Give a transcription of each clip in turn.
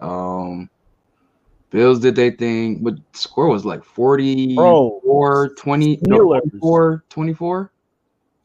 Um, Bills did they thing, but the score was like 44, Bro, 20, no, 24, 24.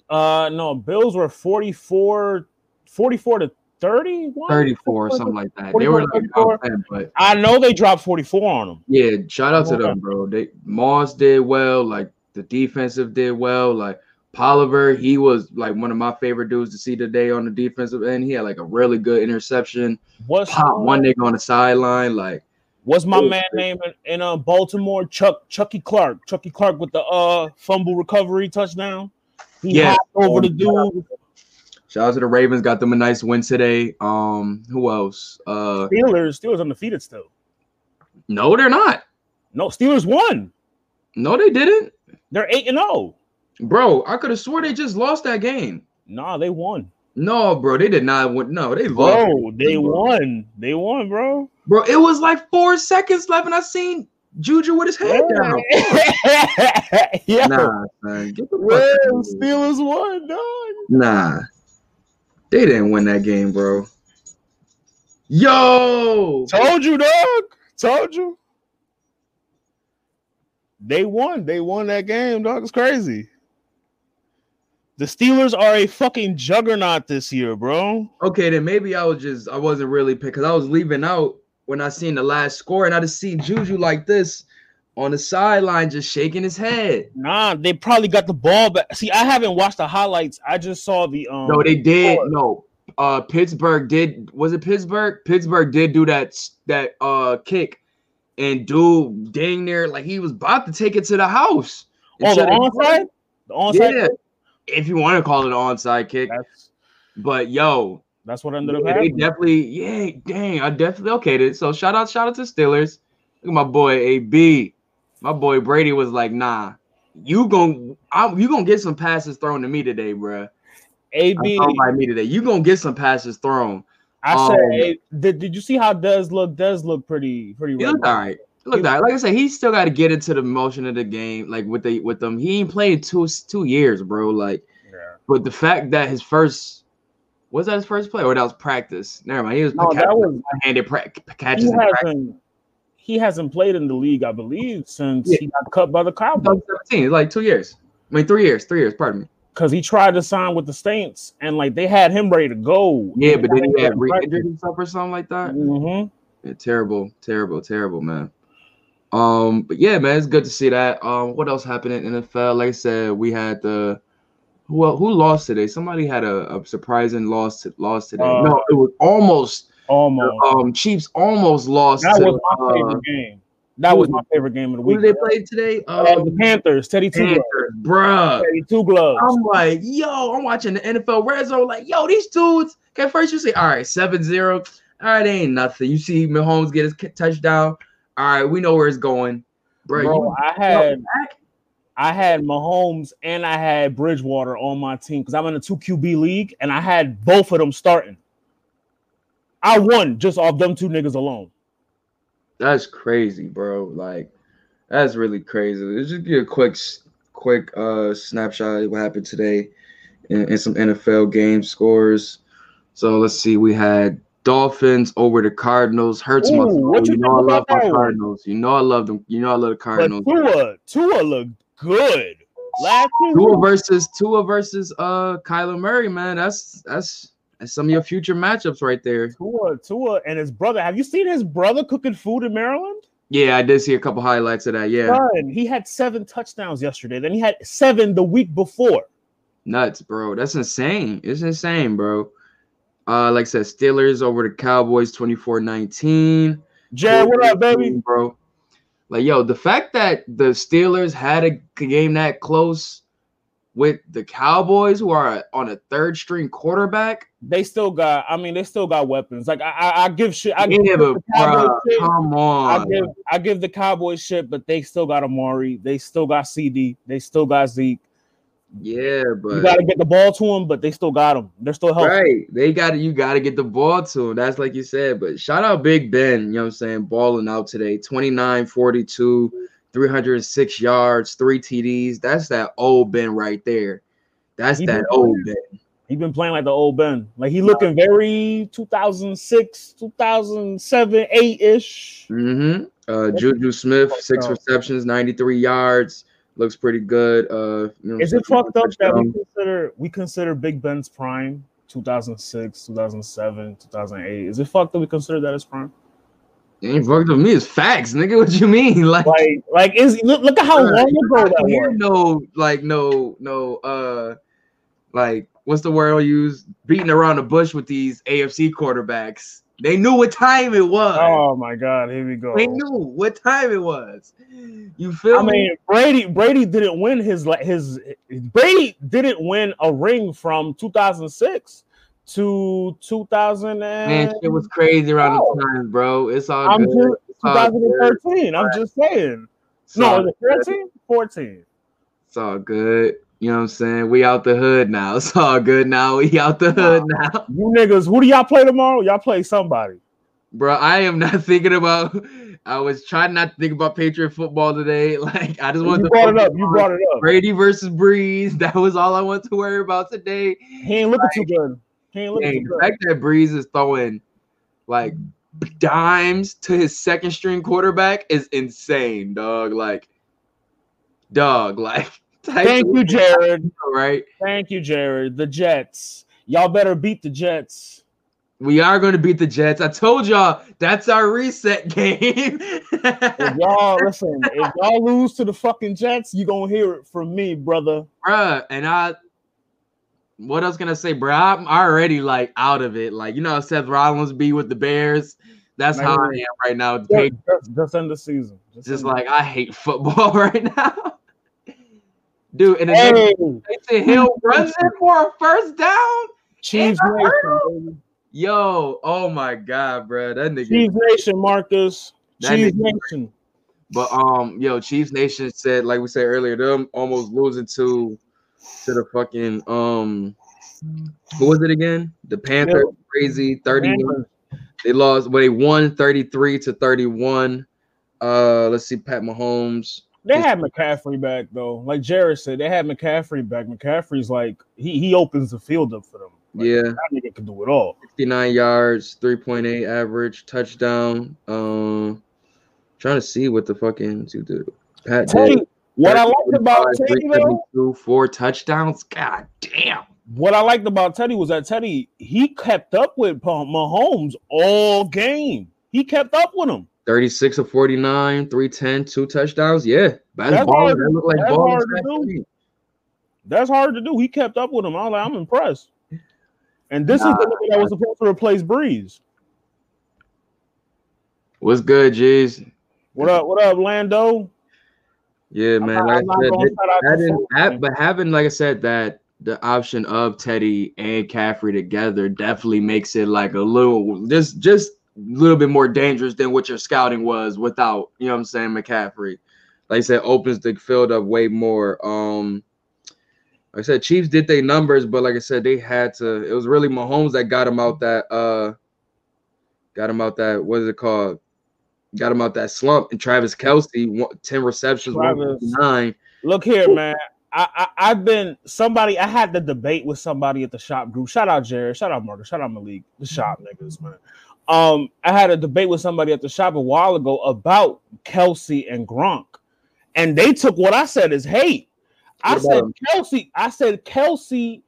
Uh, no, Bills were 44, 44 to 30, 34, something like that. They were like 10, but I know they dropped 44 on them. Yeah, shout out to them, bro. They Moss did well, like the defensive did well, like Polliver, he was like one of my favorite dudes to see today on the defensive end. He had like a really good interception. What's Pop one nigga on the sideline, like what's my man name in, in uh, Baltimore? Chuck Chucky Clark. Chucky Clark with the uh fumble recovery touchdown. He yeah, over the dude. Shout out to the Ravens, got them a nice win today. Um, who else? Uh Steelers, Steelers undefeated still. No, they're not. No, Steelers won. No, they didn't. They're eight and zero. Bro, I could have swore they just lost that game. Nah, they won. No, bro, they did not win. No, they bro, lost. They bro. won. They won, bro. Bro, it was like four seconds left, and I seen Juju with his head down. yeah. Nah, man. Get the well, Steelers won, dog. Nah. They didn't win that game, bro. Yo! Told you, dog. Told you. They won. They won that game, dog. It's crazy. The Steelers are a fucking juggernaut this year, bro. Okay, then maybe I was just I wasn't really because I was leaving out when I seen the last score and I just seen Juju like this on the sideline just shaking his head. Nah, they probably got the ball back. See, I haven't watched the highlights. I just saw the um No, they did. Score. No. Uh Pittsburgh did was it Pittsburgh? Pittsburgh did do that that uh kick and dude dang near like he was about to take it to the house. Oh, the onside? The onside? Yeah if you want to call it an onside kick. That's, but yo, that's what ended up happening. Definitely, yeah, dang, I definitely okayed it. So shout out, shout out to Steelers. Look at my boy AB. My boy Brady was like, nah, you gonna you gonna get some passes thrown to me today, bro. AB by me today. You gonna get some passes thrown. I um, said, did, did you see how Dez look? Dez look pretty pretty. He looked all right. Look, that like I said, he still got to get into the motion of the game, like with the with them. He ain't played two two years, bro. Like, yeah. but the fact that his first was that his first play or that was practice? Never mind. He was no, that was handed pra- catches. He hasn't, he hasn't played in the league, I believe, since yeah. he got cut by the Cowboys. 2017, like two years. I mean, three years, three years. Pardon me. Because he tried to sign with the Saints, and like they had him ready to go. Yeah, but then he had re-injured himself or something like that. Mm-hmm. Yeah, terrible, terrible, terrible, man. Um, but yeah, man, it's good to see that. Um, what else happened in NFL? Like I said, we had the who who lost today? Somebody had a, a surprising loss loss today. Uh, no, it was almost almost um Chiefs almost lost. That to, was my uh, favorite game. That was my favorite game of the week. Who did they play today? Uh, um, the Panthers, Teddy Two Gloves. Bruh. Teddy Two Gloves. I'm like, yo, I'm watching the NFL Red Zone, like, yo, these dudes. Okay, first you say, all right, 7-0. All right, ain't nothing. You see Mahomes get his touchdown all right, we know where it's going. Bro, Bro I had I had Mahomes and I had Bridgewater on my team because I'm in a two QB league and I had both of them starting. I won just off them two niggas alone. That's crazy, bro. Like, that's really crazy. Let's just give a quick, quick uh snapshot of what happened today in, in some NFL game scores. So let's see. We had Dolphins over the Cardinals hurts Ooh, my What you, you know I love my Cardinals. You know I love them. You know I love the Cardinals. But Tua, Tua looked good. Last Tua versus Tua versus uh Kyler Murray, man. That's that's that's some of your future matchups right there. Tua, Tua, and his brother. Have you seen his brother cooking food in Maryland? Yeah, I did see a couple highlights of that. Yeah, Son, he had seven touchdowns yesterday. Then he had seven the week before. Nuts, bro. That's insane. It's insane, bro. Uh, like I said, Steelers over the Cowboys 24 19. Jared, what up, baby? Bro. Like, yo, the fact that the Steelers had a game that close with the Cowboys, who are on a third string quarterback, they still got. I mean, they still got weapons. Like I, I, I give shit. I give yeah, but bro, come on. I give, I give the Cowboys shit, but they still got Amari. They still got CeeDee. They still got Zeke. Yeah, but you got to get the ball to them, but they still got them. They're still healthy. Right. They got you got to get the ball to them. That's like you said. But shout out Big Ben, you know what I'm saying? Balling out today 29 42, 306 yards, three TDs. That's that old Ben right there. That's he that old Ben. He's been playing like the old Ben. Like he looking very 2006, 2007, 8 ish. Mm-hmm. Uh, Juju Smith, six receptions, 93 yards. Looks pretty good. Uh, you know, is it fucked up that we consider we consider Big Ben's prime 2006, 2007, 2008? Is it fucked that we consider that as prime? It ain't fucked up me. It's facts, nigga. What you mean? Like, like, like is look, look at how long ago that was. No, like, no, no, uh, like, what's the word I'll use? Beating around the bush with these AFC quarterbacks. They knew what time it was. Oh my god, here we go. They knew what time it was. You feel I me? mean, Brady Brady didn't win his his Brady didn't win a ring from 2006 to 2000 and Man, it was crazy around oh. the time, bro. It's all I'm good. Just, 2013. I'm just saying. It's no, 13, 14. It's all good. You know what I'm saying? We out the hood now. It's all good now. We out the hood now. You niggas, who do y'all play tomorrow? Y'all play somebody. Bro, I am not thinking about I was trying not to think about Patriot football today. Like I just wanted you to brought it up. You brought it up. Brady versus Brees. That was all I want to worry about today. He ain't looking like, too good. He ain't looking too good. The fact that Brees is throwing like dimes to his second string quarterback is insane, dog. Like, dog, like Thank you, Jared. Right. Thank you, Jared. The Jets. Y'all better beat the Jets. We are going to beat the Jets. I told y'all that's our reset game. if y'all listen, if y'all lose to the fucking Jets, you gonna hear it from me, brother. Bruh, and I what else can I say, bro? I'm already like out of it. Like, you know, Seth Rollins be with the Bears. That's Man, how I am right now. Just, just, just end the season. Just, just like I hate football right now. Dude, and hey. Taysom Hill runs in for a first down. Chiefs Nation. Yo, oh my god, bro. That nigga. Chiefs Nation, Marcus. Chiefs Nation. But um, yo, Chiefs Nation said, like we said earlier, them almost losing to to the fucking um who was it again? The Panthers yeah. crazy 31. They lost, but they won 33 to 31. Uh let's see, Pat Mahomes. They had McCaffrey back though. Like Jared said, they had McCaffrey back. McCaffrey's like he he opens the field up for them. Like, yeah, that nigga can do it all. 69 yards, 3.8 average, touchdown. Um, trying to see what the fucking to do. Pat did. What I liked about Teddy though, four touchdowns. God damn. What I liked about Teddy was that Teddy he kept up with Mahomes all game. He kept up with him. 36 of 49, 310, two touchdowns. Yeah, that's, hard, that look like that's hard to do. That's hard to do. He kept up with him. I'm like, I'm impressed. And this nah, is the nigga that was supposed to replace Brees. What's good, Jeez? What up? What up, Lando? Yeah, man. Like I said, that, but having, like I said, that the option of Teddy and Caffrey together definitely makes it like a little just just little bit more dangerous than what your scouting was without, you know what I'm saying, McCaffrey. Like I said, opens the field up way more. Um, like I said, Chiefs did their numbers, but like I said, they had to. It was really Mahomes that got him out that uh got him out that what is it called? Got him out that slump. And Travis Kelce, 10 receptions, nine. Look here, man. I, I have been somebody. I had the debate with somebody at the shop group. Shout out Jared. Shout out Marcus. Shout out Malik. The shop niggas, man. Um, I had a debate with somebody at the shop a while ago about Kelce and Gronk, and they took what I said as hate. I said Kelce. I said Kelce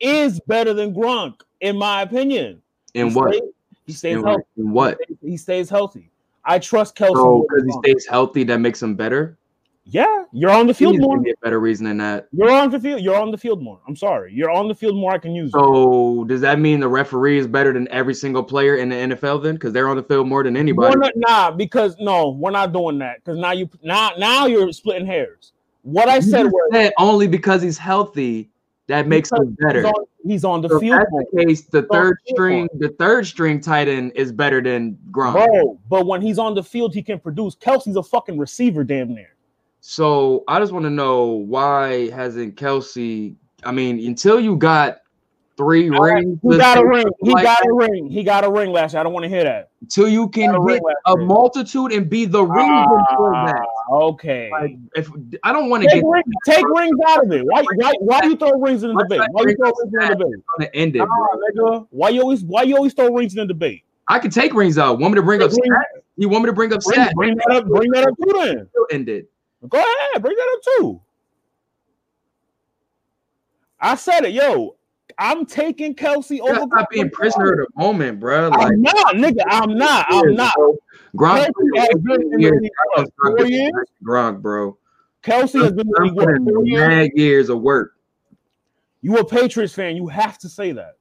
is better than Gronk, in my opinion. In he what? Stays, he stays in healthy. In what? He stays, he stays healthy. I trust Kelce. So because he stays healthy, that makes him better. Yeah, you're on the field more. a better reason than that. You're on the field. You're on the field more. I'm sorry. You're on the field more. I can use. So it. does that mean the referee is better than every single player in the NFL then? Because they're on the field more than anybody. Not, nah, because no, we're not doing that. Because now you now now you're splitting hairs. What I you said was said only because he's healthy that makes him better. He's on, he's on the so field. That's the case. The third the string, the third string tight end is better than Gronk. Bro, but when he's on the field, he can produce. Kelce's a fucking receiver, damn near. So I just want to know why hasn't Kelce? I mean, until you got three rings, he got a ring. He like got that, a ring. He got a ring last year. I don't want to hear that. Until you can get a multitude and be the uh, for that. Okay. Like, if I don't want to Take, get ring, take rings out of it. Why, why, why do you throw rings in the debate? Why you throw rings in the debate? on to end it, Why you always why you always throw rings in the debate? I can take rings out. Want me to bring up Bring, stats? You want me to bring up bring, bring that up, bring that up too then. Still end it. Go ahead, bring that up too. I said it, yo. I'm taking Kelce over. stop being prisoner of the moment, bro. Like, I'm not, nigga. I'm not. I'm not. Gronk, Kelce has been in the years, league what, four years. Gronk, bro. Kelce has been in the I'm league what, four years. years of work. You a Patriots fan? You have to say that.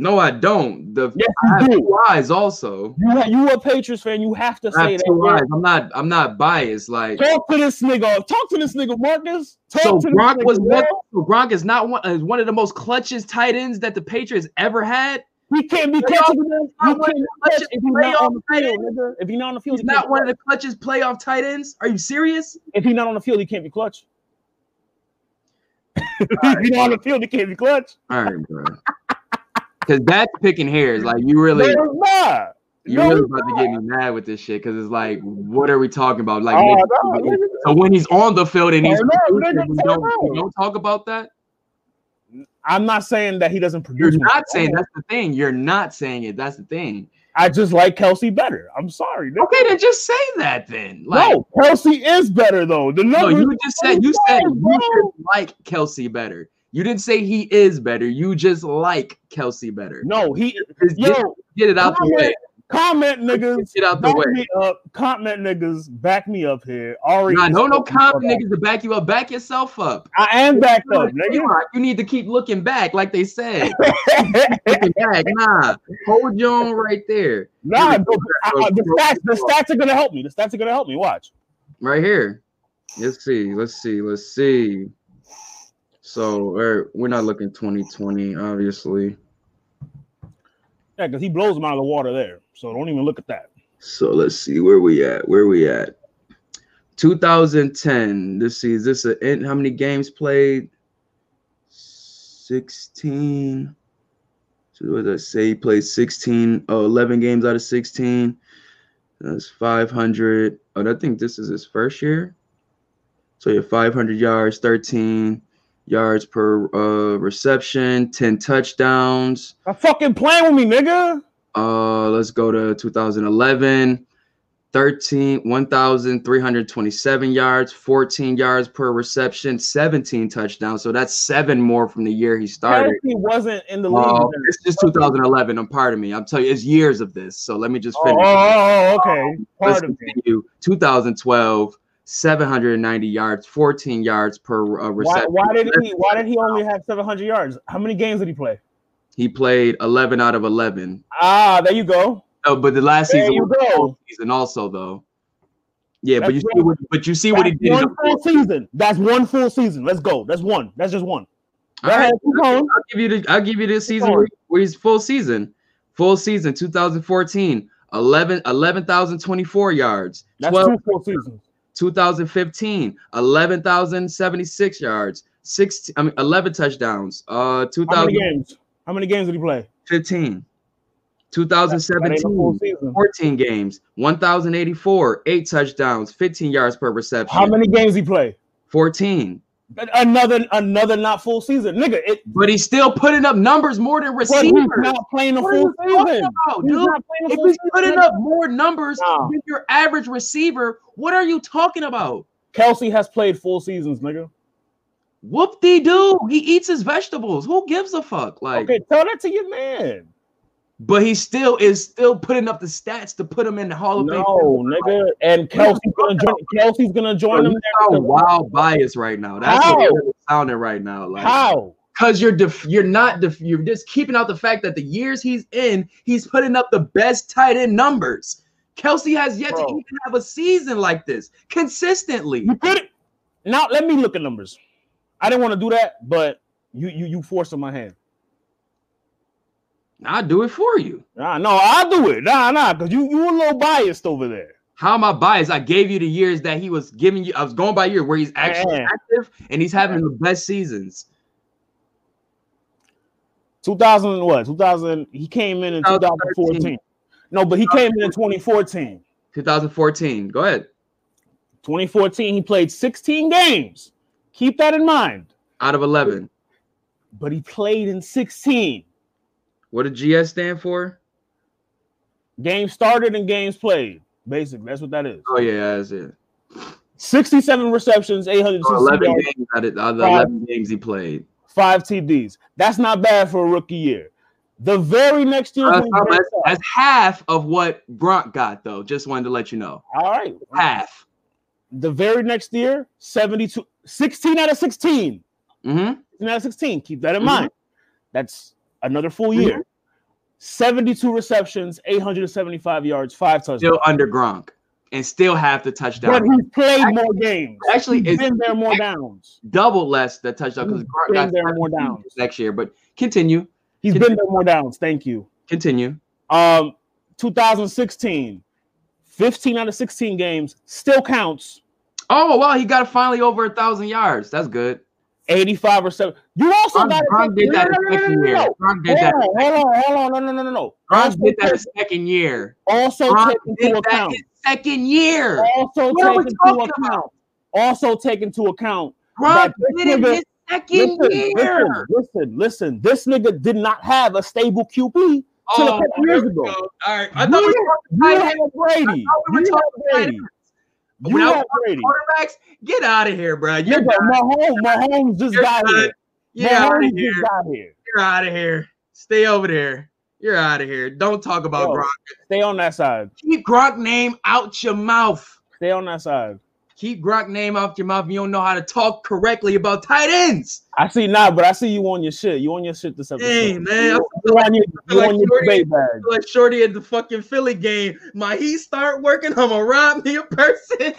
No, I don't. The Yes, I have do. two eyes also. You ha- you a Patriots fan? You have to I say have that. eyes. I'm not. I'm not biased. Like Talk to this nigga. Talk to this nigga, Marcus. Talk so, to Gronk nigga, was one. So Gronk is not one. Is one of the most clutchest tight ends that the Patriots ever had. He can't be catching him. He can't of be the catching if he's not on the field, nigga. If he's not on the field, He's he can't one of the clutchest playoff tight ends. Are you serious? If he's not on the field, he can't be clutch. if he's not on the field, he can't be clutch. All right, bro. Because that's picking hairs. Like you really, no, not. you no, really about to get me mad with this shit. Because it's like, what are we talking about? Like, Oh, no, nigga. so when he's on the field and he's up, we don't, we don't talk about that. I'm not saying that he doesn't produce. You're not saying that's the thing. You're not saying it. That's the thing. I just like Kelce better. I'm sorry. nigga. Okay, then just say that then. Like, no, Kelce is better though. The no, you just said you said you like Kelce better. You didn't say he is better. You just like Kelce better. No, he. Just Yo, get, get it out the way. comment, comment niggas. Get out the Back way. me up. Comment niggas. Back me up here. Ari. Nah, no, no comment niggas to back you up. Back yourself up. I am backed up, nigga. You need to keep looking back, like they said. looking back, nah. Hold your own right there, nah, I- the stats, the stats are gonna help me. The stats are gonna help me. Watch. right here. Let's see. Let's see. Let's see. So we're we're not looking 2020, obviously. Yeah, because he blows them out of the water there. So don't even look at that. So let's see where we at. Where we at? 2010. Let's see. Is this a how many games played? 16. So what did I say? He played 16, oh, 11 games out of 16. That's 500. Oh, I think this is his first year. So you have 500 yards, 13 yards per uh, reception, 10 touchdowns. I'm fucking playing with me, nigga. Uh, let's go to 2011. 13 1327 yards 14 yards per reception 17 touchdowns so that's seven more from the year he started he wasn't in the league. Oh, then. it's just 2011 i'm pardon me i'm telling you it's years of this so let me just Oh, finish oh, oh, okay. let's continue 2012 790 yards 14 yards per uh, reception why did he? Why did he only have 700 yards? How many games did he play? he played 11 out of 11 Ah, there you go. oh but the last There season you go. season also though yeah but you see what but you see what he did one full season. That's one full season. Let's go. That's one. That's just one. All right, keep going. I'll give you the I'll give you the season going. where, where he's full season. Full season 2014, 11 11,024 yards. That's 12 two full seasons. 2015, 11,076 yards. 16 I mean 11 touchdowns. Uh 2000. How many games? How many games did he play? 15. 2017, That ain't a full season. 14 games, 1,084, 8 touchdowns, 15 yards per reception. How many games he play? 14. Another another not full season, nigga. It, But he's still putting up numbers more than but he's receivers. not playing What are full you talking season. about, He's dude? not playing If he's season. putting nigga. up more numbers Nah. than your average receiver, what are you talking about? Kelce has played full seasons, nigga. Whoop de doo. He eats his vegetables. Who gives a fuck? Like, Okay, tell that to your man. But he still is still putting up the stats to put him in the Hall of Fame. No, nigga. And Kelce's gonna join. Kelce's gonna join Bro, you there. wild bias right now. That's How? what you're sounding right now. Like, How? because you're def- you're not def- you're just keeping out the fact that the years he's in, he's putting up the best tight end numbers. Kelce has yet to even have a season like this consistently. You put it now. Let me look at numbers. I didn't want to do that, but you you you forced on my hand. I'll do it for you. Nah, no, I'll do it. Nah, nah, because you you a little biased over there. How am I biased? I gave you the years that he was giving you. I was going by year where he's actually Yeah. active and he's having the best seasons. 2000 what? 2000. He came in in 2014. No, but he came in in 2014. 2014. Go ahead. 2014, he played 16 games. Keep that in mind. Out of 11. But he played in 16. What did GS stand for? Games started and games played. Basically, that's what that is. Oh yeah, that's it. 67 receptions, 800 oh, 11 yards, games out of, the 11 games he played. Five TDs. That's not bad for a rookie year. The very next year, uh, that's, that's, half of what Gronk got, though. Just wanted to let you know. All right, half. The very next year, 72, 16 out of 16. Mm-hmm. out of 16. Keep that in mm-hmm. mind. That's another full year. Mm-hmm. 72 receptions, 875 yards, five touchdowns. Still under Gronk and still have the touchdown. But he's played actually, more games. Actually, he's been there more downs. Double less the touchdown because Gronk got there more downs next year. But continue. He's continue. been there more downs. Thank you. Continue. Um, 2016, 15 out of 16 games still counts. Oh wow, he got finally over a thousand yards. That's good. 85 or 7. You also got Gronk did that no, no, no, second year. Gronk did that. Hold on, hold on, no, no, no, no, no. Gronk did that second year. Also take into account. second year. Also take into account. Also take into account. Gronk did nigga, his second year. Listen, listen, listen. This nigga did not have a stable QB oh, a couple years ago. All right, I thought we were talking Brady. We were talking Brady. You Without Brady. quarterbacks, get out of here, bro. You're yeah, Mahomes, Mahomes just got here. You're out of here. here. You're out of here. Stay over there. You're out of here. Don't talk about Yo, Gronk. Stay on that side. Keep Gronk name out your mouth. Stay on that side. Keep Gronk name out your mouth. You don't know how to talk correctly about tight ends. I see now, nah, but I see you on your shit. You on your shit this episode. Hey man, you on your, you like on your debate bag. Like Shorty at the fucking Philly game. My he start working. I'ma rob me a person.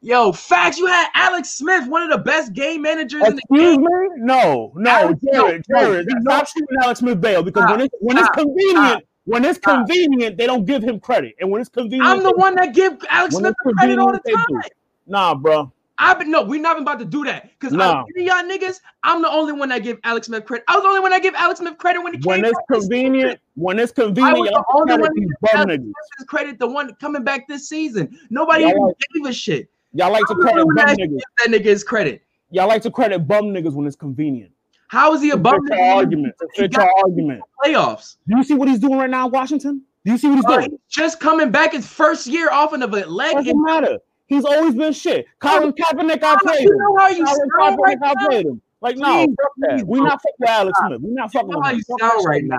Yo, facts. You had Alex Smith, one of the best game managers Excuse in the game. me? No, no, Alex, Jared, Jared, no, stop shooting Alex Smith bail because when it's when it's convenient, when it's uh, convenient, they don't give him credit, and when it's convenient, I'm the one that give Alex Smith credit all the time. Nah, bro. I've been no, we're not about to do that because no. y'all niggas, I'm the only one that give Alex Smith credit. I was the only one that give Alex Smith credit when he when came. It's convenient, when it's convenient, I was the only one that gave Alex credit. The one coming back this season, nobody y'all even like, gave a shit. Y'all like to credit bum niggas. That nigga is credit. Y'all like to credit bum niggas when it's convenient. How is he a the Argument. It's argument. Playoffs. Do you see what he's doing right now, in Washington? Do you see what he's doing? He's just coming back his first year off of a leg. Doesn't matter. He's always been shit. Colin Kaepernick outplayed him. You know how you Colin Kaepernick right outplayed him. Like, no, fuck that. We not fucking with Alex Smith. We not fucking you know how you sound right now.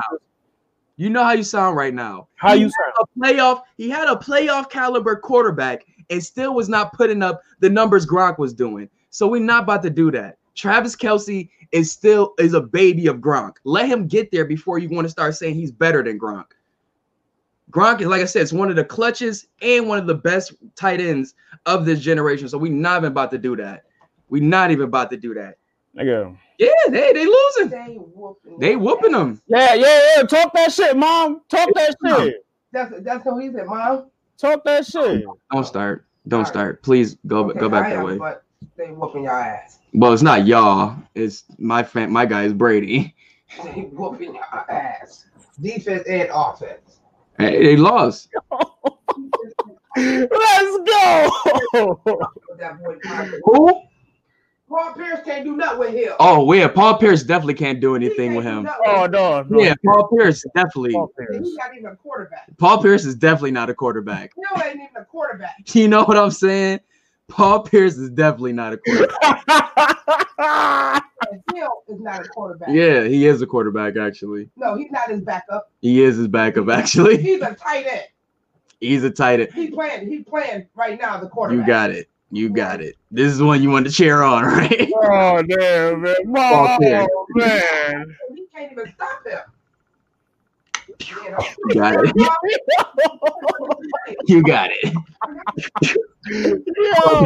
You know how you sound right now. How he you sound? A playoff. He had a playoff caliber quarterback and still was not putting up the numbers Gronk was doing. So we're not about to do that. Travis Kelce is still is a baby of Gronk. Let him get there before you want to start saying he's better than Gronk. Gronk is like I said, it's one of the clutches and one of the best tight ends of this generation. So we're not even about to do that. We're not even about to do that. Nigga. Yeah, they they losing. They whooping. They whooping them. Yeah, yeah, yeah. Talk that shit, mom. Talk that shit. That's that's how he said, mom. Talk that shit. Don't start. Don't right. start. Please go okay, go back I that way. But they whooping your ass. Well, it's not y'all. It's my fan. My guy is Brady. They whooping your ass. Defense and offense. Hey, they lost. Let's go. Who? Paul Pierce can't do nothing with him. Oh, yeah. Paul Pierce definitely can't do anything with him. Oh, no, no. Yeah, Paul Pierce definitely. Paul Pierce. He's not even a quarterback. Paul Pierce is definitely not a quarterback. Hill ain't even a quarterback. You know what I'm saying? Paul Pierce is definitely not a quarterback. Hill is not a quarterback. Yeah, he is a quarterback, actually. No, he's not his backup. He is his backup, actually. He's a tight end. He's a tight end. He's playing. He's playing right now. The quarterback. You got it. You got it. This is one you want to cheer on, right? Oh damn, man! Oh, man! He can't even stop him. You got it. you got it. Yo,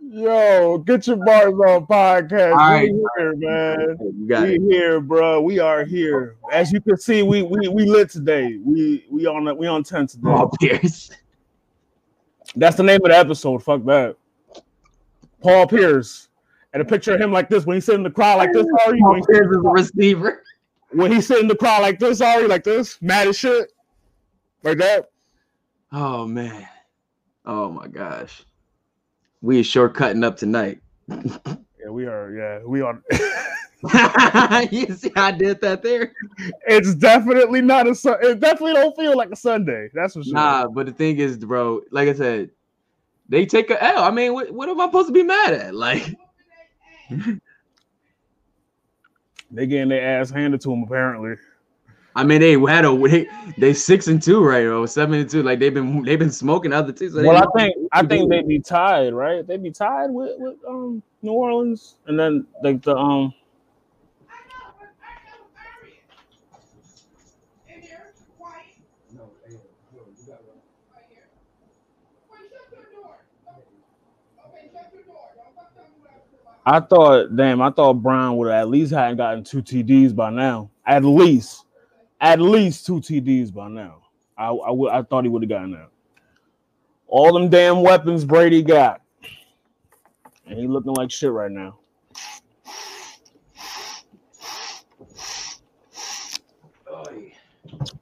yo, get your bars on podcast. All right. We here, man. We it. here, bro. We are here. As you can see, we we we lit today. We we on we on ten today. Oh, Pierce. That's the name of the episode. Fuck that. Paul Pierce. And a picture of him like this when he's sitting in the crowd like this. Are you? Paul Pierce is a receiver. When he's sitting in the crowd like this, are you like this? Mad as shit. Like that. Oh man. Oh my gosh. We are shortcutting up tonight. yeah, we are. Yeah, we are. you see how I did that there? It's definitely not a. It definitely don't feel like a Sunday. That's for sure. Nah, but the thing is, bro. Like I said, they take a L. I mean, what, what am I supposed to be mad at? Like, they getting their ass handed to them apparently. I mean, they had a they, they six and two right or seven and two. Like they've been they've been smoking other teams. So well, I think I think they'd be tied, right? They'd be tied with with um New Orleans, and then like the um. I thought, damn, I thought Brown would have at least hadn't gotten two TDs by now. At least at least two TDs by now. I I, w- I thought he would have gotten that. All them damn weapons Brady got, and he looking like shit right now.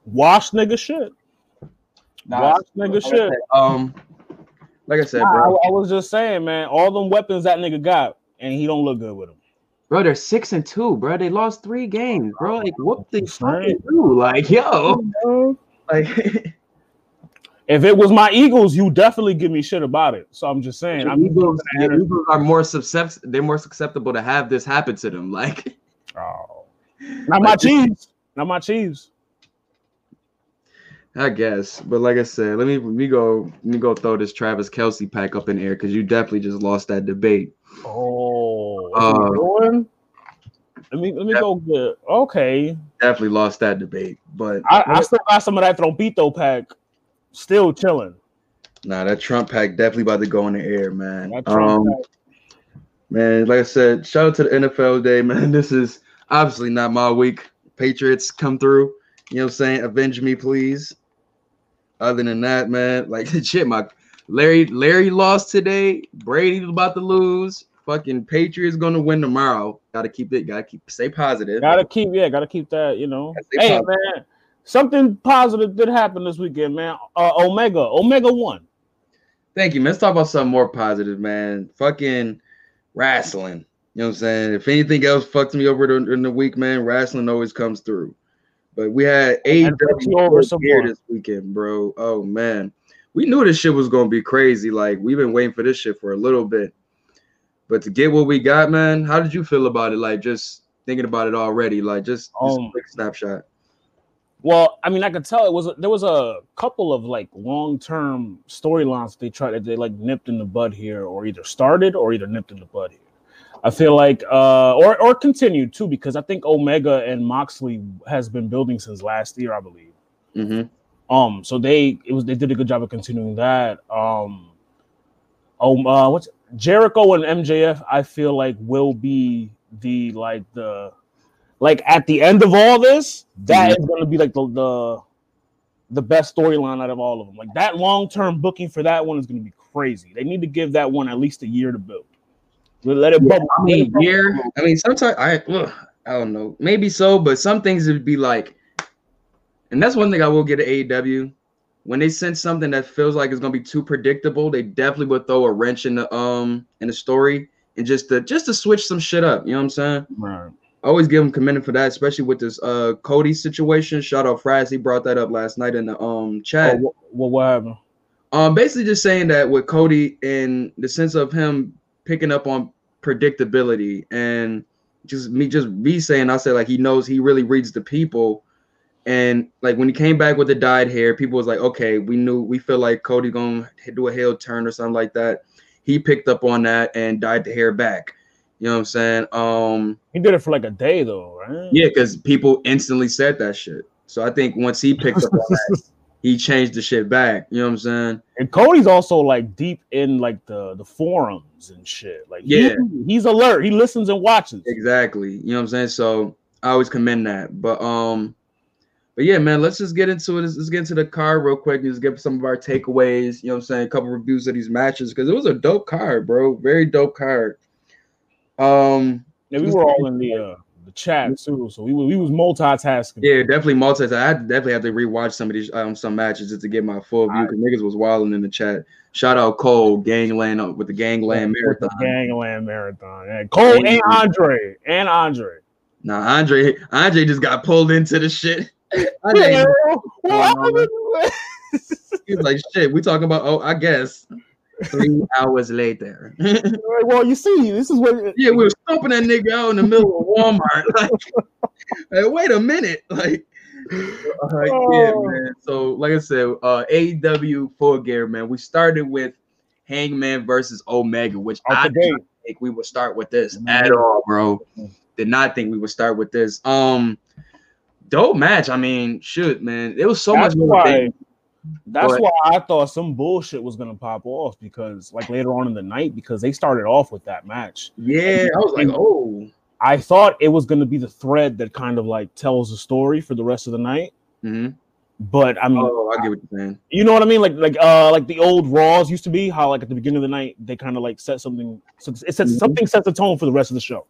Wash nigga shit. Nah, Wash nigga shit. Um, like I said, bro. I, I was just saying, man. All them weapons that nigga got, and he don't look good with them. Bro, they're six and two, bro. They lost three games, bro. Like, what they fucking do? Like, yo, like. if it was my Eagles, you definitely give me shit about it. So I'm just saying, I'm Eagles, Eagles are more susceptible. They're more susceptible to have this happen to them. Like, oh, not my Chiefs, not my Chiefs. I guess, but like I said, let me let me go let me go throw this Travis Kelce pack up in air because you definitely just lost that debate. Oh, uh, let me let me go get okay. Definitely lost that debate, but I, I still got some of that Trompito pack, still chilling. Nah, that Trump pack definitely about to go in the air, man. Um, man, like I said, shout out to the NFL day, man. This is obviously not my week. Patriots come through. You know what I'm saying? Avenge me, please. Other than that, man, like shit, my Larry Larry lost today. Brady's about to lose. Fucking Patriots gonna win tomorrow. Gotta keep it. Gotta keep stay positive. Gotta keep yeah. Gotta keep that. You know. Hey positive. man, something positive did happen this weekend, man. Uh, Omega Omega won. Thank you, man. Let's talk about something more positive, man. Fucking wrestling. You know what I'm saying? If anything else fucked me over in the week, man, wrestling always comes through. But we had AEW here this weekend, bro. Oh man we knew this shit was gonna be crazy. Like we've been waiting for this shit for a little bit. But to get what we got, man, how did you feel about it? Like just thinking about it already, like just, just um, a quick snapshot. Well, I mean, I could tell it was there was a couple of like long term storylines they tried they like nipped in the bud here, or either started or either nipped in the bud here. I feel like uh or or continued too, because I think Omega and Moxley has been building since last year, I believe. Mm-hmm. Um, so they it was they did a good job of continuing that. Um, oh, uh, what's Jericho and MJF? I feel like will be the like the like at the end of all this, that mm-hmm. is going to be like the the the best storyline out of all of them. Like that long term booking for that one is going to be crazy. They need to give that one at least a year to build. Let it bubble. I mean, year. I mean, sometimes I ugh, I don't know, maybe so, but some things would be like and that's one thing I will get at AEW. When they sense something that feels like it's gonna be too predictable, they definitely would throw a wrench in the um in the story and just to just to switch some shit up. You know what I'm saying? Right. I always give them commended for that, especially with this uh Cody situation. Shout out Fraz, he brought that up last night in the um chat. Oh, what, what happened? Um, basically just saying that with Cody in the sense of him picking up on predictability and just me just me saying I said like he knows he really reads the people and like when he came back with the dyed hair, people was like, okay, we knew we feel like Cody gonna do a heel turn or something like that. He picked up on that and dyed the hair back. You know what I'm saying? Um He did it for like a day though, right? Yeah, because people instantly said that shit. So I think once he picked up on that, he changed the shit back. You know what I'm saying? And Cody's also like deep in like the the forums and shit. Like yeah, he, he's alert. He listens and watches. Exactly. You know what I'm saying? So I always commend that. But um but yeah, man, let's just get into it. Let's, let's get into the card real quick. Just give some of our takeaways. You know what I'm saying? A couple reviews of these matches because it was a dope card, bro. Very dope card. Um, yeah, we were all in the uh, the chat too. So we, we was multitasking. Yeah, definitely multitasking. I definitely have to rewatch some of these um some matches just to get my full view. Because niggas was wilding in the chat. Shout out Cole Gangland with the Gangland Marathon. The Gangland Marathon. Yeah. Cole and Andre and Andre. Nah, Andre Andre just got pulled into the shit. Yeah, He's like, shit, we talking about, oh, I guess three hours later. well, you see, this is what. Yeah, we were stomping that nigga out in the middle of Walmart. Like, like wait a minute. Like, oh. yeah, man. So, like I said, uh, AEW Full Gear, man. We started with Hangman versus Omega, which I didn't think we would start with this at all, bro. Did not think we would start with this. Um, dope match. I mean, shoot, man, it was so That's much more. That's but, why I thought some bullshit was gonna pop off because, like later on in the night, because they started off with that match. Yeah, I was like, oh. I thought it was gonna be the thread that kind of like tells the story for the rest of the night. Mm-hmm. But I mean, oh, I get what you're saying. You know what I mean? Like, like, uh, like the old Raws used to be. How like at the beginning of the night they kind of like set something. So it sets mm-hmm. something sets the tone for the rest of the show.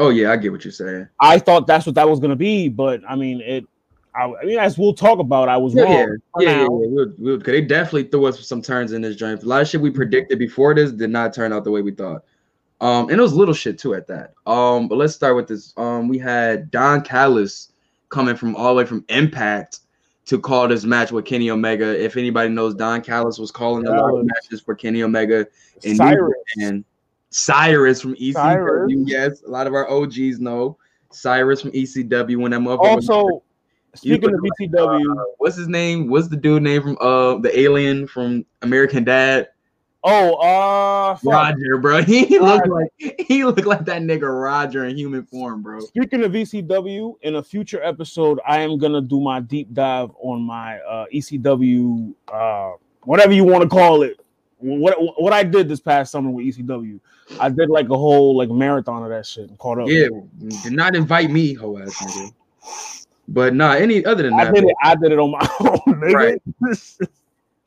Oh yeah, I get what you're saying. I thought that's what that was gonna be, but I mean, it I, I, mean, as we'll talk about, I was yeah, wrong. Yeah, yeah, yeah, yeah. We'll, we'll, cause they definitely threw us some turns in this joint. A lot of shit we predicted before this did not turn out the way we thought. Um, and it was little shit too at that. Um, but let's start with this. Um, we had Don Callis coming from all the way from Impact to call this match with Kenny Omega. If anybody knows, Don Callis was calling a lot of matches for Kenny Omega and Cyrus, and Cyrus from ECW. Cyrus. Yes, a lot of our OGs know Cyrus from ECW when that motherfucker. Also, Speaking of BTW, uh, what's his name? What's the dude name from uh the alien from American Dad? Oh, uh, Roger, bro. He looked like he looked like that nigga Roger in human form, bro. Speaking of ECW, in a future episode, I am gonna do my deep dive on my uh ECW, uh, whatever you want to call it. What what I did this past summer with ECW, I did like a whole like marathon of that shit and caught up. Yeah, did not invite me, ho ass nigga. But nah, any other than that, I that, did it. I did it on my own. Right.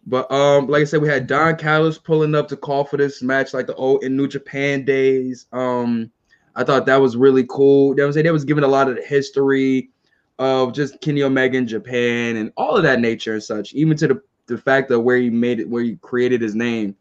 but um, like I said, we had Don Callis pulling up to call for this match, like the old in New Japan days. Um, I thought that was really cool. What saying? They was giving a lot of the history of just Kenny Omega in Japan and all of that nature and such, even to the, the fact of where he made it, where he created his name.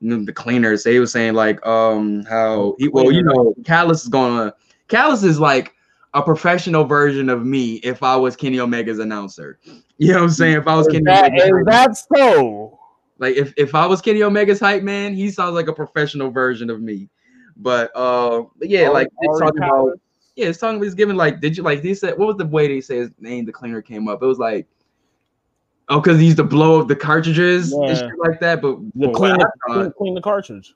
You know, the cleaners. They were saying like um how he well, you know, Callis is gonna Callis is like a professional version of me if I was Kenny Omega's announcer. You know what I'm saying? If I was is Kenny that, Omega's is that so? Like if, if I was Kenny Omega's hype man, he sounds like a professional version of me. But uh yeah, like it's talking about yeah, it's talking he's giving like did you like he said what was the way they say his name the cleaner came up? It was like oh because he used to blow up the cartridges yeah. and shit like that. But the clean, the, clean the cartridge.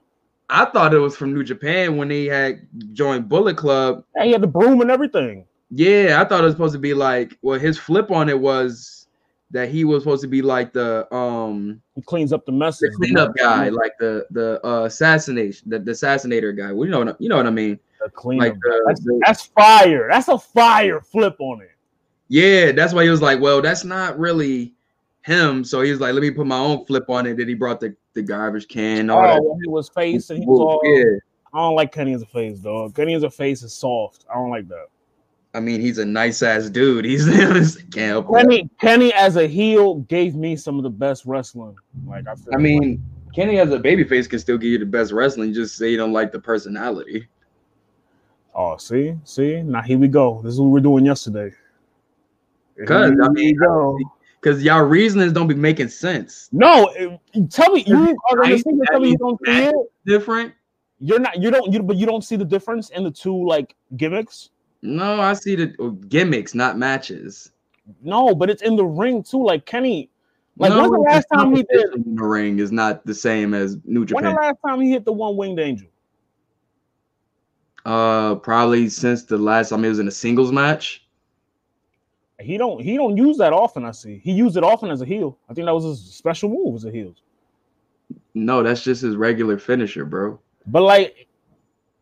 I thought it was from New Japan when they had joined Bullet Club. Yeah, he had the broom and everything. Yeah, I thought it was supposed to be like well, his flip on it was that he was supposed to be like the um he cleans up the mess. The cleanup guy, like the the uh, assassination, the, the assassinator guy. Well, you know what you know what I mean. The cleanup. Like the, that's, the, that's fire. That's a fire flip on it. Yeah, that's why he was like, well, that's not really him. So he was like, let me put my own flip on it. That he brought the, the garbage can. All oh, he was face and he was all. Yeah. I don't like Kenny as a face, though. Kenny as a face is soft. I don't like that. I mean, he's a nice ass dude. He's can't help Kenny. Kenny as a heel gave me some of the best wrestling. Like I, I mean, like. Kenny as a babyface can still give you the best wrestling. Just say you don't like the personality. Oh, see, see. Now here we go. This is what we are doing yesterday. Because I mean, because y'all reasonings don't be making sense. No, tell me you are to tell me you don't see it different. You're not. You don't. You but you don't see the difference in the two like gimmicks. No, I see the oh, gimmicks, not matches. No, but it's in the ring too. Like Kenny, like no, when the last time he did in the ring is not the same as New Japan. When the last time he hit the one winged angel? Uh, probably since the last time he was in a singles match. He don't he don't use that often. I see he used it often as a heel. I think that was his special move as a heel. No, that's just his regular finisher, bro. But like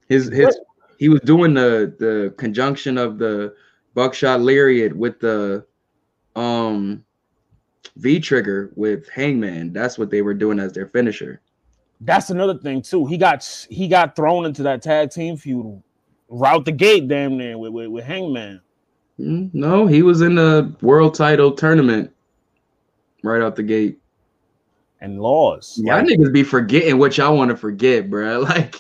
his his he was doing the the conjunction of the buckshot lariat with the um V trigger with Hangman. That's what they were doing as their finisher. That's another thing too. He got he got thrown into that tag team feud route the gate, damn near with with, with Hangman. Mm, no, he was in the world title tournament right out the gate and lost. Y'all like, niggas be forgetting what y'all want to forget, bro. Like,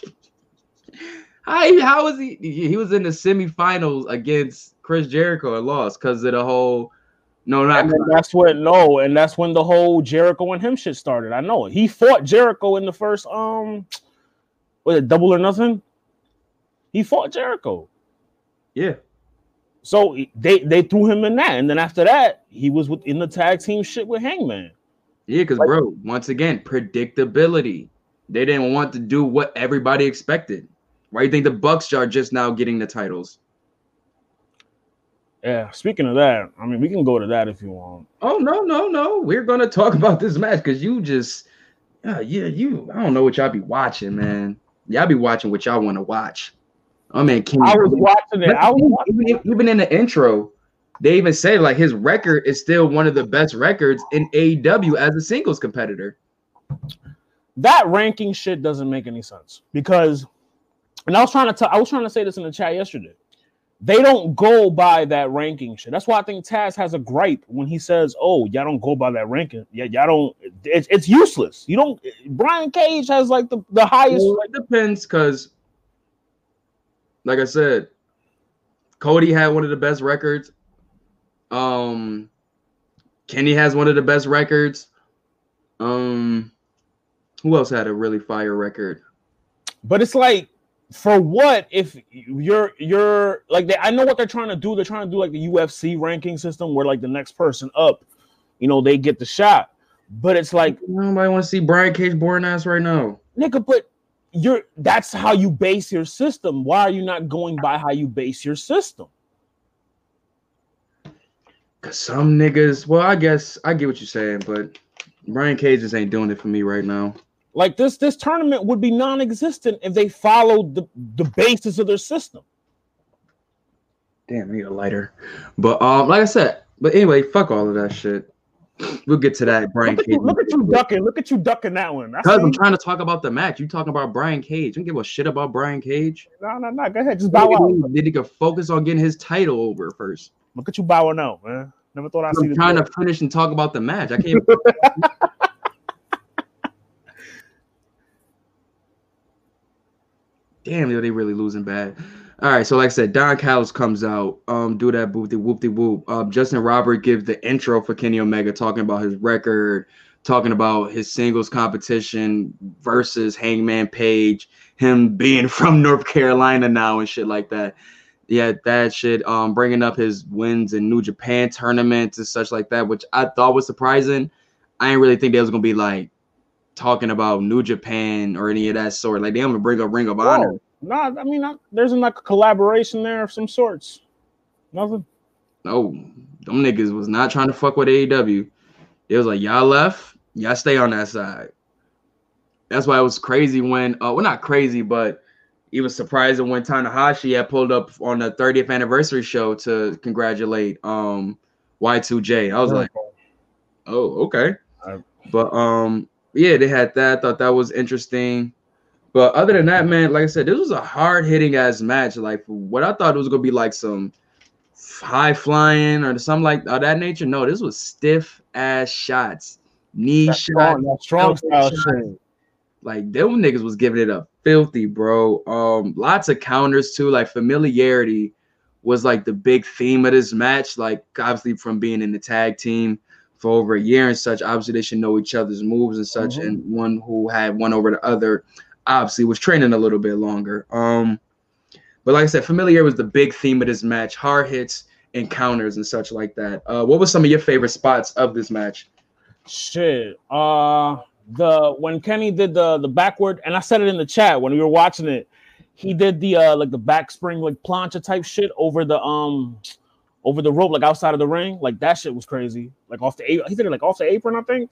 how how was he? He was in the semifinals against Chris Jericho and lost because of the whole. No, not that's what no, and that's when the whole Jericho and him shit started. I know it. He fought Jericho in the first um, was it double or nothing? He fought Jericho. Yeah. So they they threw him in that, and then after that, he was within the tag team shit with Hangman. Yeah, because like, bro, once again, predictability. They didn't want to do what everybody expected. Why do you think the Bucks are just now getting the titles? Yeah, speaking of that, I mean, we can go to that if you want. Oh no, no, no. We're gonna talk about this match because you just, yeah, yeah, you. I don't know what y'all be watching, man. Y'all be watching what y'all want to watch. Oh man, Kenny. I was watching it. I was even, even in the intro, they even say like his record is still one of the best records in AEW as a singles competitor. That ranking shit doesn't make any sense because, and I was trying to tell, I was trying to say this in the chat yesterday. They don't go by that ranking shit. That's why I think Taz has a gripe when he says, "Oh, y'all don't go by that ranking. Yeah, y'all don't. It's, it's useless. You don't." Brian Cage has like the the highest. Well, it depends because like I said, Cody had one of the best records. Um, Kenny has one of the best records. Um, who else had a really fire record? But it's like, for what if you're you're like they, I know what they're trying to do. They're trying to do like the UFC ranking system where like the next person up, you know, they get the shot. But it's like nobody want to see Brian Cage boring ass right now, nigga. But you're that's how you base your system. Why are you not going by how you base your system? Cause some niggas, well, I guess I get what you're saying, but Brian Cage just ain't doing it for me right now. Like this, this tournament would be non-existent if they followed the, the basis of their system. Damn, I need a lighter. But um, like I said, but anyway, fuck all of that shit. We'll get to that, Brian look Cage. You, look at you ducking. Look at you ducking that one. Because I'm trying to talk about the match. You talking about Brian Cage. don't give a shit about Brian Cage. No, no, no. Go ahead. Just bow out. He could focus on getting his title over first? Look at you bowing out, man. Never thought I'd I'm see trying to finish and talk about the match. I can't. Damn, they really losing bad. All right, so like I said, Don Callis comes out, um, do that boop de whoop de whoop. Um, Justin Robert gives the intro for Kenny Omega, talking about his record, talking about his singles competition versus Hangman Page, him being from North Carolina now and shit like that. Yeah, that shit. Um, bringing up his wins in New Japan tournaments and such like that, which I thought was surprising. I didn't really think they was gonna be like talking about New Japan or any of that sort. Like they gonna bring up Ring of Honor. No, nah, I mean, not, there's like a collaboration there of some sorts. Nothing. No, them niggas was not trying to fuck with AEW. It was like y'all left, y'all stay on that side. That's why it was crazy when, uh, well, not crazy, but it was surprising when Tanahashi had pulled up on the 30th anniversary show to congratulate um Y2J. I was like, oh, okay. But um, yeah, they had that. I thought that was interesting. But other than that, man, like I said, this was a hard hitting ass match. Like what I thought it was gonna be like some high flying or something like of that nature. No, this was stiff ass shots, knee shots, strong, strong style shit. Like them niggas was giving it up filthy, bro. Um, lots of counters too. Like familiarity was like the big theme of this match. Like obviously from being in the tag team for over a year and such. Obviously they should know each other's moves and such. Mm-hmm. And one who had one over the other obviously was training a little bit longer. Um, but like I said, familiar was the big theme of this match, hard hits, encounters, and such like that. Uh, what was some of your favorite spots of this match? Shit. Uh the when Kenny did the the backward, and I said it in the chat when we were watching it, he did the uh like the back spring like plancha type shit over the um over the rope, like outside of the ring. Like that shit was crazy. Like off the he did it like off the apron, I think.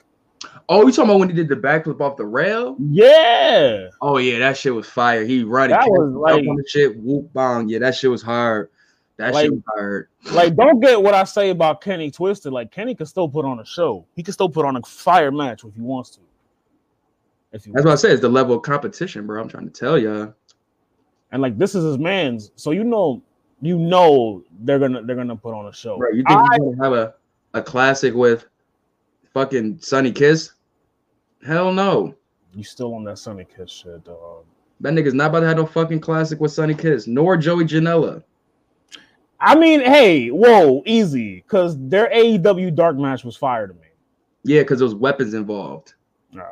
Oh, you talking about when he did the backflip off the rail? Yeah. Oh yeah, that shit was fire. He running. That was like on the shit. Whoop bang. Yeah, that shit was hard. That like, shit was hard. Like, don't get what I say about Kenny Twisted. Like, Kenny can still put on a show. He can still put on a fire match if he wants to. If That's what I say. It's the level of competition, bro. I'm trying to tell you. and like this is his man's. So you know, you know they're gonna they're gonna put on a show. Right? You think I, he's gonna have a a classic with fucking Sunny Kiss? Hell no. You still on that Sunny Kiss shit, dog. That nigga's not about to have no fucking classic with Sunny Kiss, nor Joey Janela. I mean, hey, whoa, easy, because their AEW dark match was fire to me. Yeah, because there was weapons involved. Uh,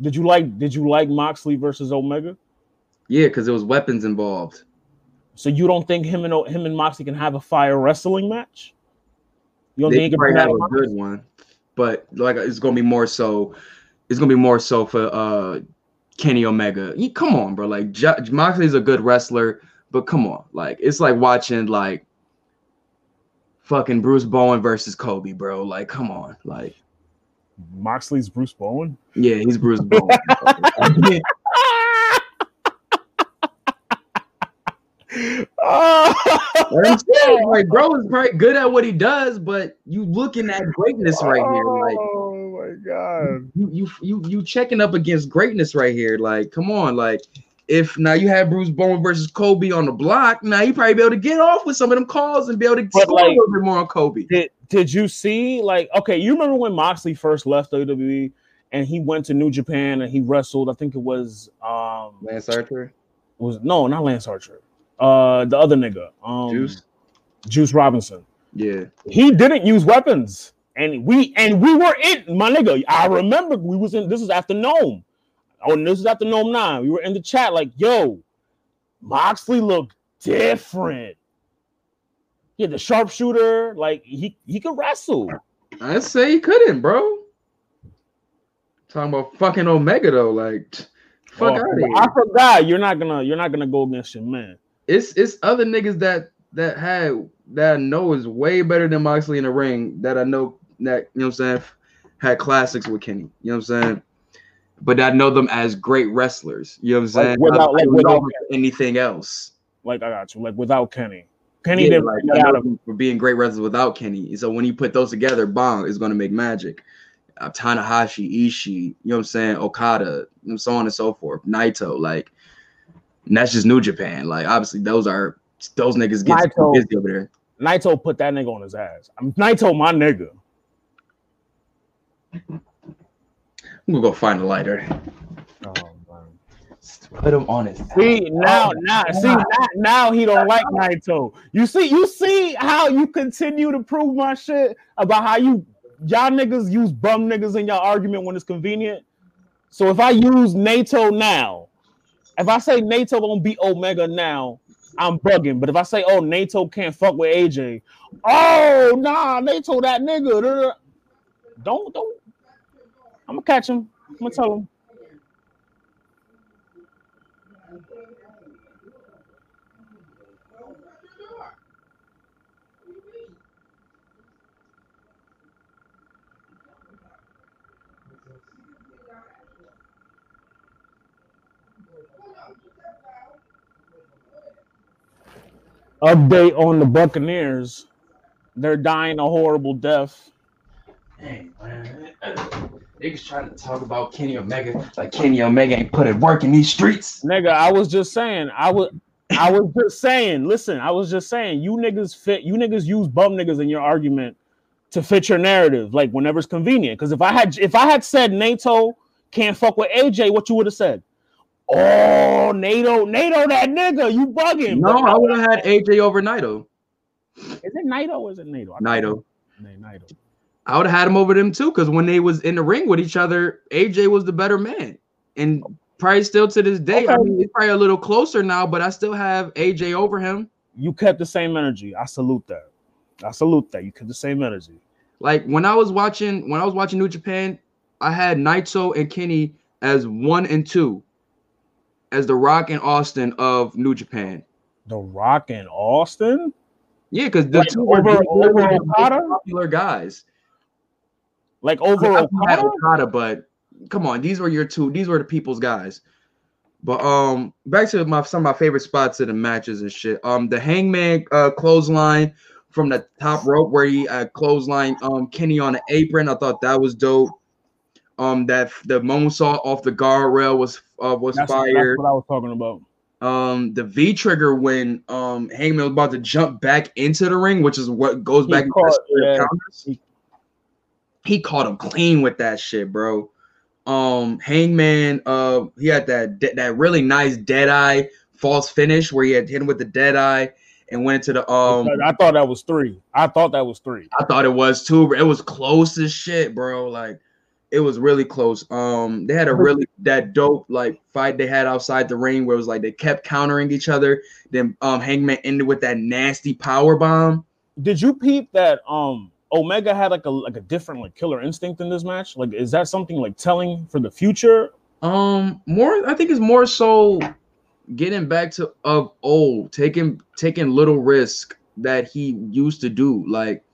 did you like? Did you like Moxley versus Omega? Yeah, because there was weapons involved. So you don't think him and him and Moxley can have a fire wrestling match? You don't think they think probably have a good one, but like it's gonna be more so. It's gonna be more so for uh Kenny Omega. He, come on, bro. Like J- Moxley's a good wrestler, but come on, like it's like watching like fucking Bruce Bowen versus Kobe, bro. Like, come on, like Moxley's Bruce Bowen. Yeah, he's Bruce Bowen. I'm saying, like, bro is probably good at what he does, but you looking at greatness right here. Like, oh my god, you you you you checking up against greatness right here. Like, come on, like. If now you have Bruce Bowen versus Kobe on the block, now you probably be able to get off with some of them calls and be able to but score like, a little bit more on Kobe. Did, did you see like okay? You remember when Moxley first left WWE and he went to New Japan and he wrestled? I think it was um Lance Archer. Was no, not Lance Archer uh the other nigga, um Juice, Juice Robinson. Yeah, he didn't use weapons, and we and we were in my nigga. I remember we was in. This is after NOME. Oh, this is after NOME nine. We were in the chat like, yo, Moxley looked different. He had the sharpshooter. Like he he could wrestle. I say he couldn't, bro. Talking about fucking Omega though, like fuck oh, out of here. I forgot you're not gonna you're not gonna go against your man it's it's other niggas that that had that I know is way better than Moxley in the ring that I know that you know what I'm saying had classics with Kenny. You know what I'm saying? But I know them as great wrestlers. You know what I'm saying? Like without, like without anything else. Like I got you. Like without Kenny. Kenny yeah, didn't like, out of for being great wrestlers without Kenny. So when you put those together, bong is gonna make magic. Uh, Tanahashi, Ishii, you know what I'm saying? Okada, and so on and so forth. Naito, like and that's just New Japan. Like obviously those are those niggas get Naito, busy over there. Naito put that nigga on his ass. I'm Naito, my nigga. I'm gonna go find a lighter. Oh, Put him on his. See now, oh, now, God. see now, now he don't like Naito. You see, you see how you continue to prove my shit about how you y'all niggas use bum niggas in y'all argument when it's convenient. So if I use Naito now, if I say Naito gonna beat Omega now, I'm bugging. But if I say, oh, Naito can't fuck with AJ, oh nah, Naito that nigga. Don't don't. I'm gonna catch him. I'm gonna tell him. Update on the Buccaneers. They're dying a horrible death. Hey, man. Niggas trying to talk about Kenny Omega like Kenny Omega ain't put it work in these streets. Nigga, I was just saying. I was I was just saying, listen, I was just saying, you niggas fit, you niggas use bum niggas in your argument to fit your narrative, like whenever it's convenient. Because if I had if I had said Naito can't fuck with AJ, what you would have said? Oh, Naito, Naito, that nigga, you bugging. No, I would have had AJ over Naito. Is it Naito or is it Naito? Naito. Naito. I would have had him over them too, because when they was in the ring with each other, AJ was the better man. And probably still to this day, okay. I mean, he's probably a little closer now, but I still have AJ over him. You kept the same energy. I salute that. I salute that. You kept the same energy. Like when I was watching, when I was watching New Japan, I had Naito and Kenny as one and two as the Rock and Austin of New Japan. The Rock and Austin? Yeah, because the like two over, over, over Okada? popular guys. Like over Okada? Okada, but come on, these were your two. These were the people's guys. But um, back to my some of my favorite spots in the matches and shit. Um, the Hangman uh clothesline from the top rope where he uh, clothesline um Kenny on the apron. I thought that was dope. Um, that the moonsault off the guardrail was uh, was that's, fired. That's what I was talking about. Um, the V trigger when um Hangman was about to jump back into the ring, which is what goes He back caught- into the yeah. He- He caught him clean with that shit, bro. Um, Hangman, uh, he had that de- that really nice dead eye false finish where he had hit him with the dead eye and went into the um. I thought that was three. I thought that was three. I thought it was two. It was close as shit, bro. Like it was really close. Um, they had a really that dope like fight they had outside the ring where it was like they kept countering each other. Then um, Hangman ended with that nasty power bomb. Did you peep that um Omega had like a like a different like killer instinct in this match? Like, is that something like telling for the future? Um, more I think it's more so getting back to of old, taking taking little risk that he used to do. Like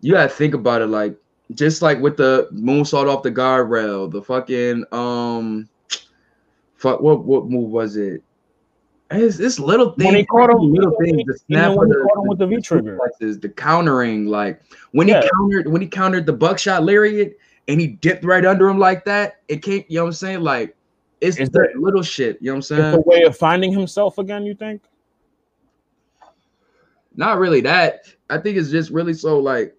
you gotta think about it, like just like with the moonsault off the guardrail, the fucking um, fuck what what move was it? It's, it's little things, When he caught him- little things, the snap when he the, caught him with the V trigger. the countering, like when Yeah. he countered when he countered the buckshot lariat and he dipped right under him like that, it came, you know what I'm saying? Like it's Is the little shit, you know what I'm It's saying? a way of finding himself again. You think? Not really that. I think it's just really so like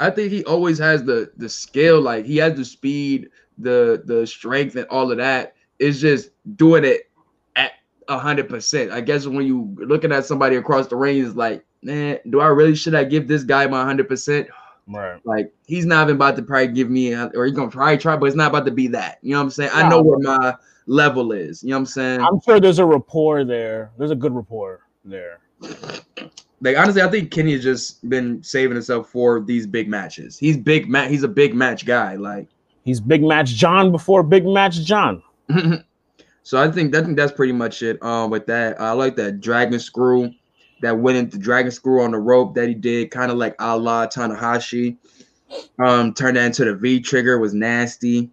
I think he always has the the skill, like he has the speed, the the strength, and all of that. It's just doing it at a hundred percent. I guess when you looking at somebody across the ring, is like, man, do I really should I give this guy my hundred percent? Right. Like he's not even about to probably give me, a- or he's gonna probably try, but it's not about to be that. You know what I'm saying? I know where my level is. You know what I'm saying? I'm sure there's a rapport there. There's a good rapport there. Like honestly, I think Kenny has just been saving himself for these big matches. He's big match. He's a big match guy. Like, He's big match John before big match John. so I think I think that's pretty much it. Um, with that, I like that dragon screw that went into dragon screw on the rope that he did, kind of like a la Tanahashi. Um, turned that into the V trigger was nasty.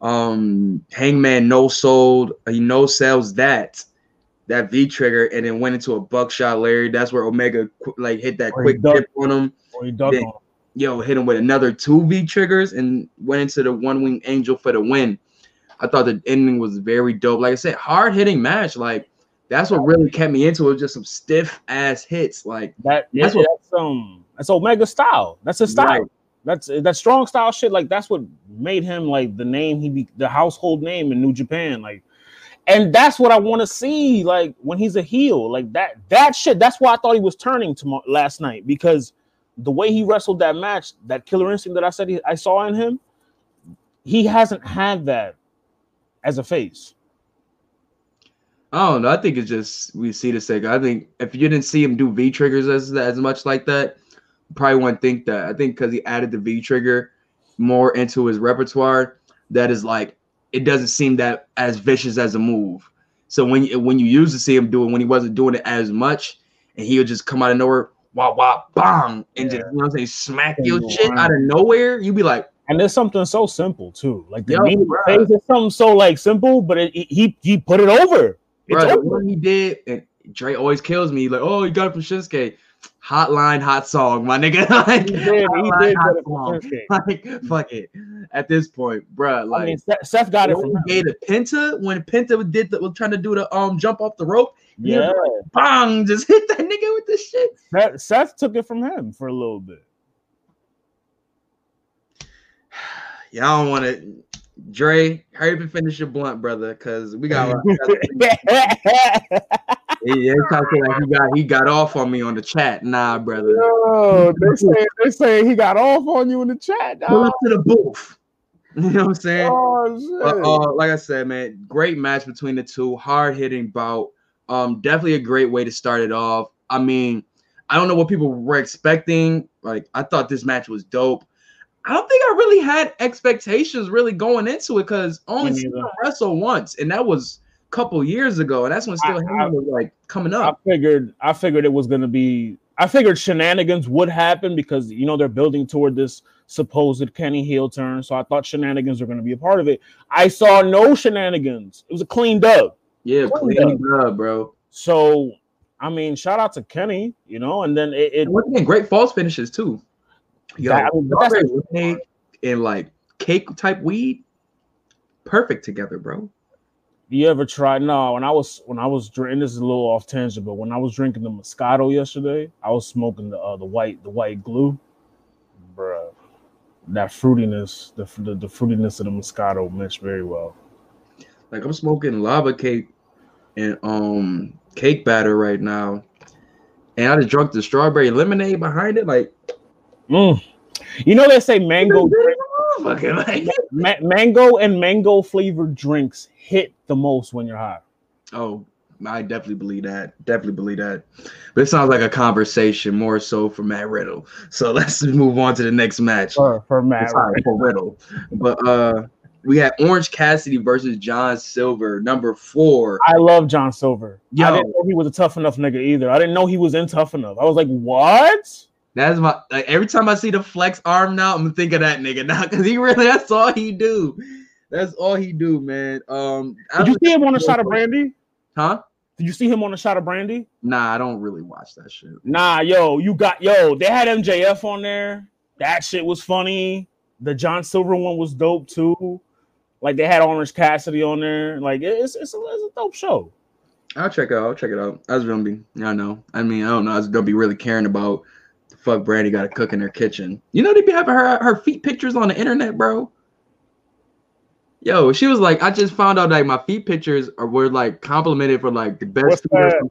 Um, Hangman no sold. He no sells that that V trigger and then went into a buckshot lariat. That's where Omega like hit that Or quick dip on him. Or he ducked Yeah. on yo, hit him with another two V triggers and went into the one wing angel for the win. I thought the ending was very dope. Like I said, hard hitting match. Like that's what really kept me into it. Was just some stiff ass hits. Like That That's that's, what- that's um that's Omega style. That's his style. Right. That's that strong style shit. Like that's what made him like the name he be the household name in New Japan. Like, and that's what I want to see. Like when he's a heel, like that that shit. That's why I thought he was turning tomorrow last night because the way he wrestled that match, that killer instinct that I said he, I saw in him, he hasn't had that as a face. I don't know. I think it's just we see the sake. I think if you didn't see him do V triggers as as much like that, probably wouldn't think that. I think because he added the V trigger more into his repertoire, that is like it doesn't seem that as vicious as a move. So when you, when you used to see him do it when he wasn't doing it as much, and he would just come out of nowhere, wah wah bang, and just you know what I'm saying, smack And your go shit around. out of nowhere, you'd be like, And there's something so simple too. Like the Yo, knee to the bruh. face is something so like simple, but it, he he put it over. It's bro, the over. one he did, and Dre always kills me. Like, oh, he got it from Shinsuke. Hotline, hot song, my nigga. like, He did. He did hot get it from song. Like fuck it. At this point, bruh, like I mean, Seth, got it from gave Penta when Penta did the, was trying to do the um jump off the rope, Yeah, bang, just hit that nigga with the shit. Seth, Seth took it from him for a little bit. Y'all don't want to. Dre, hurry up and finish your blunt, brother, because we got. yeah, talking like he got he got off on me on the chat. Nah, brother. Yo, they say they say he got off on you in the chat. Pull up to the booth. You know what I'm saying? Oh shit! Uh, like I said, man, great match between the two, hard hitting bout. Um, definitely a great way to start it off. I mean, I don't know what people were expecting. Like, I thought this match was dope. I don't think I really had expectations really going into it because only Me seen wrestle once, and that was a couple years ago, and that's when still I- was like coming up. I figured I figured it was gonna be I figured shenanigans would happen because you know they're building toward this supposed Kenny heel turn. So I thought shenanigans were gonna be a part of it. I saw no shenanigans. It was a clean dub. Yeah, Clean clean up, bro. So I mean, shout out to Kenny, you know, and then it, it And great false finishes too. Yo, That- I mean, that's lemonade and like cake type weed, perfect together, bro. You ever tried? No, when I was when I was drinking, this is a little off tangent, but when I was drinking the Moscato yesterday, I was smoking the uh, the white the white glue, bruh. That fruitiness, the, the the fruitiness of the Moscato meshed very well. Like I'm smoking lava cake and um cake batter right now, and I just drunk the strawberry lemonade behind it. Like, mm. you know they say mango, ma- mango and mango flavored drinks hit the most when you're high. Oh, I definitely believe that. Definitely believe that. But it sounds like a conversation more so for Matt Riddle. So let's move on to the next match. For, for Matt Sorry, for Riddle. But uh we had Orange Cassidy versus John Silver, number four. I love John Silver. Yo, I didn't know he was a tough enough nigga either. I didn't know he was in tough enough. I was like, what? That's my like every time I see the flex arm now, I'm thinking that nigga now because he really that's all he do. That's all he do, man. Um, did you see him on a shot of Brandi? Huh? Did you see him on a shot of Brandi? Nah, I don't really watch that shit. Nah, yo, you got yo. They had MJF on there. That shit was funny. The John Silver one was dope too. Like they had Orange Cassidy on there. Like it's it's a, it's a dope show. I'll check it out. I'll check it out. I was gonna be. I know. I mean, I don't know. I was gonna be really caring about fuck Brandi got to cook in her kitchen. You know they be having her her feet pictures on the internet, bro. Yo, she was like, I just found out like my feet pictures are were like complimented for like the best. What's that?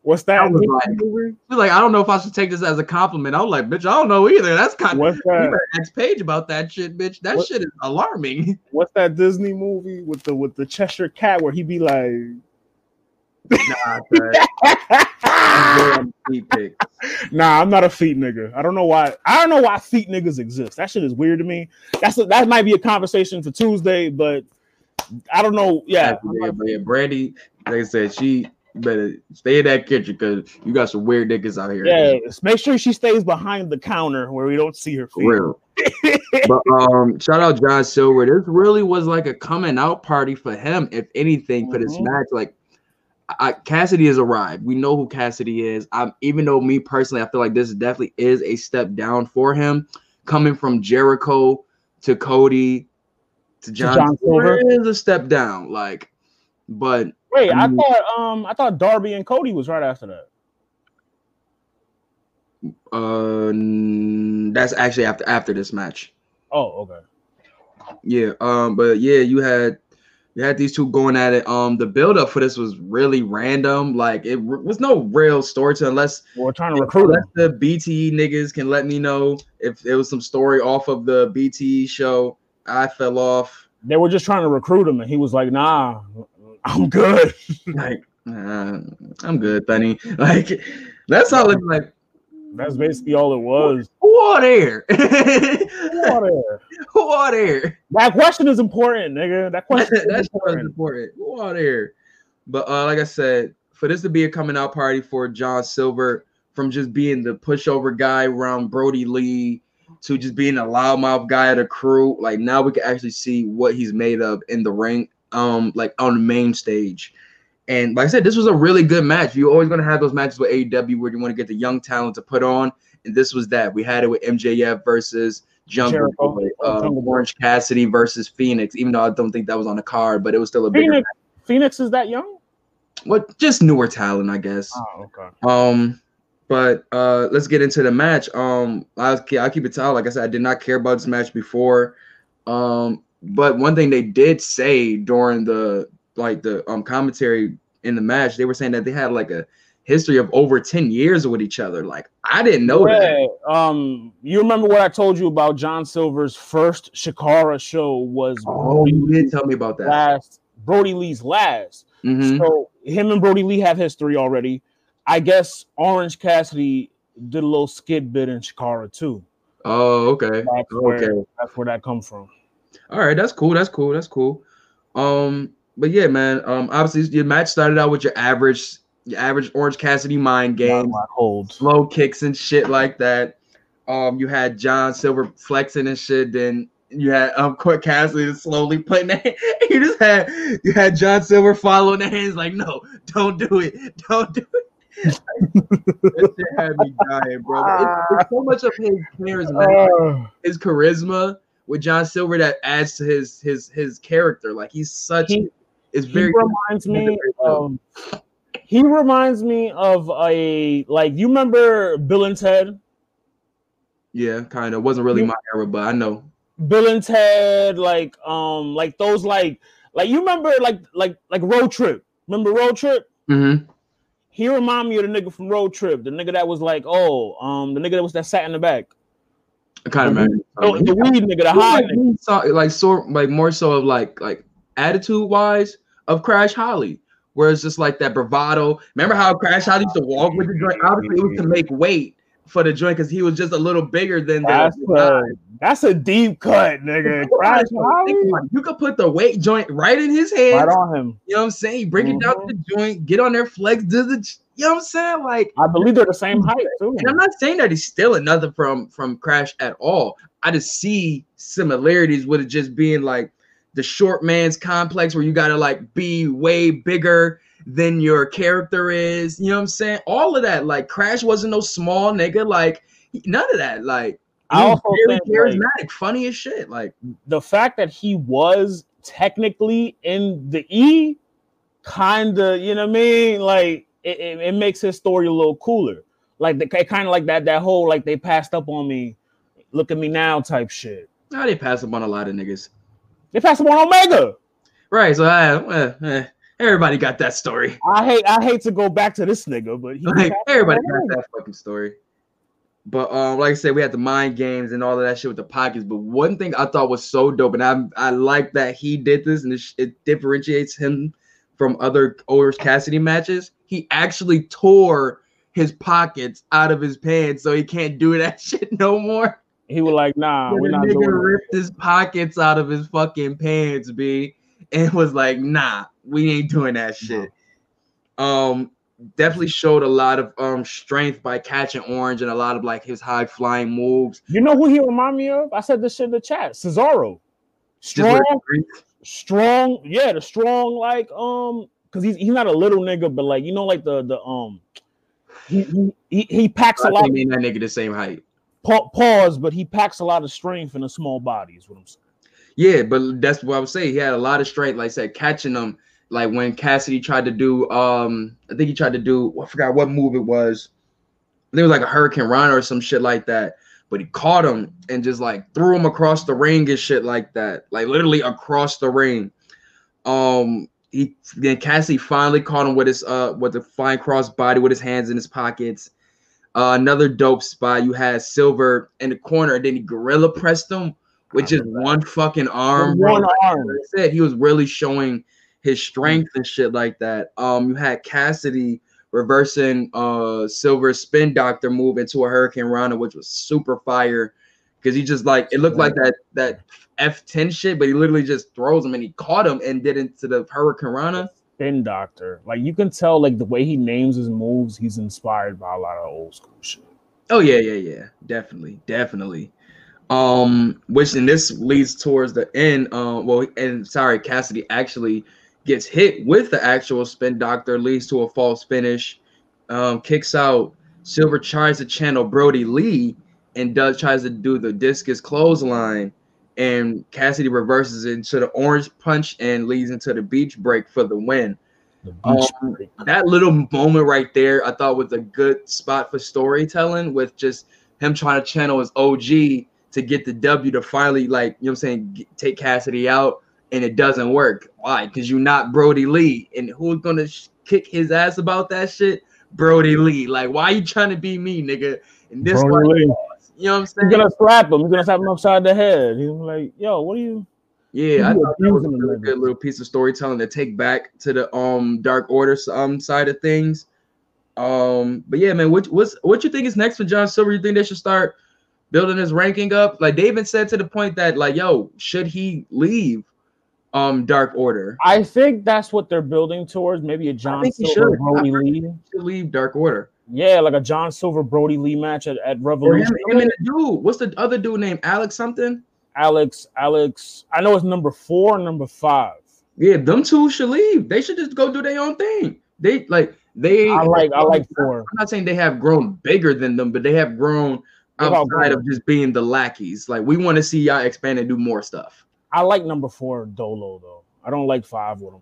What's that? was like, was like, I don't know if I should take this as a compliment. I was like, bitch, I don't know either. That's kind of What's of that? next page about that shit, bitch. That what, shit is alarming. What's that Disney movie with the with the Cheshire Cat where he be like, Nah, I'm nah, I'm not a feet nigga. I don't know why. I don't know why feet niggas exist. That shit is weird to me. That's a, that might be a conversation for Tuesday, but I don't know. Yeah, yeah, Brandi, like I said, she better stay in that kitchen because you got some weird niggas out here. Yeah, make sure she stays behind the counter where we don't see her feet. Real. but um, shout out John Silver. This really was like a coming out party for him, if anything, for this mm-hmm. match. Like I, Cassidy has arrived. We know who Cassidy is. I'm even though me personally, I feel like this definitely is a step down for him, coming from Jericho to Cody to John, to John Silver. is a step down. Like, but Wait, I, mean, I thought um I thought Darby and Cody was right after that. Uh, that's actually after after this match. Oh, okay. Yeah, um, but yeah, you had you had these two going at it. Um, the build up for this was really random. Like it r- was no real story to unless we're trying to recruit. Unless the BTE niggas can let me know if it was some story off of the BTE show. I fell off. They were just trying to recruit him, and he was like, "Nah, I'm good. like, uh, I'm good, Benny. Like, that's all it's like. That's basically all it was. Who are there? Who are there? Who are there? That question is important, nigga. That question that's important. important. Who are there? But uh, like I said, for this to be a coming out party for John Silver, from just being the pushover guy around Brody Lee to just being a loudmouth guy at a crew, like now we can actually see what he's made of in the ring um like on the main stage. And like I said, this was a really good match. You're always gonna have those matches with AEW where you want to get the young talent to put on, and this was that. We had it with MJF versus Jungle Boy, uh, Orange Cassidy versus Phoenix. Even though I don't think that was on the card, but it was still a big. Phoenix, Phoenix is that young? What? Just newer talent, I guess. Oh, okay. Um, but uh, let's get into the match. Um, I'll, I'll keep it tight. Like I said, I did not care about this match before. Um, but one thing they did say during the like the um commentary in the match, they were saying that they had like a history of over 10 years with each other. Like I didn't know yeah, that. Um, you remember what I told you about John Silver's first Chikara show was Oh, you did tell me about that. Last Brody Lee's last. Mm-hmm. So him and Brody Lee have history already. I guess Orange Cassidy did a little skid bit in Chikara too. Oh, okay. That's where, okay. that's where that come from. All right, that's cool. That's cool. That's cool. Um, but yeah, man. Um, obviously your match started out with your average, your average Orange Cassidy mind game, hold, slow kicks and shit like that. Um, you had John Silver flexing and shit. Then you had um Quick Cassidy slowly putting that. you just had you had John Silver following the hands like, no, don't do it, don't do it. that shit had me dying, bro. It's, it's so much of his charisma, his charisma with John Silver that adds to his his his character. Like he's such he, It's very he reminds me um he reminds me of a like you remember Bill and Ted? Yeah, kind of. Wasn't really my era, but I know. Bill and Ted, like um, like those like like you remember like like like Road Trip. Remember Road Trip? Mm-hmm. He remind me of the nigga from Road Trip, the nigga that was like, oh, um, the nigga that was that sat in the back. I kind of remember. Oh, the weed nigga, the high like, nigga. Like sort like more so of like like attitude wise of Crash Holly, where it's just like that bravado. Remember how Crash Holly used to walk with the joint? Obviously, it was to make weight for the joint because he was just a little bigger than That's the. a, that's a deep cut, nigga. Crash Holly. You could put the weight joint right in his hands. Right on him. You know what I'm saying? Bring it down to the mm-hmm. joint, get on there, flex, do the. You know what I'm saying? Like I believe they're the same height too. and I'm not saying that he's stealing nothing from from Crash at all. I just see similarities with it just being like the short man's complex where you gotta like be way bigger than your character is. You know what I'm saying? All of that. Like Crash wasn't no small nigga. Like none of that. Like I also very think, charismatic, like- funny as shit. Like the fact that he was technically in the E, kind of, you know what I mean? Like it, it, it makes his story a little cooler. Like the kind of like that that whole like they passed up on me, look at me now type shit. now they pass up on a lot of niggas. They passed up on Omega. Right. So I, eh, eh, everybody got that story. I hate I hate to go back to this nigga, but he Like everybody got that fucking story. But um, like I said, we had the mind games and all of that shit with the pockets. But one thing I thought was so dope, and I I like that he did this, and it, it differentiates him from other Orange Cassidy matches. He actually tore his pockets out of his pants, so he can't do that shit no more. He was like, nah, we're not nigga doing it. ripped his pockets out of his fucking pants, b, and was like, "Nah, we ain't doing that shit." Um, definitely showed a lot of um strength by catching Orange and a lot of like his high flying moves. You know who he remind me of? I said this shit in the chat. Cesaro. Strong, strong, yeah, the strong, like um, because he's he's not a little nigga, but like you know, like the the um, he he he, he packs a I lot. think me and that nigga the same height. Pa- pause, but he packs a lot of strength in a small body. Is what I'm saying. Yeah, but that's what I would say. He had a lot of strength, like I said, catching them. Like when Cassidy tried to do, um, I think he tried to do, I forgot what move it was. I think it was like a hurricanrana or some shit like that. But he caught him and just like threw him across the ring and shit like that, like literally across the ring. Um, he then Cassidy finally caught him with his uh with the flying cross body with his hands in his pockets. Uh, another dope spot. You had Silver in the corner, and then he gorilla pressed him with just one fucking arm. One arm. Like I said, he was really showing his strength and shit like that. Um, you had Cassidy reversing uh Silver's spin doctor move into a hurricanrana, which was super fire because he just like it looked like that that F10 shit, but he literally just throws him and he caught him and did into the hurricanrana. Spin Doctor. Like you can tell, like the way he names his moves, he's inspired by a lot of old school shit. Oh yeah, yeah, yeah, definitely, definitely. Um, which and this leads towards the end. Um, well, and sorry, Cassidy actually gets hit with the actual spin doctor, leads to a false finish. Um, kicks out. Silver tries to channel Brody Lee and does tries to do the discus clothesline, and Cassidy reverses into the orange punch and leads into the beach break for the win. The Um, break. that little moment right there, I thought was a good spot for storytelling with just him trying to channel his OG to get the W to finally, like, you know what I'm saying, get, take Cassidy out, and it doesn't work. Why? Because you're not Brody Lee. And who's going to sh- kick his ass about that shit? Brody Lee. Like, why are you trying to be me, nigga? And this Brody one, Lee. You know what I'm saying? He's gonna slap him. He's gonna slap him upside the head. He's like, "Yo, what are you?" Yeah, I thought that was a really good little piece of storytelling to take back to the um Dark Order um side of things. Um, but yeah, man, what what's what you think is next for John Silver? You think they should start building his ranking up? Like David said to the point that like, yo, should he leave um Dark Order? I think that's what they're building towards. Maybe a John think he Silver should. Brody I Lee. He should leave Dark Order. Yeah, like a John Silver Brody Lee match at, at Or him, Revolution. him and the dude. What's the other dude named Alex something? Alex, Alex. I know it's number four number five. Yeah, them two should leave. They should just go do their own thing. They like they. I like I like four. I'm not saying they have grown bigger than them, but they have grown outside of just being the lackeys. Like we want to see y'all expand and do more stuff. I like number four Dolo though. I don't like five with him.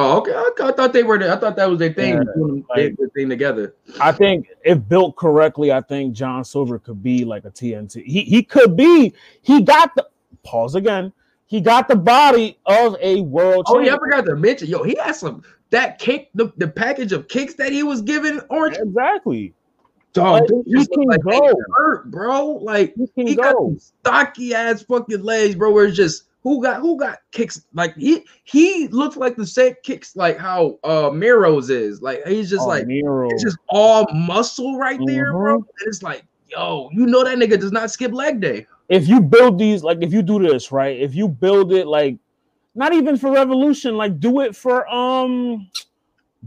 Oh, okay. I, I thought they were. I thought that was their thing. Yeah, doing like- their thing together. I think if built correctly, I think John Silver could be like a TNT. He he could be. He got the pause again. He got the body of a world. Oh yeah, I forgot to mention. Yo, he had some that kick. The, the package of kicks that he was given. Orange. exactly. Dog, Like, he can like go. hurt, bro. Like He can he got stocky ass fucking legs, bro. Where it's just who got who got kicks like he he looks like the same kicks like how uh Miro's is. Like he's just Oh, like Miro. it's just all muscle right there, bro. And it's like, yo, you know that nigga does not skip leg day. if you build these, like if you do this right, if you build it like not even for Revolution, like do it for um,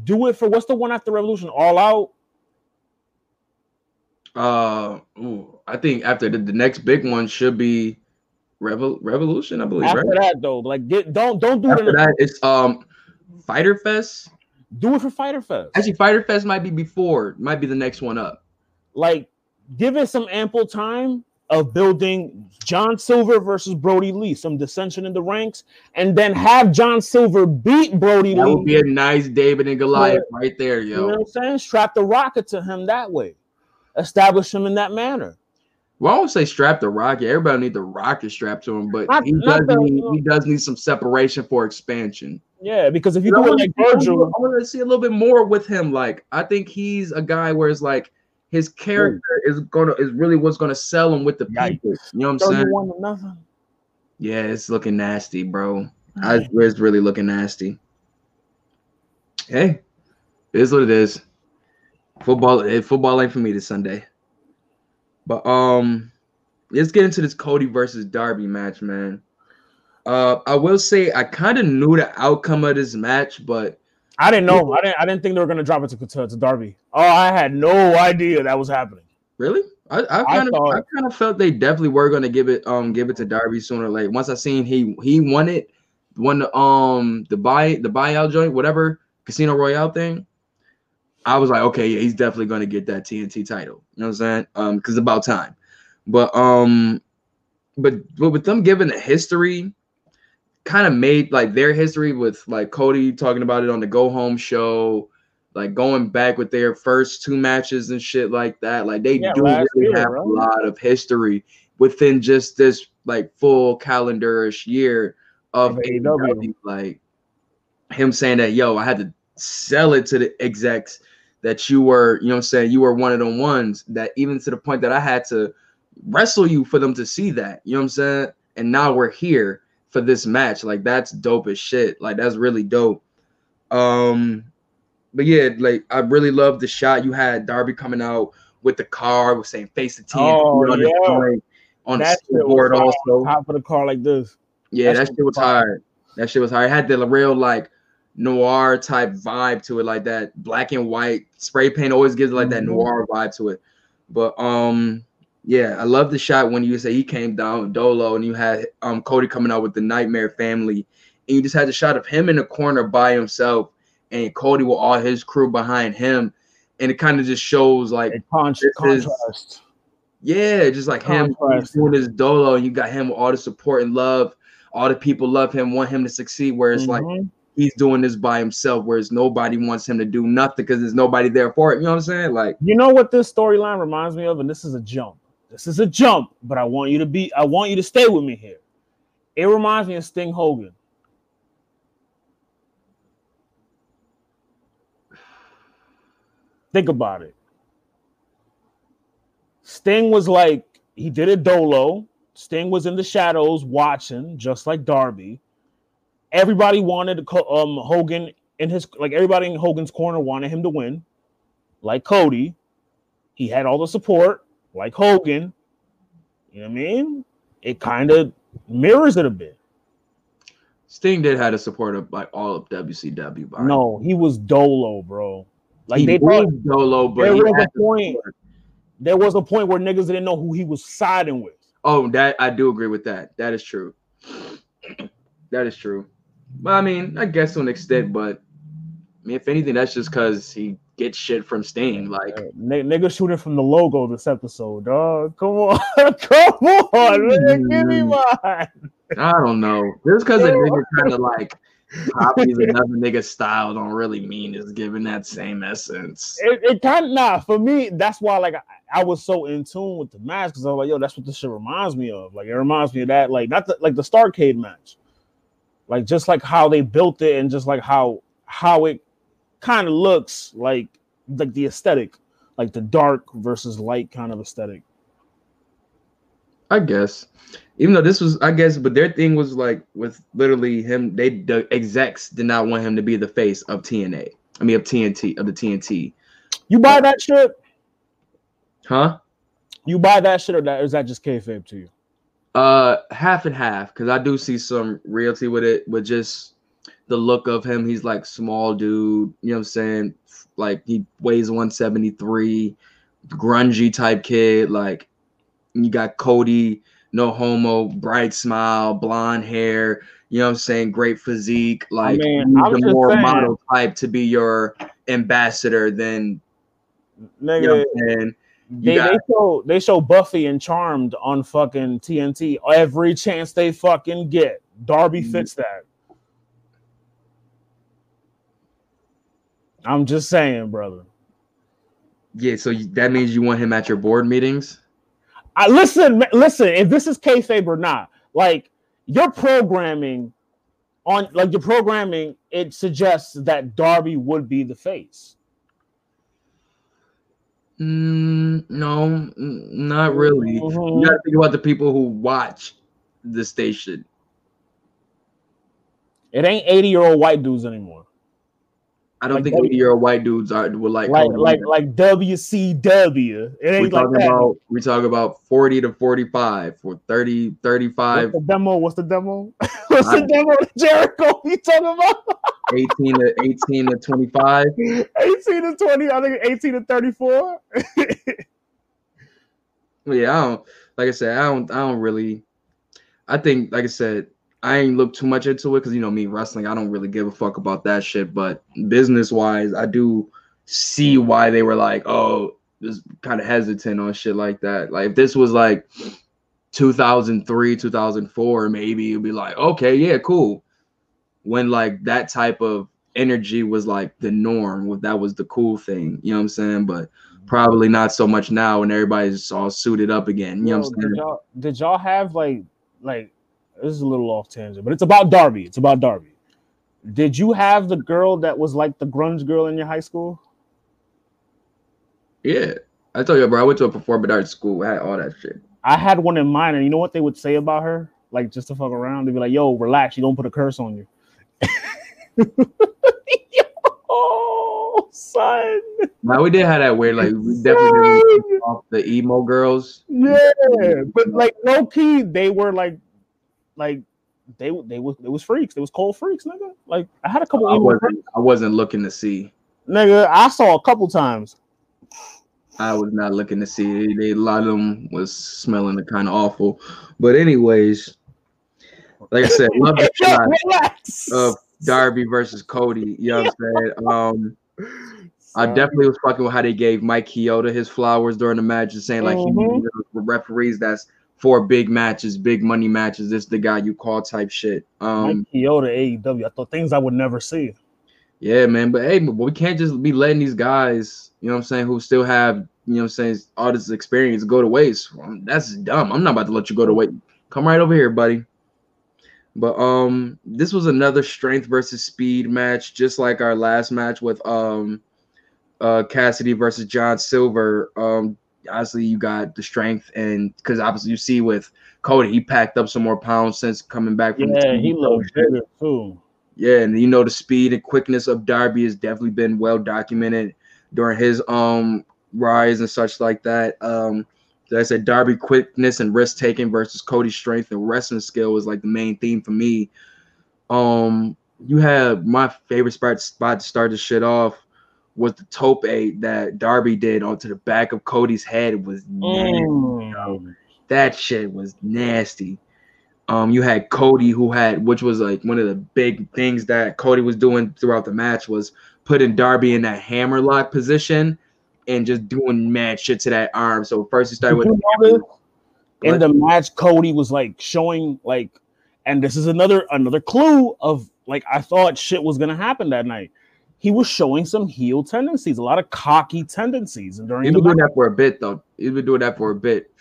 do it for what's the one after Revolution? All Out. Uh, ooh, I think after the, the next big one should be Revol- Revolution, I believe. After right? that though, like get don't don't do it. After that, it's um Fyter Fest. do it for Fyter Fest. Actually, Fyter Fest might be before, might be the next one up. like give it some ample time of building John Silver versus Brody Lee, some dissension in the ranks, and then have John Silver beat Brody That Lee. would be a nice David and Goliath right there, you know what yo. I'm saying? Strap the rocket to him that way, establish him in that manner. Well, I would say strap the rocket. Everybody need the rocket strapped to him, but Not- he does the- need he does need some separation for expansion. Yeah, because if you I do it like see- I want to see a little bit more with him. Like I think he's a guy where it's like his character is gonna is really what's gonna sell him with the Yikes. people. You know what I'm saying? one to nothing. Yeah, it's looking nasty, bro. I, it's really looking nasty. Hey, it is what it is. Football, eh, football ain't for me this Sunday. But um, let's get into this Cody versus Darby match, man. Uh, I will say I kind of knew the outcome of this match, but I didn't know. I didn't. I didn't think they were gonna drop it to, to, to Darby. Oh, I had no idea that was happening. really, I, I kind of, thought- I kind of felt they definitely were gonna give it, um, give it to Darby sooner or later. Once I seen he he won it, won the um the buy the buyout joint, whatever Casino Royale thing. I was like, okay, yeah, he's definitely gonna get that TNT title. You know what I'm saying? Um, because it's about time. But um, but but with them giving the history, kind of made like their history with like Cody talking about it on the Go Home show, like going back with their first two matches and shit like that. Like they Yeah, do really year, have a lot of history within just this like full calendarish year of. AEW. Like him saying that, yo, I had to sell it to the execs that you were, you know what I'm saying, you were one of the ones that even to the point that I had to wrestle you for them to see that. You know what I'm saying? And now we're here for this match. Like that's dope as shit. Like that's really dope. Um but yeah, like I really love the shot you had Darby coming out with the car was saying face the team Oh, on the yeah. joint, on That the shit was board hard. also. Top of the car like this. Yeah, That that shit was hard. That shit was hard. It had the real like noir type vibe to it, like that black and white spray paint always gives like that Mhm. noir vibe to it. But um, yeah, I love the shot when you say he came down Dolo and you had um Cody coming out with the Nightmare Family, and you just had the shot of him in the corner by himself and Cody with all his crew behind him, and it kind of just shows like A con- This is- contrast. yeah, just like him Contrast. doing his dolo, and you got him with all the support and love. All the people love him, want him to succeed. Where it's like Mhm. He's doing this by himself, whereas nobody wants him to do nothing because there's nobody there for it. You know what I'm saying? Like, You know what this storyline reminds me of, and this is a jump. This is a jump, but I want you to be. I want you to stay with me here. It reminds me of Sting Hogan. Think about it. Sting was like he did a dolo. Sting was in the shadows watching, just like Darby. Everybody wanted um Hogan in his like everybody in Hogan's corner wanted him to win, like Cody. He had all the support, like Hogan. You know what I mean? It kind of mirrors it a bit. Sting did have the support of like all of WCW. him. No, he was dolo, bro. Like he they was thought dolo, but there was a point. support. there was a point where niggas didn't know who he was siding with. Oh, that I do agree with that. That is true. That is true. But I mean, I guess to an extent, but I mean, if anything, that's just because he gets shit from Sting. Like, n- nigga shooting from the logo this episode, dog. Come on, come on. Give me Mm. mine. I don't know. Just because a nigga kind of like Copies another nigga style don't really mean it's giving that same essence. It, it kind of nah for me. That's why like I, I, was so in tune with the match because I was like, yo, that's what this shit reminds me of. Like it reminds me of that, like not the, like the Starcade match, like just like how they built it and just like how how it kind of looks like like the aesthetic, like the dark versus light kind of aesthetic. I guess even though this was, I guess, but their thing was like with literally him. They the execs did not want him to be the face of TNA. I mean, of TNT of the TNT. You buy that shit? Huh? You buy that shit, or that is that just kayfabe to you? Uh, half and half, because I do see some reality with it, with just the look of him. He's like small dude, you know what I'm saying? Like he weighs 173, grungy type kid. Like you got Cody no homo, bright smile, blonde hair, you know what I'm saying, great physique. Like I mean, the more saying, model type to be your ambassador than nigga, you know they, they show they show Buffy and Charmed on fucking TNT every chance they fucking get. Darby mm-hmm. fits that. I'm just saying, brother. Yeah, so that means you want him at your board meetings? I listen, listen. If this is kayfabe or not, like your programming on, like your programming, it suggests that Darby would be the face. Mm, no, not really. Mm-hmm. You got to think about the people who watch the station. It ain't 80 year old white dudes anymore. I don't like think w- year white dudes are would like like like, like WCW. It ain't we like that. About, we talk about 40 to 45 or 30, 35. What's the demo? What's the demo? What's I, the demo Jericho you talking about? 18 to 18 to 25. 18 to 20, I think 18 to 34. yeah, I don't like I said, I don't I don't really I think like I said, I ain't look too much into it because you know me wrestling. I don't really give a fuck about that shit. But business wise, I do see why they were like, oh, just kind of hesitant on shit like that. Like if this was like 2003, 2004, maybe you'd be like, okay, yeah, cool. When like that type of energy was like the norm, that was the cool thing. You know what I'm saying? But mm-hmm. probably not so much now when everybody's all suited up again. You Yo, know what I'm saying? Did y'all, did y'all have like like this is a little off tangent, but it's about Darby. It's about Darby. Did you have the girl that was like the grunge girl in your high school? Yeah, I told you, bro. I went to a performing arts school. I had all that shit. I had one in mind, and you know what they would say about her? Like just to fuck around, they'd be like, "Yo, relax. You don't put a curse on you." oh, son. Now we did have that weird, like we definitely off the emo girls. Yeah, but like low key, they were like like they they was it was freaks. It was cold freaks, nigga. Like I had a couple. I wasn't, I wasn't looking to see. Nigga, I saw a couple times. I was not looking to see. They, a lot of them was smelling the kind of awful. But anyways, like I said, love the shot of Darby versus Cody. You know what I'm saying? Um, I definitely was fucking with how they gave Mike Chioda his flowers during the match, and saying like mm-hmm. he referees that's for big matches, big money matches. This the guy you call type shit. Um, Mike Chioda AEW. I thought things I would never see. Yeah, man. But hey, but we can't just be letting these guys, you know what I'm saying, who still have, you know what I'm saying, all this experience go to waste. That's dumb. I'm not about to let you go to waste. Come right over here, buddy. But um, this was another strength versus speed match, just like our last match with um uh Cassidy versus John Silver. Um, obviously you got the strength and because obviously you see with Cody, he packed up some more pounds since coming back from yeah, he bigger too. Yeah, and you know the speed and quickness of Darby has definitely been well documented during his um rise and such like that. Um like I said, Darby quickness and risk taking versus Cody's strength and wrestling skill was like the main theme for me. Um, you have my favorite spot spot to start the shit off was the tope that Darby did onto the back of Cody's head was nasty. Mm. That shit was nasty. Um, you had Cody who had, which was like one of the big things that Cody was doing throughout the match was putting Darby in that hammer lock position and just doing mad shit to that arm. So first he started with in the match, Cody was like showing like And this is another another clue of like I thought shit was gonna happen that night. He was showing some heel tendencies, a lot of cocky tendencies. And during he's been doing that for a bit though. He's been doing that for a bit.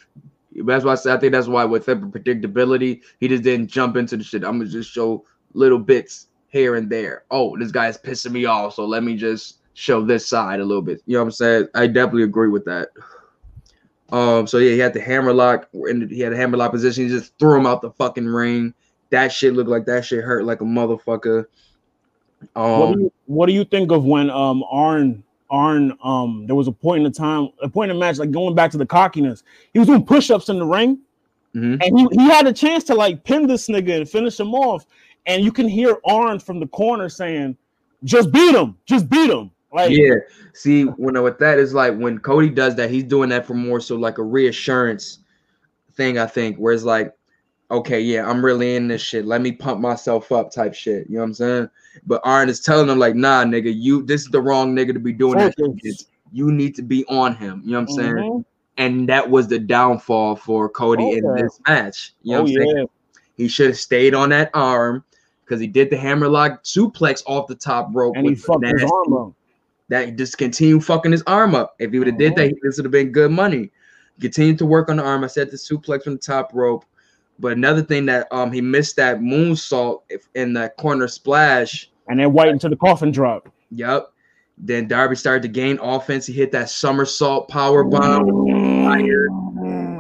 That's why I said I think that's why with the predictability, he just didn't jump into the shit. I'm gonna just show little bits here and there. Oh, this guy's pissing me off, so let me just show this side a little bit. You know what I'm saying? I definitely agree with that. Um, so yeah, he had the hammerlock, and he had a hammerlock position. He just threw him out the fucking ring. That shit looked like that shit hurt like a motherfucker. Um, what, do you, what do you think of when um Arn Arn um there was a point in the time, a point in the match, like going back to the cockiness, he was doing push-ups in the ring, mm-hmm. and he, he had a chance to like pin this nigga and finish him off, and you can hear Arn from the corner saying, "Just beat him, just beat him." Like, yeah. See, when with that is like when Cody does that, he's doing that for more so like a reassurance thing. I think, where it's like, okay, yeah, I'm really in this shit. Let me pump myself up, type shit. You know what I'm saying? But Arn is telling him like, nah, nigga, you this is the wrong nigga to be doing that. You need to be on him. You know what I'm mm-hmm. saying? And that was the downfall for Cody okay. in this match. You know oh, what I'm yeah. saying? He should have stayed on that arm because he did the hammerlock suplex off the top rope. And he fucked his arm up that just continue fucking his arm up. If he would have did that, this would have been good money. Continue to work on the arm. I said the suplex from the top rope. But another thing that um he missed that moonsault in that corner splash. And then white into the coffin drop. Yep. Then Darby started to gain offense. He hit that somersault power bomb.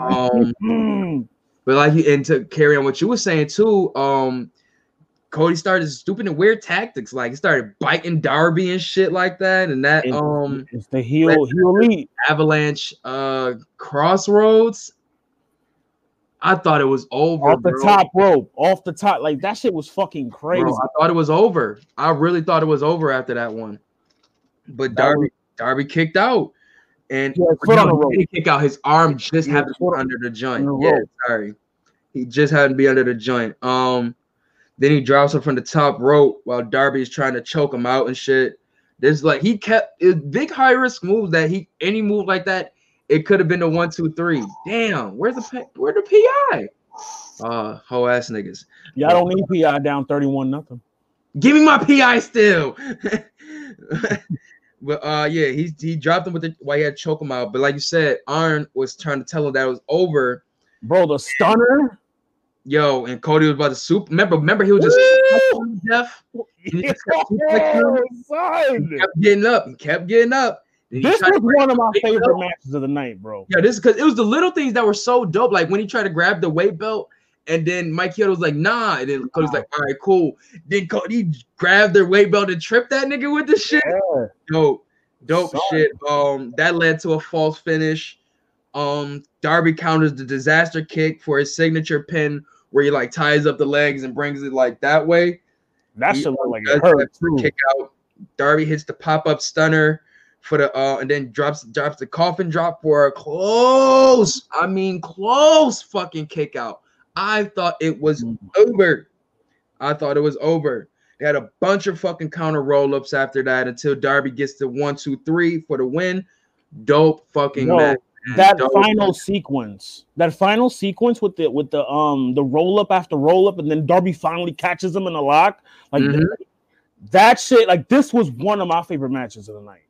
Um, but like and to carry on what you were saying too, um, Cody started stupid and weird tactics. Like he started biting Darby and shit like that. And that it, um it's the heel heel elite avalanche uh crossroads. I thought it was over. Off the bro. top rope, off the top. Like that shit was fucking crazy. Bro, I thought it was over. I really thought it was over after that one. But Darby, was, Darby kicked out. And yeah, foot on the rope. he kick out his arm just yeah, happened to be under the joint. The yeah, sorry. He just had to be under the joint. Um then he drops him from the top rope while Darby is trying to choke him out and shit. There's like he kept it big high risk moves that he any move like that, it could have been the one, two, three. Damn, where's the where the PI? Uh whole ass niggas. Y'all don't need PI down 31 nothing. Give me my PI still. but uh yeah, he he dropped him with the while he had choke him out. But like you said, Arn was trying to tell him that it was over. Bro, the stunner Yo, and Cody was about to soup. Remember, remember, he was just Jeff. He, just kept, he kept getting up. He kept getting up. This was one of my favorite belt. matches of the night, bro. Yeah, this because it was the little things that were so dope. Like when he tried to grab the weight belt, and then Mike Chioda was like, "Nah," and then Cody's like, "All right, cool." Then Cody grabbed their weight belt and tripped that nigga with the shit. Yeah. Dope, dope Sorry. shit. Um, that led to a false finish. Um, Darby counters the disaster kick for his signature pin where he like ties up the legs and brings it like that way. That should look like hurt Kick out. Darby hits the pop up stunner for the uh, and then drops drops the coffin drop for a close. I mean, close fucking kick out. I thought it was mm. over. I thought it was over. They had a bunch of fucking counter roll ups after that until Darby gets to one, two, three for the win. Dope fucking match that final sequence, that final sequence with the with the um the roll up after roll up, and then Darby finally catches him in the lock, like mm-hmm. that shit. Like this was one of my favorite matches of the night.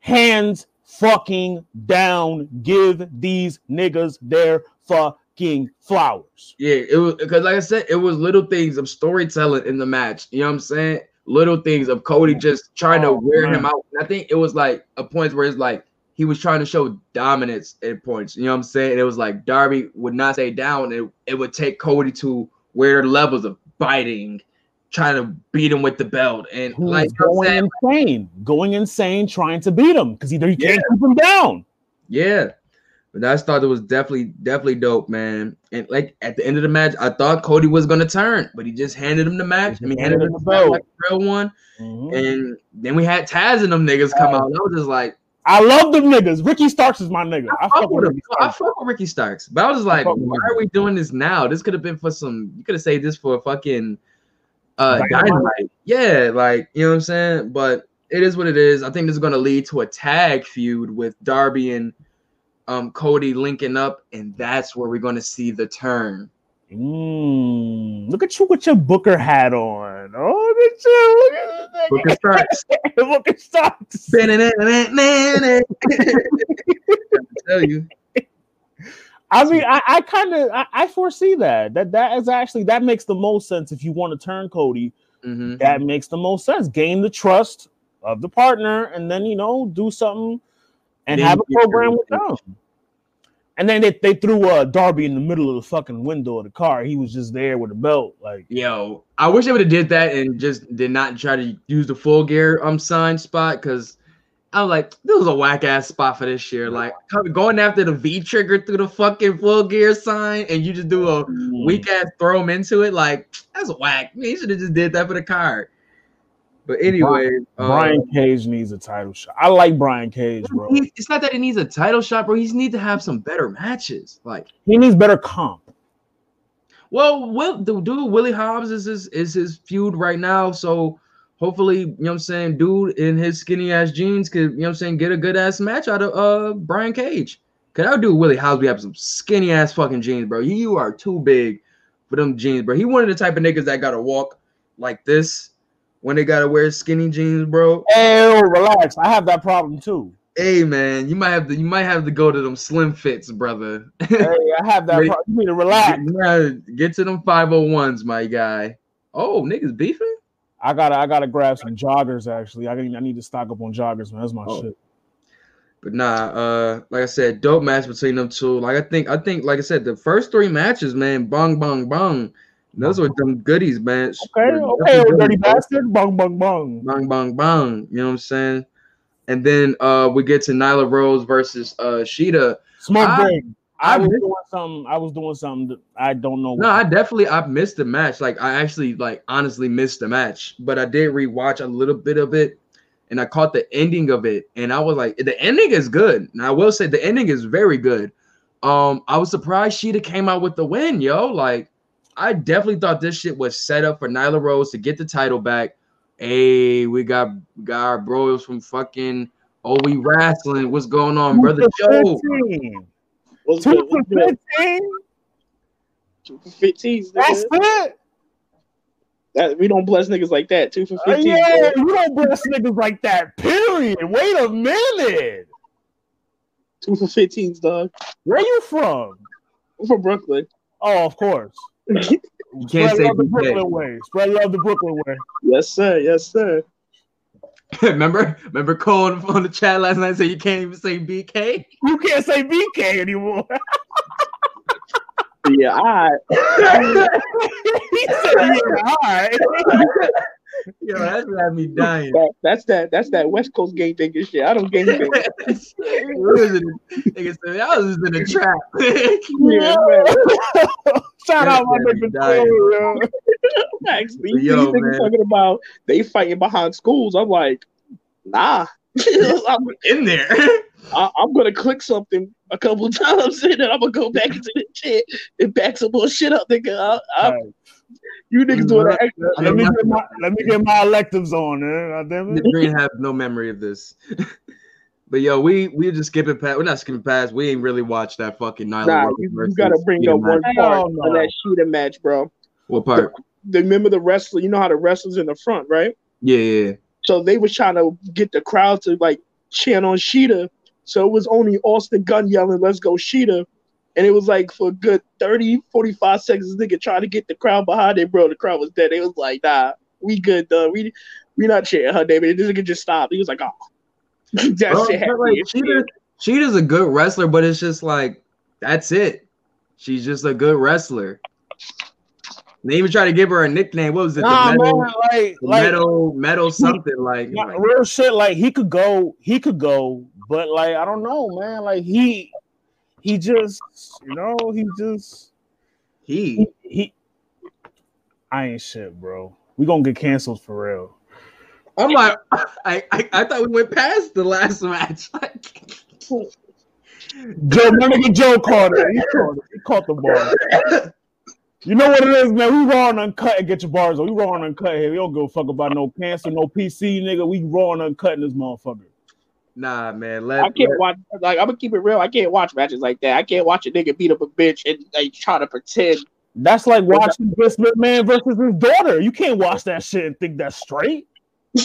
Hands fucking down, give these niggas their fucking flowers. Yeah, it was because like I said, it was little things of storytelling in the match. You know what I'm saying? Little things of Cody just trying oh, to wear man. him out. I think it was like a point where it's like he was trying to show dominance at points. You know what I'm saying? And it was like Darby would not stay down. It, it would take Cody to where levels of biting, trying to beat him with the belt. And he like going saying, insane, going insane, trying to beat him because either you can't keep him down. Yeah. But I thought it was definitely, definitely dope, man. And like at the end of the match, I thought Cody was gonna turn, but he just handed him the match. I mean, handed him the belt, like real one. Mm-hmm. And then we had Taz and them niggas come out. I was just like, I love them niggas. Ricky Starks is my nigga. I, I fuck with, Ricky I fuck with Ricky Starks, but I was just like, why are we doing this now? This could have been for some. You could have saved this for a fucking uh dynamite. Yeah, like you know what I'm saying. But it is what it is. I think this is going to lead to a tag feud with Darby and um Cody linking up, and that's where we're going to see the turn. Mm, Look at you with your Booker hat on. Oh, look at you. Look at Booker starts. Booker starts. tell you. I mean, I, I kind of I, I, foresee that. That that is actually that makes the most sense if you want to turn Cody. Mm-hmm. That makes the most sense. Gain the trust of the partner, and then you know do something and then have a program with them. And then they, they threw uh, Darby in the middle of the fucking window of the car. He was just there with a belt. Like, yo, I wish they would have did that and just did not try to use the full gear um sign spot because I was like, this was a whack ass spot for this year. Like going after the V trigger through the fucking full gear sign, and you just do a mm. weak ass throw him into it. Like that's a whack. Man, should have just did that for the card. But anyway, Brian uh, Cage needs a title shot. I like Brian Cage, bro. It's not that he needs a title shot, bro. He needs to have some better matches. Like he needs better comp. Well, Will, the dude Willie Hobbs is his is his feud right now. So hopefully, you know what I'm saying, dude in his skinny ass jeans could, you know what I'm saying, get a good ass match out of uh Brian Cage. Cause I do Willie. We have some skinny ass fucking jeans, bro. You are too big for them jeans, bro. He one of the type of niggas that gotta walk like this when they gotta wear skinny jeans, bro. Hey, relax. I have that problem too. Hey man, you might have to you might have to go to them slim fits, brother. hey, I have that problem. You need to relax. Get, get to them 501s, my guy. Oh, niggas beefing? I gotta I gotta grab some joggers actually. I need I need to stock up on joggers, man. That's my oh. shit. But nah, uh, like I said, dope match between them two. Like I think, I think, like I said, the first three matches, man, bong bong bong. Those were them goodies, man. Okay, okay, dirty bastard, bong bong bong, bong bong bong. You know what I'm saying? And then uh, we get to Nyla Rose versus uh Shida. Smoke I, I, was doing something. I was doing something. I don't know. No, I definitely I missed the match. Like I actually like honestly missed the match, but I did rewatch a little bit of it, and I caught the ending of it, and I was like, the ending is good. And I will say the ending is very good. Um, I was surprised Shida came out with the win, yo. Like I definitely thought this shit was set up for Nyla Rose to get the title back. Hey, we got we got our bros from fucking Oh We Wrestling. What's going on, brother Joe? What's Two good? What's for good? 15? Two for 15. That's it. That we don't bless niggas like that. Two for 15. Uh, yeah, you don't bless niggas like that. Period. Wait a minute. Two for 15s, dog. Where you from? I'm from Brooklyn. Oh, of course. you can't Spread say the Brooklyn way. Spread love the Brooklyn way. Yes, sir. Yes, sir. remember, remember Cole on the chat last night said you can't even say BK. You can't say BK anymore. yeah, I. he said, yeah, all right. Yo, that's had me dying. That, that's that. That's that West Coast gang thinking shit. I don't gang thing. Nigga I was in a trap. yeah, Shout out my nigga yo. Actually, yo, these niggas talking about they fighting behind schools. I'm like, nah. I'm in there. I, am gonna click something a couple times and then I'm gonna go back into the shit and back some more shit up, nigga. I, I, right. You niggas doing that. Let me get my let me get my electives on, man. Damn it. Green have no memory of this. But yo, we we just skipping past. We're not skipping past. We ain't really watched that fucking Nyla. Nah, you, you gotta bring up one part of that Shida match, bro. What part? The, remember the wrestler? You know how the wrestlers in the front, right? Yeah, yeah. So they was trying to get the crowd to like chant on Shida. So it was only Austin Gunn yelling, "Let's go, Shida." And it was like for a good 30, 45 seconds, nigga trying to get the crowd behind it, bro. The crowd was dead. It was like, nah, we good, though. We we not cheering her, David. This nigga just stopped. He was like, oh. that Bro, shit like, Shida, Shida's a good wrestler, but it's just like, that's it. She's just a good wrestler. They even try to give her a nickname. What was it? Nah, the metal, man, like, like metal, metal something like, like real shit. Like he could go, he could go, but like I don't know, man. Like he he just, you know, he just he he, he I ain't shit, bro. We gonna get canceled for real. I'm like, I, I, I thought we went past the last match. Joe, my nigga Joe caught it. He caught. He caught the ball. You know what it is, man. We raw and uncut and get your bars on. We raw and uncut here. We don't give a fuck about no cancer, no PC, nigga. We raw and uncut in this motherfucker. Nah, man. Let, I can't let, watch. Like I'm gonna keep it real. I can't watch matches like that. I can't watch a nigga beat up a bitch and like try to pretend That's like watching Vince man versus his daughter. You can't watch that shit and think that's straight.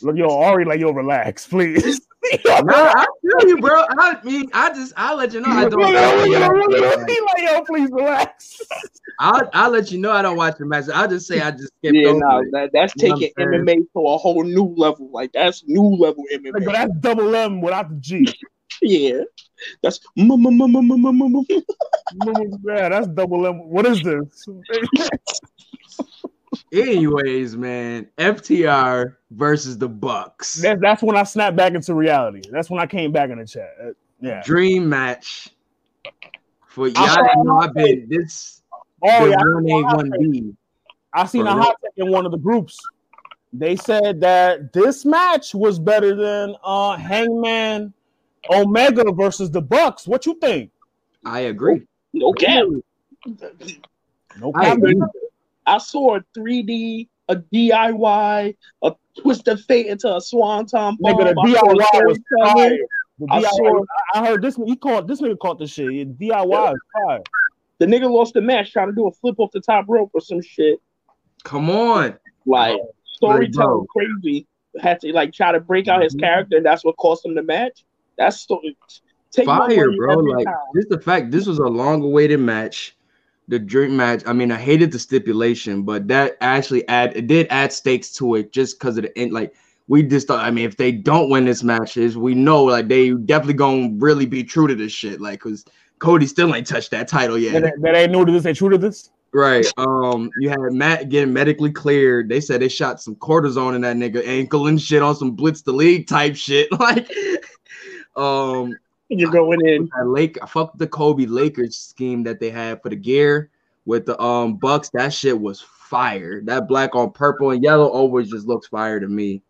Look, yo, Ari, like yo, relax, please. nah, I feel you, bro. I mean, I just I'll let you know I don't. He like, yo, please relax. I'll, I'll let you know I don't watch the match. I'll just say I just skipped Yeah, over no, it. that, that's You taking I'm MMA to a whole new level. Like that's new level Like, but that's double M without the G. Yeah, that's mm, mm, mm, mm, mm, mm, mm, mm. Yeah, that's double M. What is this? Anyways, man, FTR versus the Bucks. That, that's when I snapped back into reality. That's when I came back in the chat. Uh, Yeah. Dream match. For y'all I saw didn't know a I've been this Oh been yeah, one A one B. I seen a hot take in one of the groups. They said that this match was better than uh Hangman Omega versus the Bucks. What you think? I agree. No cap. No I agree. comment. I saw a 3D, a DIY, a twist of fate into a swanton bomb. Nigga, the I DIY was fire. The I DIY, saw- I heard this. One. He called this nigga caught the shit. DIY is fire. The nigga lost the match trying to do a flip off the top rope or some shit. Come on. Like storytelling bro. crazy. Had to like try to break out his Mhm. character, and that's what cost him the match. That's story. Take my Fire, bro. Like time. just the fact this was a long awaited match. The dream match. I mean, I hated the stipulation, but that actually add it did add stakes to it just because of the end. Like we just thought. I mean, if they don't win this matches, we know like they definitely gonna really be true to this shit. Like, cause Cody still ain't touched that title yet. That, that ain't new to this. Ain't true to this. Right. Um, you had Matt getting medically cleared. They said they shot some cortisone in that nigga ankle and shit on some blitz the league type shit. Like, um, You're going in. that Lake, the Kobe Lakers scheme that they had for the gear with the um Bucks. That shit was fire. That black on purple and yellow always just looks fire to me.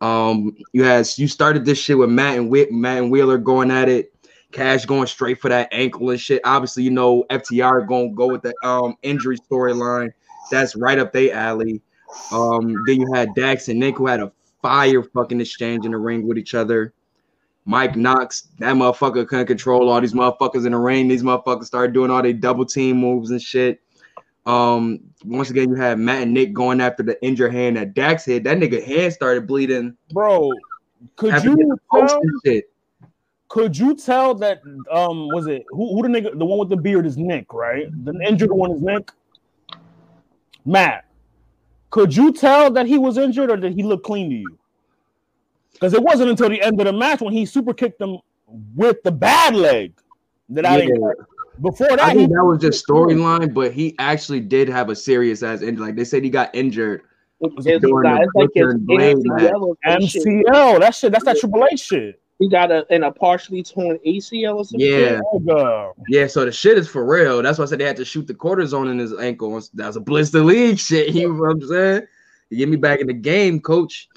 Um, you had you started this shit with Matt and Wh- Matt and Wheeler going at it. Cash going straight for that ankle and shit. Obviously, you know FTR gonna go with the um injury storyline. That's right up their alley. Um, then you had Dax and Nick who had a fire fucking exchange in the ring with each other. Mike Knox, that motherfucker couldn't control all these motherfuckers in the ring. These motherfuckers started doing all their double team moves and shit. Um, once again, you had Matt and Nick going after the injured hand that Dax hit. That nigga hand started bleeding. Bro, could you post tell? Could you tell that? Um, was it who? Who the nigga? The one with the beard is Nick, right? The injured one is Nick. Matt, could you tell that he was injured or did he look clean to you? Because it wasn't until the end of the match when he super kicked him with the bad leg that I didn't. Before that, I he that was just storyline, but he actually did have a serious ass injury. Like they said, he got injured. It's, During the it's like his Butcher and Blade ACL or some shit. MCL. That shit. That's that Triple H shit. He got a in a partially torn ACL or something. Yeah, Oh, yeah. So the shit is for real. That's why I said they had to shoot the cortisone in his ankle. That was a Blitz the League shit. You know what I'm saying? You get me back in the game, coach.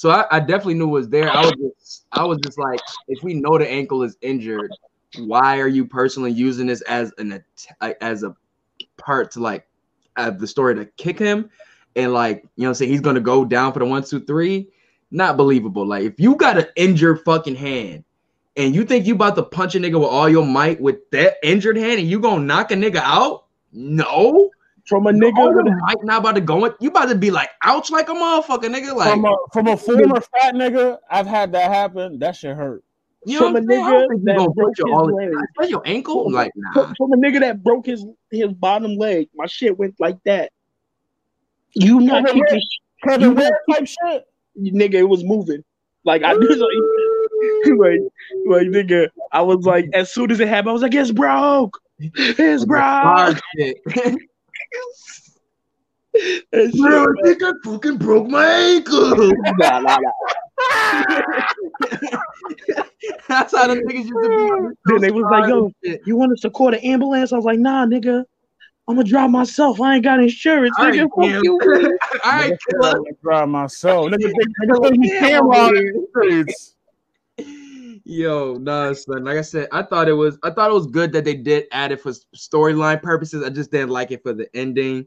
So I, I definitely knew it was there. I was just, I was just like, if we know the ankle is injured, why are you personally using this as an as a part to like the story to kick him and like you know I'm saying he's gonna go down for the one two three? Not believable. Like if you got an injured fucking hand and you think you about to punch a nigga with all your might with that injured hand and you gonna knock a nigga out? No. From a Nigga, nigga with a Mike not about to go in. You about to be like ouch like a motherfucker, nigga. Like From a from a former fat nigga, I've had that happen. That shit hurt. you know from what a I'm saying? I nigga don't you that broke put your his all leg. Is your ankle? Like nah. from, from a nigga that broke his his bottom leg. My shit went like that. You not Kevin kicking Red- Kevin You Red type shit. nigga, it was moving. Like I did like, like, like nigga, I was like, as soon as it happened, I was like, it's broke. It's broke. Hard shit. That shit, Bro, I think I fucking broke my ankle. Nah, nah, nah. That's how the niggas used to be. Then they was like, yo. You want us to call the ambulance? I was like, nah, nigga. I'm gonna drive myself. I ain't got insurance, All right, nigga. Fuck you. All right, I'm gonna drive myself. Nigga, think- nigga, think he camera out in the streets. Yo, nah, son. Like I said, I thought it was I thought it was good that they did add it for storyline purposes. I just didn't like it for the ending.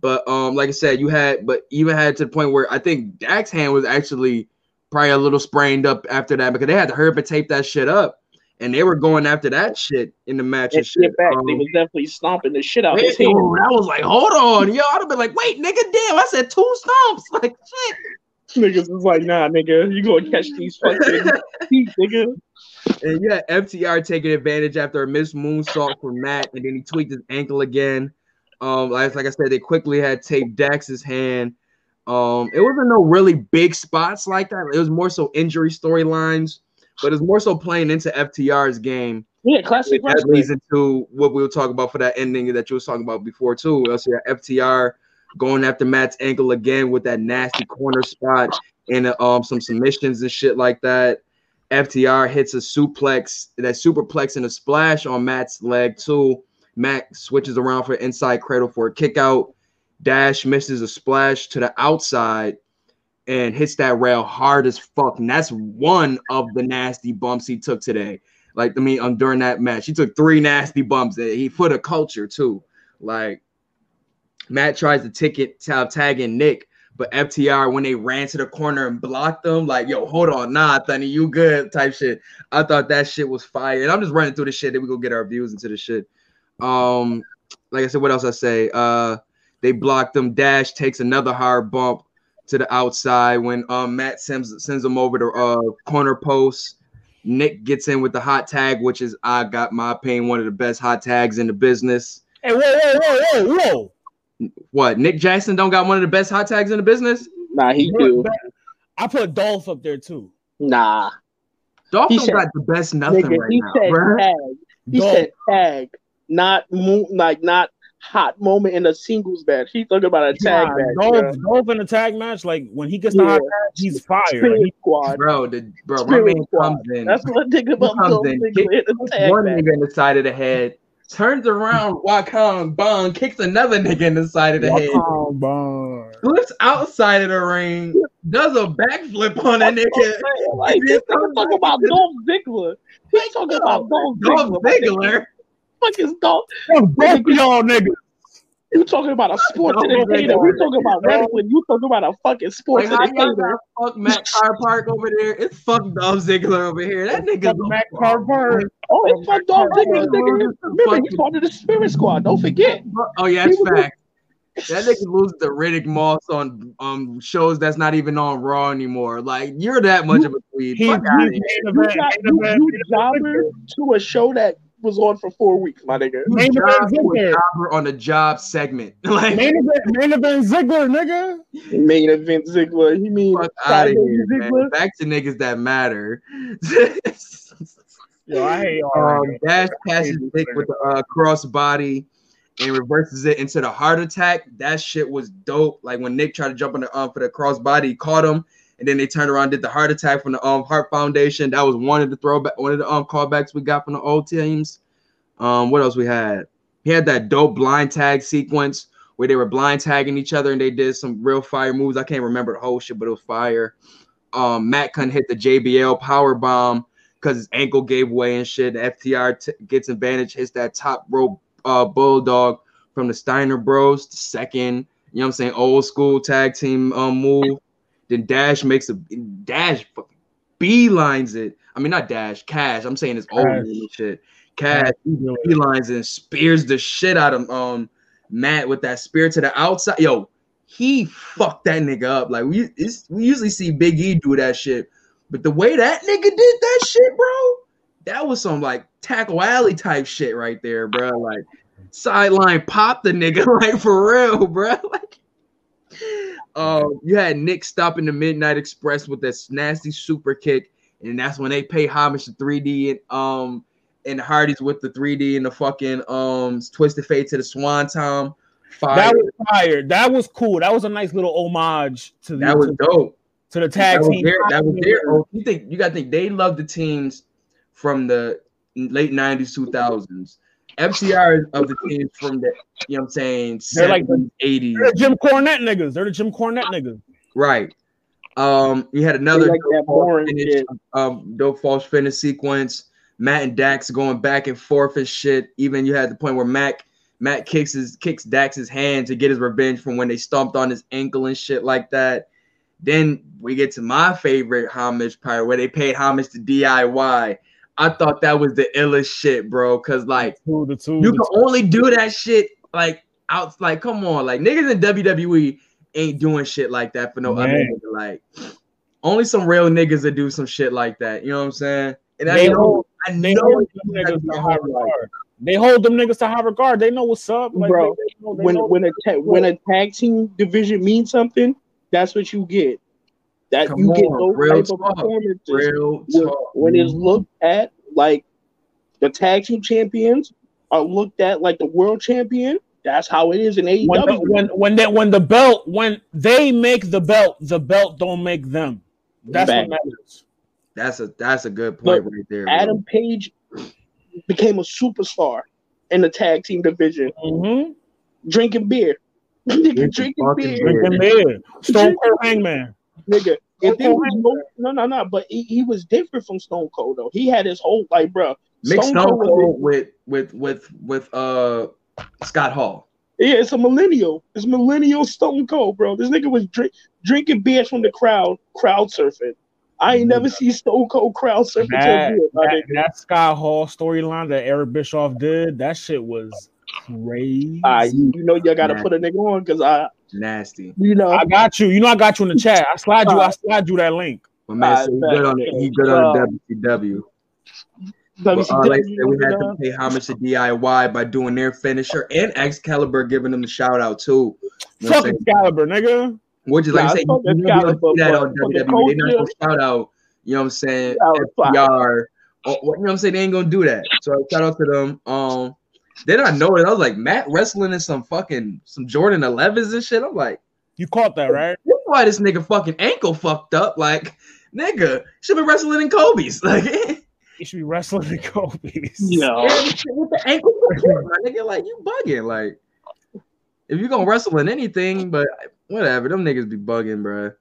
But um, like I said, you had but even had to the point where I think Dax's hand was actually probably a little sprained up after that because they had to hurry up and tape that shit up. and they were going after that shit in the match and shit. Back, Um, they was definitely stomping the shit out Wait, his hand. I was like, hold on, yo. I'd have been like, wait, nigga, damn. I said two stomps. Like, shit. Niggas was like, nah, nigga, you gonna catch these fucking feet, nigga. And yeah, FTR taking advantage after a missed moonsault from Matt, and then he tweaked his ankle again. Um, like, like I said, they quickly had taped Dax's hand. Um, it wasn't no really big spots like that. It was more so injury storylines, but it's more so playing into FTR's game. Yeah, classic that leads into what we were talking about for that ending that you was talking about before too. Also, yeah, FTR going after Matt's ankle again with that nasty corner spot and uh, um some submissions and shit like that. FTR hits a suplex, that superplex and a splash on Matt's leg too. Matt switches around for inside cradle for a kick out. Dash misses a splash to the outside and hits that rail hard as fuck. And that's one of the nasty bumps he took today. Like, I mean, um, during that match, he took three nasty bumps. He for the culture too. Like, Matt tries to ticket tag tagging Nick, but FTR when they ran to the corner and blocked them, like, yo, hold on, nah, Thunny, you good type shit. I thought that shit was fire. And I'm just running through the shit. Then we go get our views into the shit. Um, like I said, what else I say? Uh, they blocked them. Dash takes another hard bump to the outside when um Matt sends sends him over to uh corner post. Nick gets in with the hot tag, which is I got my opinion one of the best hot tags in the business. Hey, whoa, whoa, whoa, whoa, whoa. What Nick Jackson don't got one of the best hot tags in the business? Nah, he do. I put Dolph up there too. Nah. Dolph He don't said- got the best nothing Nigga, right he now, said bruh. tag. He Dolph. said tag, not mo- like not hot moment in a singles match. He's talking about a tag Nah, match. Dolph, bruh. Dolph in a tag match, like when he gets the Yeah. hot tag, he's fire. Spirit He- squad. Bro, the bro, my man squad. comes in. That's what I think about comes Dolph in, in a tag one match. nigga in the side of the head, turns around, walk on bong, kicks another nigga in the side of the head, Oh, boy. flips outside of the ring, does a backflip on a nigga. Like this nigga talking about Dolph Ziggler. He's talking about Dolph Dolph Ziggler. my nigga. Ziggler. Fuck is Dolph? Both y'all niggas. You talking about a sports Dolph entertainer? We talking about wrestling. You talking about a fucking sports Like entertainer? fuck Matt Car Park over there? It's fuck Dolph Ziggler over here. That nigga's Fuck Matt Carter. Oh, it's fuck Dolph Ziggler. nigga. Remember, Fucking- he's part of the Spirit Squad. Don't forget. Oh yeah, that's fact. That nigga loses to Riddick Moss on um shows that's not even on Raw anymore. Like you're that much of a tweed. He's Fuck outta he's here. main You event. got you, you main jobber to a show that was on for four weeks, my nigga. Main event Ziggler. on a job segment. Like Main event, main event Ziggler, nigga. Main event Ziggler. He mean fuck out of Saturday here, man. Ziggler. Back to niggas that matter. Yo, I hate y'all. um. Dash catches Nick with the uh, cross body and reverses it into the heart attack. That shit was dope. Like when Nick tried to jump on the um for the cross body, he caught him, and then they turned around did the heart attack from the um Heart Foundation. That was one of the throwback, one of the um callbacks we got from the old teams. Um, what else we had? He had that dope blind tag sequence where they were blind tagging each other and they did some real fire moves. I can't remember the whole shit, but it was fire. Um, Matt couldn't hit the JBL power bomb because his ankle gave way and shit. FTR t- gets advantage, hits that top rope uh, bulldog from the Steiner Bros. The second, you know what I'm saying, old school tag team um, move. Then Dash makes a Dash fucking beelines it. I mean, not Dash, Cash. I'm saying it's old Cash. name and shit. Cash beelines and spears the shit out of um Matt with that spear to the outside. Yo, he fucked that nigga up. Like we it's, we usually see Big E do that shit, but the way that nigga did that shit, bro, that was some like tackle alley type shit right there, bro. Like sideline pop the nigga, like for real, bro. Like, um, you had Nick stopping the Midnight Express with that nasty super kick, and that's when they pay homage to 3D and um and Hardy's with the 3D and the fucking um twisted fate to the Swanton. Fire. That was fire. That was cool. That was a nice little homage to the that was to, dope. to the tag that was team. their, that was their. Oh, you think you gotta think they love the teams from the late '90s, 2000s. FTR is of the teams from the you know what I'm saying They're like 70s, 80s. They're the Jim Cornette niggas. They're the Jim Cornette niggas. Right. Um, you had another like dope false finish, um, dope false finish sequence. Matt and Dax going back and forth and shit. Even you had the point where Mac Matt kicks his kicks Dax's hand to get his revenge from when they stomped on his ankle and shit like that. Then we get to my favorite homage part where they paid homage to DIY. I thought that was the illest shit, bro. Cause like Two, the two, you the can only do that shit like out like come on, like niggas in WWE ain't doing shit like that for no other nigga. Like only some real niggas that do some shit like that. You know what I'm saying? And I They know, hold- I They know hold them niggas to not high like- regard. They hold them niggas to high regard. They know what's up, like, Bro, they- they know- they when when a ta- when a tag team division means something, that's what you get. That Come you get on, those real type of performances real when, talk. when it's looked at like the tag team champions are looked at like the world champion. That's how it is in AEW. when the, when when that when the belt when they make the belt, the belt don't make them. That's Bang. what matters. That's a that's a good point Look, right there. bro. Adam Page became a superstar in the tag team division, Mm-hmm. drinking beer. Drinking drinking beer. beer. Drinking beer. Stone Cold Hangman. Nigga, if there Stone no, no, no, no, but he, he was different from Stone Cold though. He had his whole like, bro. Mixed Stone Stone Cold Cold with with with with uh Scott Hall. Yeah, it's a millennial. It's millennial Stone Cold, bro. This nigga was drink, drinking beers from the crowd, crowd surfing. I ain't never seen Stone Cold crowd surfing so That, that, that Scott Hall storyline that Eric Bischoff did, that shit was crazy. Ah, you, you know you gotta Nah. put a nigga on because I, Nasty. you know, I got you. You know I got you in the chat. I slide you. I slide you that link. My man Alright, said he good on it. He good on the WCW. But, uh, like I said, we had to pay homage to DIY by doing their finisher and Excalibur giving them the shout out too. You know Fuck Excalibur, nigga. Which is like Nah, I say, you, you Excalibur, see that on for WWE. They're not gonna shout out. You know what I'm saying? That was. FTR. You know what I'm saying? They ain't gonna do that. So shout out to them. Um, then I know it. I was like Matt wrestling in some fucking some Jordan 11s and shit. I'm like, You caught that, right? this why this nigga fucking ankle fucked up. Like, nigga should be wrestling in Kobe's. Like, You should be wrestling in Kobe's. no, with the ankle support, my nigga. Like, you bugging. Like, if you gonna wrestle in anything, but whatever, them niggas be bugging, bro.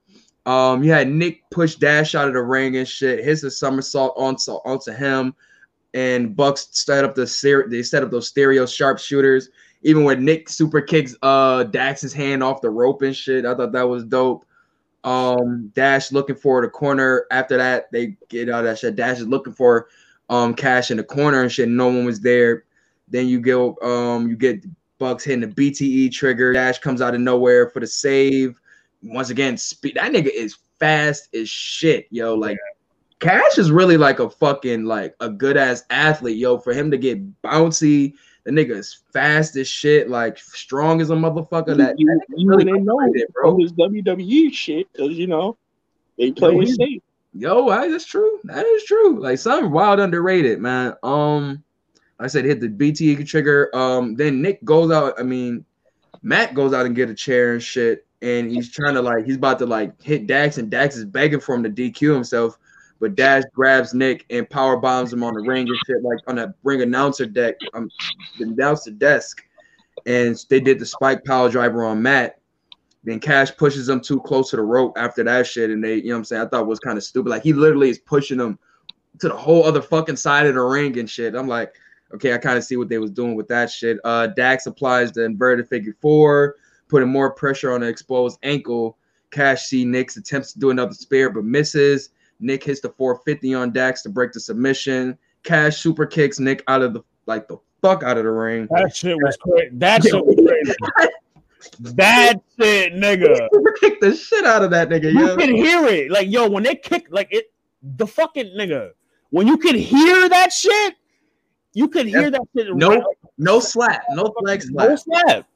Um, you had Nick push Dash out of the ring and shit, hits a somersault onto onto him, and Bucks set up the ser- they set up those stereo sharpshooters. Even when Nick super kicks uh Dax's hand off the rope and shit, I thought that was dope. Um, Dash looking for the corner. After that, they get out that shit. Dash is looking for um Cash in the corner and shit. No one was there. Then you go um you get Bucks hitting the BTE trigger. Dash comes out of nowhere for the save. Once again, speed. That nigga is fast as shit, yo. Like Cash is really like a fucking like a good ass athlete, yo. For him to get bouncy, the nigga is fast as shit, like strong as a motherfucker. That, you, that you really know underrated, bro. his WWE shit because you know they play it safe. Yo, I- that's true. That is true. Like something wild underrated, man. Um, like I said hit the BT trigger. Um, then Nick goes out. I mean, Matt goes out and get a chair and shit, and he's trying to like he's about to like hit Dax, and Dax is begging for him to DQ himself, but Dash grabs Nick and power bombs him on the ring and shit, like on a ring announcer deck, um, the announcer desk, and they did the spike power driver on Matt. Then Cash pushes him too close to the rope after that shit, and they, you know what I'm saying? I thought was kind of stupid. Like he literally is pushing him to the whole other fucking side of the ring and shit. I'm like, okay, I kind of see what they was doing with that shit. Uh Dax applies the inverted figure four, putting more pressure on the exposed ankle. Cash see Nick's attempts to do another spear, but misses. Nick hits the 450 on Dax to break the submission. Cash super kicks Nick out of the like the fuck out of the ring. That shit was crazy. That shit was crazy. That shit, nigga. Super kick the shit out of that nigga, You yo. can hear it. Like, yo, when they kick, like it, the fucking nigga. When you can hear that shit, you could hear that shit. No, right- no slap, no flag slap. no slap.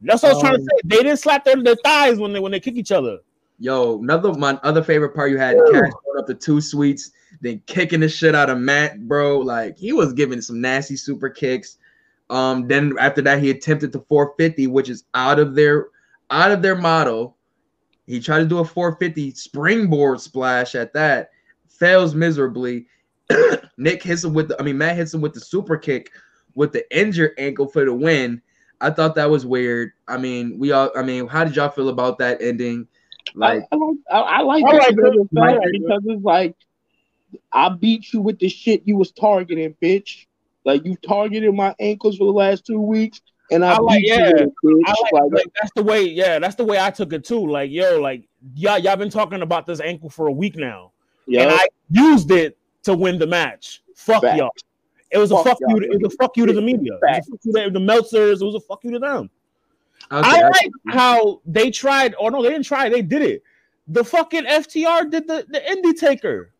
That's what I was trying to Um, say. They didn't slap their, their thighs when they when they kick each other. Yo, another my other favorite part you had Cash going up the two sweets, then kicking the shit out of Matt, bro. Like he was giving some nasty super kicks. Um, then after that, he attempted the 450, which is out of their out of their model. He tried to do a 450 springboard splash at that, fails miserably. Nick hits him with the, I mean, Matt hits him with the super kick with the injured ankle for the win. I thought that was weird. I mean, we all, I mean, how did y'all feel about that ending? Like, I, I like I, I like I that like because, it. of the I fact like it. because it's like I beat you with the shit you was targeting, bitch. Like you targeted my ankles for the last two weeks, and I, I like- beat yeah. you with bitch. I like, Like, like that's the way. Yeah, that's the way I took it too. Like, yo, like y'all y'all been talking about this ankle for a week now, yeah, and I used it to win the match. Fuck Facts. y'all. It was a Fuck fuck you. To, it was a fuck you to the media. It was a fuck you to the Meltzers. It was a fuck you to them. Okay, I I- like how they tried. Or no, they didn't try. They did it. The fucking FTR did the the indie taker.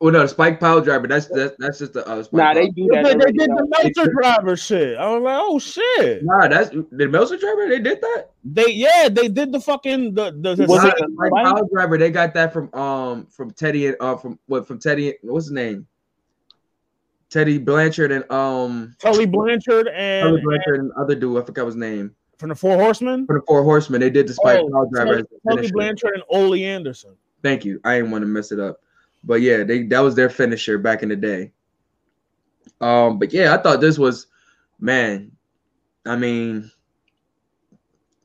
well, no, the Spike Pile Driver. That's that's that's just the uh, Spike Nah, they do that. they already, did the Meltzer driver shit. I was like, oh shit. Nah, that's the Meltzer Driver. They did that. They yeah, they did the fucking the the, the Was Nah, it the Spike Spike? Pile Driver. They got that from um from Teddy and uh from what from Teddy. What's his name? Teddy Blanchard and um Tully Blanchard and, Teddy Blanchard and other dude. I forgot his name. from the Four Horsemen. From the Four Horsemen, they did the Spike Oh, Pile Driver. Tully, Tully. Blanchard and Ole Anderson. Thank you. I didn't want to mess it up. But yeah, they that was their finisher back in the day. Um, but yeah, I thought this was man. I mean,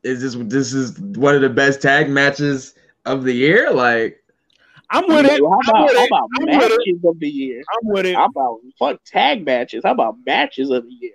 is this this is one of the best tag matches of the year? Like, I'm with it. How I'm about, with how about I'm with it. matches of the year? I'm with it. How about fuck tag matches? How about matches of the year?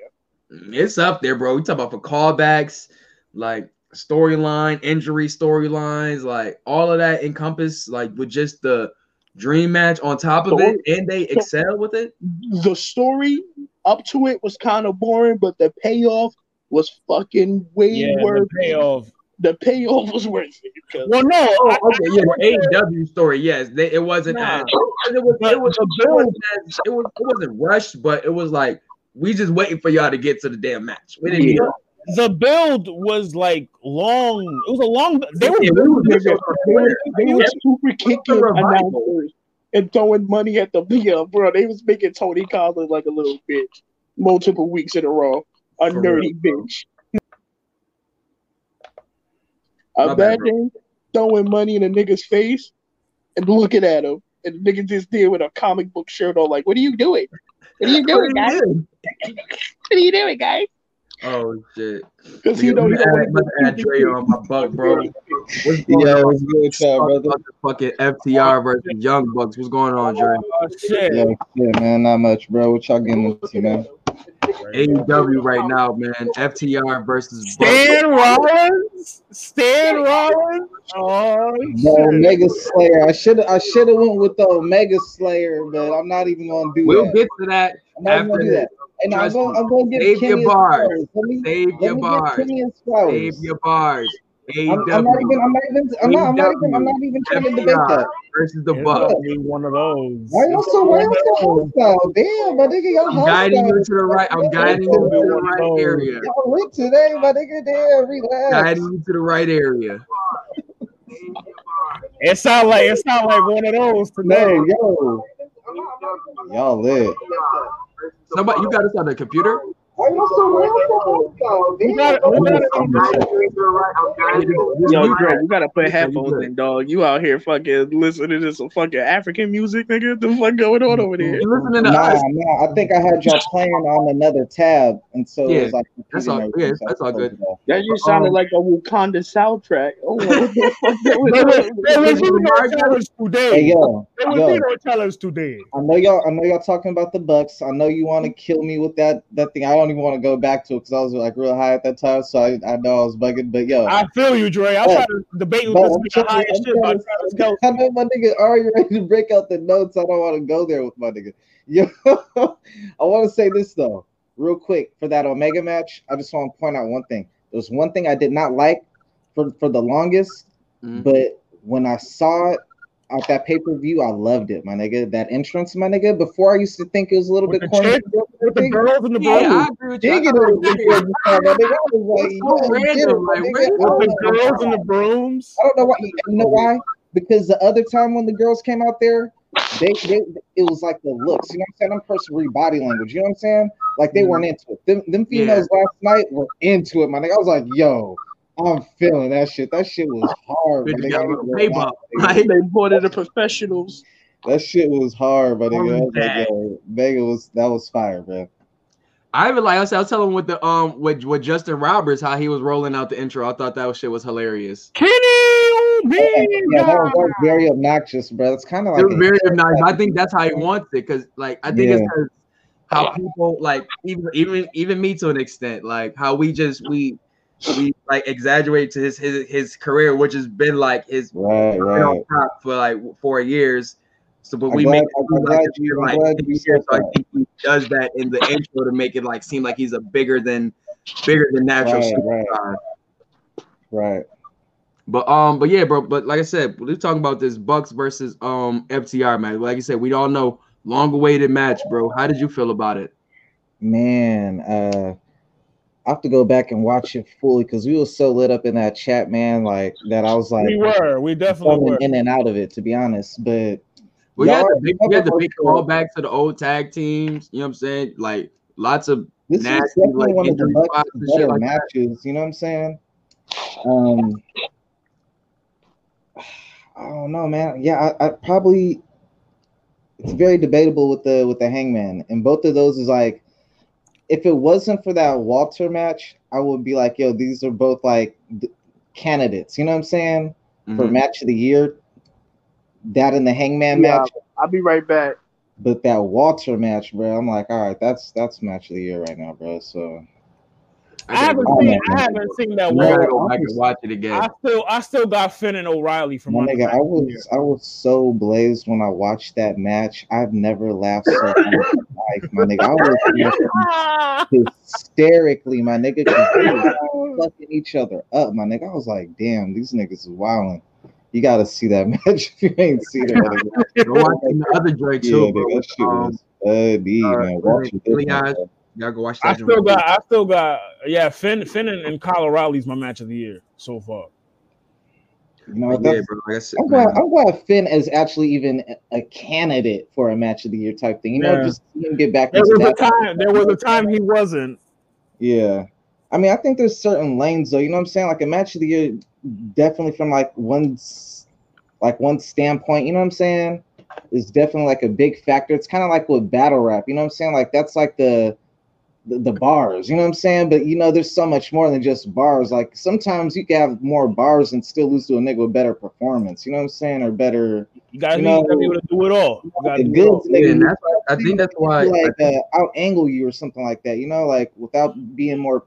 Mm, it's up there, bro. We talk about for callbacks, like storyline, injury storylines, like all of that encompass, like with just the dream match on top of it, and they excel with it. The story up to it was kind of boring, but the payoff was fucking way Yeah, worth. the payoff. The payoff was worth it. Well, no, Oh, okay, yeah, the AEW story, yes, they, it wasn't Nah. as it was, it was, The it wasn't it was, it wasn't rushed, but it was like we just waiting for y'all to get to the damn match. We didn't. Yeah. even- the build was like long. It was a long. They were Yeah, we were they were, they were super kicking announcers and throwing money at the yeah, bro. They was making Tony Khan look like a little bitch multiple weeks in a row. A For nerdy bitch. My bad, bro. Imagine throwing money in a nigga's face and looking at him, and the nigga just did with a comic book shirt on. Like, what are you doing? What are you doing, guys? What are you doing, guys? Oh shit! Because he Nigga, know I'm he gonna don't add- I'm gonna add Dre on my buck, bro. What's going Yeah, on? what's good, y'all, brother? Talk about the fucking FTR versus Young Bucks. What's going on, Dre? Oh shit. Yeah, yeah, man, not much, bro. What y'all getting into, man? AEW right now, man. FTR versus Stan Rollins. Stan Rollins. Oh The. Omega Slayer. I should I should have went with the Omega Slayer, but I'm not even gonna do We'll that. get to that. I'm not after do that. And I'm gonna, me. I'm gonna give Save your Kenny his bars. flowers. Let me, Save your bars. give Kenny his flowers. Save your bars. I'm, I'm not even. I'm not even. I'm not. I'm not even. I'm not even trying to debate that. versus the It's Bucks. gonna be one of those. Why y'all so? Why y'all so hostile? Damn, my nigga, y'all I'm hostile. guiding you to the right. I'm guiding you to the One right area. Y'all lit today, my nigga. Damn, relax. Guiding you to the right area. It sound like it sound like one of those today. Yo, y'all lit. Somebody, you got us on the computer. Why y'all so why y'all so hostile? We got it. Damn. We got it on the Yo, You you gotta put headphones in, dog. You out here fucking listening to some fucking African music, nigga. What the fuck going on over there? You listening to Nah, us? nah. I think I had y'all playing on another tab, and so Yeah, it was like that's all- yeah, so that's all closed good. it off. That just sounded Um, like a Wakanda soundtrack. Oh, what the fuck They was, on? they was zero Hey today. yo, They was yo. zero challenge today. I know y'all. I know y'all talking about the Bucks. I know you want to kill me with that that thing. I don't even want to go back to it because I was like real high at that time, so I, I know I was bugging. But yo, I feel you, Dre. I But- try to debate with but this I'm nigga high as shit trying to- Travis I know my nigga already ready to break out the notes. I don't want to go there with my nigga. Yo, I want to say this though, real quick for that Omega match. I just want to point out one thing. There's one thing I did not like for for the longest, Mhm. but when I saw it at that pay per view, I loved it, my nigga. That entrance, my nigga. Before I used to think it was a little With bit the corny. With the girls and the Yeah. I agree with you. Digging thought it it was was the girls and stuff, my nigga. I was like, It's so yo, random, get it, my like, nigga. where- I With don't the know girls why. and the brooms. I don't know why. You know why? Because the other time when the girls came out there, they, they it was like the looks. You know what I'm saying? I'm person body language. You know what I'm saying? Like they mm-hmm. weren't into it. Them, them females last night were into it, my nigga. I was like, yo, I'm feeling that shit. That shit was hard. Good my to nigga. get I a ain't little gonna pay lie, bump. nigga. Like, They brought in the professionals. That shit was hard, but nigga. I was like, Dang. yo, Vega was that was fire, man. I even like I was, I was telling with the um with with Justin Roberts how he was rolling out the intro. I thought that shit was hilarious. Kenny Yeah, that was, that was very obnoxious, bro. It's kind of like it was a- very nice. I think that's how he wants it because like I think it's how people like even even even me to an extent like how we just we we like exaggerate to his his his career which has been like his right, right. on top for like four years So, but I'm we glad- make it I'm like, you- like glad you here, said so I that. think he does that in the intro to make it like seem like he's a bigger than bigger than natural Right, right. superstar. Right. But um, but yeah, bro. But like I said, we're talking about this Bucks versus um FTR match. Like I said, we all know long awaited match, bro. How did you feel about it? Man, uh I have to go back and watch it fully because we were so lit up in that chat, man. Like that, I was like we were, we definitely were. in and out of it, to be honest. But We had Y'all the big, we had the big also- callback to the old tag teams. You know what I'm saying? Like lots of this is Nasty, definitely like, one of the injury spots and shit better like that. matches. You know what I'm saying? Um, I don't know, man. Yeah, I, I probably it's very debatable with the with the Hangman, and both of those is like, if it wasn't for that Walter match, I would be like, yo, these are both like candidates. You know what I'm saying for Mhm. match of the year. That and the Hangman Yeah. match, I'll be right back. but that Walter match, bro, I'm like, all right, that's that's match of the year right now, bro. So I haven't seen. I haven't seen that I one. go I back and watch it again. I still, I still got Finn and O'Reilly from My nigga, I was I was so blazed when I watched that match. I've never laughed so hard in my life, my nigga. I was hysterically, my nigga, fucking each other up, my nigga. I was like, damn, these niggas is wilding. You gotta see that match if you ain't seen it. Go watch the other joint Yeah, too, nigga, bro. that shit Um, was uh, man. Watch it. Leon- y'all go watch that. I still got, I still got, yeah, Finn, Finn and, and Kyle O'Reilly's my match of the year so far. You know, But that's, yeah, bro. Like I said, I'm glad. I'm glad Finn is actually even a candidate for a match of the year type thing. You know, Yeah. just see get back There into was a time, there was a time he wasn't. Yeah. I mean, I think there's certain lanes though. You know what I'm saying? Like a match of the year, definitely from like one, like one standpoint. You know what I'm saying? Is definitely like a big factor. It's kind of like with battle rap. You know what I'm saying? Like that's like the, the the bars. You know what I'm saying? But you know, there's so much more than just bars. Like sometimes you can have more bars and still lose to a nigga with better performance. You know what I'm saying? Or better You gotta, You be, you gotta be able to do it all. You gotta the do it all. goods Yeah, nigga. that's I think that's why. like uh, out angle you or something like that. You know, like without being more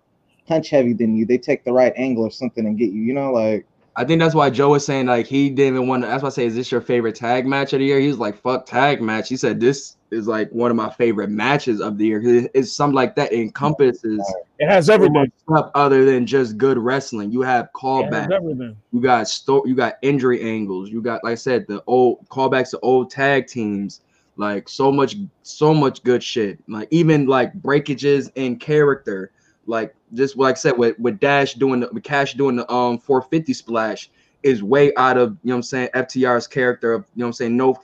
punch heavy than you, they take the right angle or something and get you. You know, like I think that's why Joe was saying like he didn't even want to. That's why I say, is this your favorite tag match of the year? He was like, "Fuck tag match." He said this is like one of my favorite matches of the year. 'Cause it- It's something like that. It encompasses It has everything. stuff other than just good wrestling. You have callbacks. everything. You got sto- You got injury angles. You got, like I said, the old callbacks to old tag teams. Like so much, so much good shit. Like even like breakages in character. Like just like I said, with with Dax doing the with Cash doing the um 450 splash is way out of you know what I'm saying FTR's character of you know what I'm saying no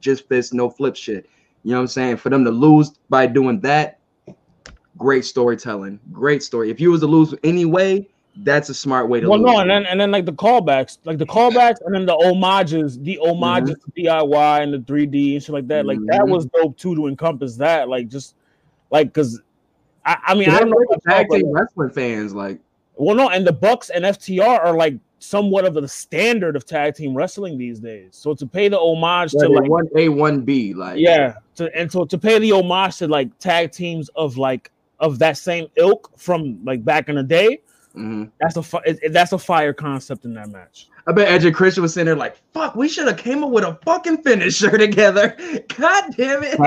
just fist no flip shit. You know what I'm saying? For them to lose by doing that, great storytelling, great story. If you was to lose anyway, that's a smart way to Well, lose. no, and then and then like the callbacks, like the callbacks, and then the homages, the homages to DIY and the 3D and shit like that. Like that Mhm. was dope too to encompass that. Like just like because I, I mean I don't know. like tag team wrestling fans, like well, no, and the Bucks and FTR are like somewhat of the standard of tag team wrestling these days. So to pay the homage to like one A, one B, like yeah, to and so to pay the homage to like tag teams of like of that same ilk from like back in the day. mhm. That's a fi- that's a fire concept in that match. I bet Edge and Christian was sitting there like, "Fuck, we should have came up with a fucking finisher together." God damn it!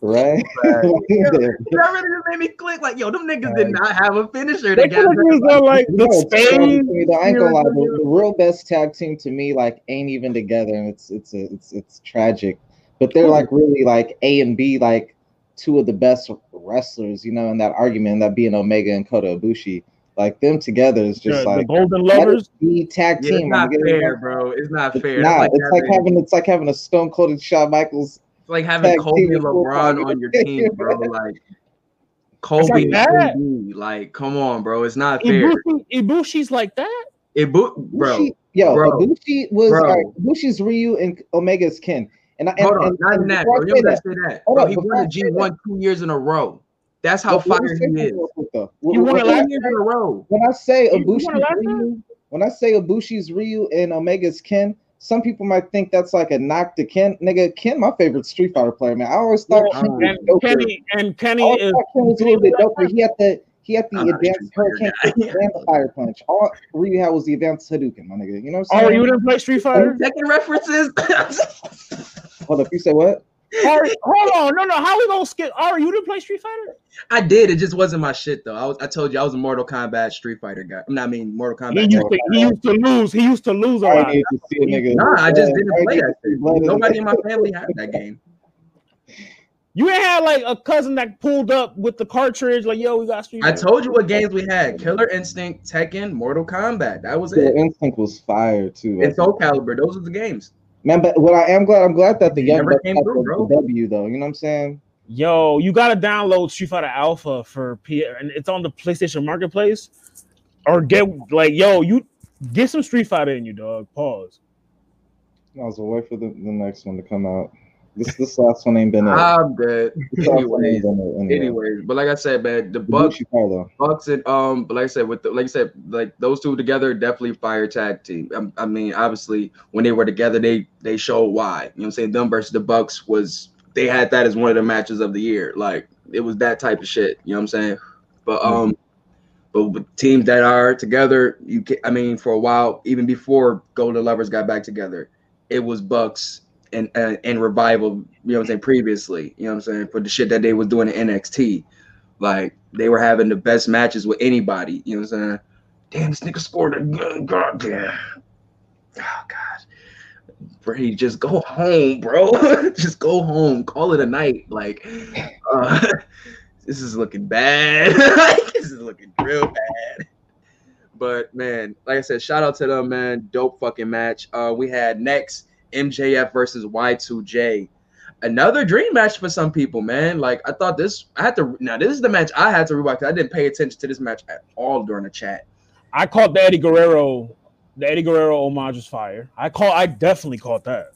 Right. That really just made me click. Like, yo, them niggas did not have a finisher They could together. have used that like the know, it's crazy Spain. to me, though. I ain't gonna lie. The, the real best tag team to me, like, ain't even together, and it's it's a, it's it's tragic. But they're like really like A and B, like two of the best wrestlers, you know, in that argument, that being Omega and Kota Ibushi. Like them together is just the, the like Golden that Lovers. the tag Yeah, it's team. not fair, bro. It's not It's fair. not. It's It's like having, having it's like having a Stone Cold and Shawn Michaels. It's like having tag Kobe and LeBron on your team, bro. Like Kobe like and that. Like, come on, bro. It's not fair. Ibushi, Ibushi's like that. It, bo- bro. Ibushi, yo, bro, Ibushi was bro. all right, Ibushi's Ryu and Omega's Ken. And, and, Hold on, and, not and even that, bro. You that, say that. Hold Bro, on, he won the G one two years in a row. That's how let- let fire he is. real quick, though. You When- wanna when- laugh? Two years in a row. when I say You Ibushi's wanna laugh at Ryu, when I say Ibushi's Ryu and Omega's Ken, some people might think that's like a knock to Ken. Nigga, Ken, my favorite Street Fighter player, man. I always thought Well, Ken and doper. Kenny and Kenny always is Ken was a little bit doper. He had the he had the I'm advanced hurricane guy. and the fire punch. All Ryu had was the advanced Hadouken, my nigga. You know what I'm saying? Oh, saying? you didn't play Street Fighter? Second references. Hold up, you say what? Ari, hold on, no, no. How we gonna skip? Ari, you didn't play Street Fighter? I did. It just wasn't my shit though. I was. I told you I was a Mortal Kombat Street Fighter guy. I'm not I mean Mortal He Kombat. used, to, he used to lose. He used to lose a I lot. need to see a nigga. Nah, I just didn't I play that. to see shit. blood in Nobody in my family had that game. You ain't had like a cousin that pulled up with the cartridge, like, yo, we got Street I told you what games we had: Killer Instinct, Tekken, Mortal Kombat. That was Killer it. Instinct was fire too. And Soul Calibur. Those are the games. Man, but what I am glad, I'm glad that the young Bucks came got through, the W though. You know what I'm saying? Yo, you gotta download Street Fighter Alpha for P, and it's on the PlayStation Marketplace, or get like, yo, you get some Street Fighter in you, dog. Pause. I was wait for the, the next one to come out. This this last one ain't been it. I'm good. This Anyways, ain't been it anyway. anyways, but like I said, man, the Bucks. Bucks, and um, but like I said, with the, like I said, like those two together, definitely fire tag team. I, I mean, obviously, when they were together, they they showed why. You know what I'm saying? Them versus the Bucks was they had that as one of the matches of the year. Like it was that type of shit. You know what I'm saying? But um, but teams that are together, you can. I mean, for a while, even before Golden Lovers got back together, it was Bucks and and, and Revival. You know what I'm saying? Previously, you know what I'm saying for the shit that they was doing in NXT, like they were having the best matches with anybody. You know what I'm saying? Damn, this nigga scored a good goddamn. Oh god. Brady, just go home, bro. just go home. Call it a night. Like, uh, this is looking bad. this is looking real bad. But man, like I said, shout out to them, man. Dope fucking match. Uh, we had next MJF versus Y2J. Another dream match for some people, man. Like I thought this, I had to. Now this is the match I had to rewatch. I didn't pay attention to this match at all during the chat. I caught the Eddie Guerrero, the Eddie Guerrero homage was fire. I call, I definitely caught that.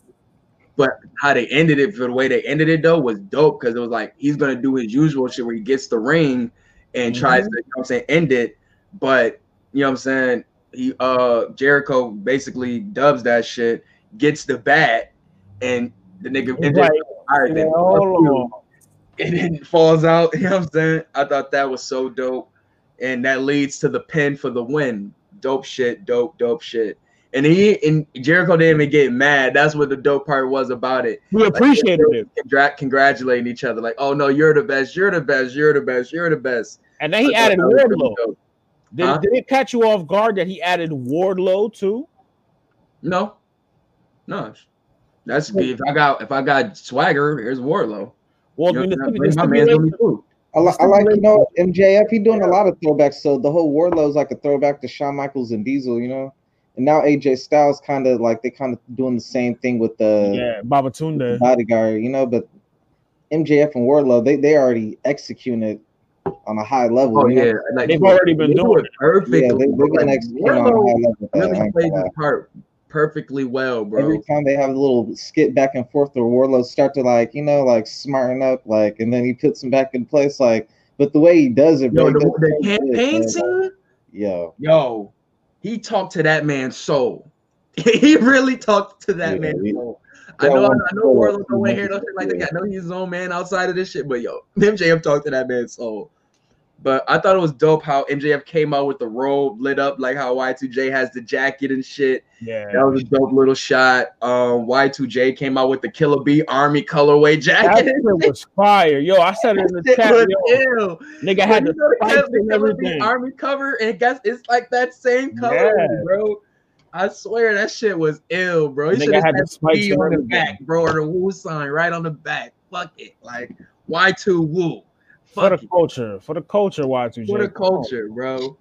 But how they ended it, for the way they ended it though, was dope because it was like he's gonna do his usual shit where he gets the ring and tries to, you know what I'm saying, end it. But you know what I'm saying? He uh Jericho basically dubs that shit, gets the bat, and the nigga like, all right, then, Yeah, hold on. and then falls out. You know what I'm saying? I thought that was so dope. And that leads to the pin for the win. Dope shit, dope, dope shit. And he and Jericho didn't even get mad. That's what the dope part was about it. We appreciated it. Congra- congratulating each other, like, oh no, you're the best, you're the best, you're the best, you're the best. And then he added really Wardlow. Did, Huh? did it catch you off guard that he added Wardlow too? No, no. That's if I got if I got swagger, here's Wardlow. Well, You I mean, know, the, my man's with me stipulation- too. I, li- I like you know MJF. He doing a lot of throwbacks. So the whole Wardlow's like a throwback to Shawn Michaels and Diesel, you know. And now AJ Styles kind of like they kind of doing the same thing with the yeah, Babatunde. bodyguard, you know. But MJF and Wardlow they they already executing it on a high level. Oh yeah, like They've already been doing it perfectly. yeah, they, they've been Like, executing on a high level. with that, I really ain't plays his part perfectly well, bro. Every time they have a little skit back and forth, the Wardlow start to like, you know, like smarten up, like, and then he puts them back in place, like. But the way he does it, Yo, bro, he the, the it so good, campaign scene, Yo, yo, he talked to that man's soul. he really talked to that Yeah, man's he- soul. I Yeah, know, I know, I know soul, Wardlow two don't to hear no shit like that. yeah. I know he's his own man outside of this shit, but yo, MJF talked to that man's soul. But I thought it was dope how MJF came out with the robe lit up, like how Y2J has the jacket and shit. Yeah, That was a dope little shot. Um, Y2J came out with the Killer B Army colorway that jacket. shit was fire. Yo, I said it in the chat. Yo, nigga had you the know the Killer- the army cover, and guess it's like that same color, Yeah. bro. I swear that shit was ill, bro. He should have had the had spikes B on the back, bro, or the Woo sign right on the back. Fuck it, like Y2 Woo. For the culture, for the culture, Y2J. For the culture, bro.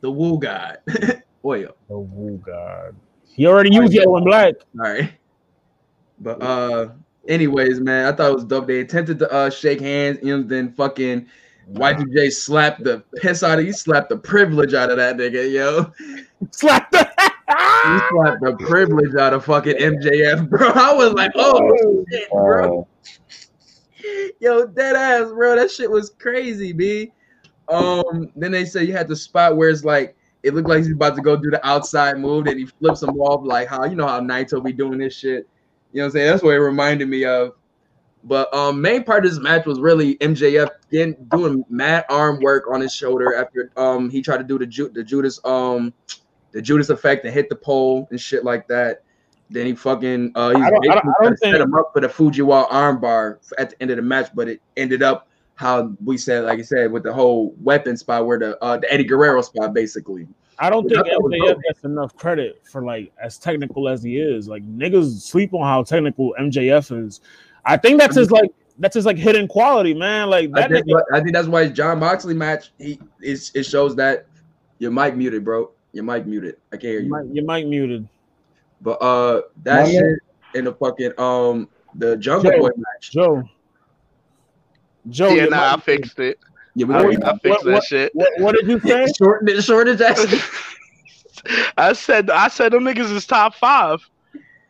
The Woo God. Boy, yo. The woo god. He already used yellow and black. All right. But uh anyways, man, I thought it was dope. They attempted to uh shake hands, you know, then fucking Y2J slapped the piss out of he slapped the privilege out of that nigga, yo. Slap the. He slapped the privilege out of fucking MJF, bro. I was like, oh shit, bro. Yo, dead ass, bro. That shit was crazy, b. Um, then they said you had the spot where it's like it looked like he's about to go do the outside move, and he flips him off like how you know how Naito be doing this shit. You know what I'm saying? That's what it reminded me of. But um, main part of this match was really MJF getting, doing mad arm work on his shoulder after um he tried to do the Ju- the Judas um the Judas effect and hit the pole and shit like that. Then he fucking uh he's I don't- I don't- I don't set think- him up for the Fujiwara armbar at the end of the match, but it ended up how we said, like I said, with the whole weapon spot where the uh the Eddie Guerrero spot basically. I don't think I it MJF gets enough credit for like as technical as he is. Like niggas sleep on how technical MJF is. I think that's his like that's his like hidden quality, man. Like I that think, nigga, I think that's why his Jon Moxley match he is it shows that your mic muted, bro. Your mic muted. I can't hear you you. might you might muted. But uh that My shit man. in the fucking um the Jungle Joe. Boy match. Joe. Joe, yeah, your nah, I fixed it. Yeah, we I, don't I fixed that what- shit. What, what did you say? short short as Jackson. I said I said them niggas is top five,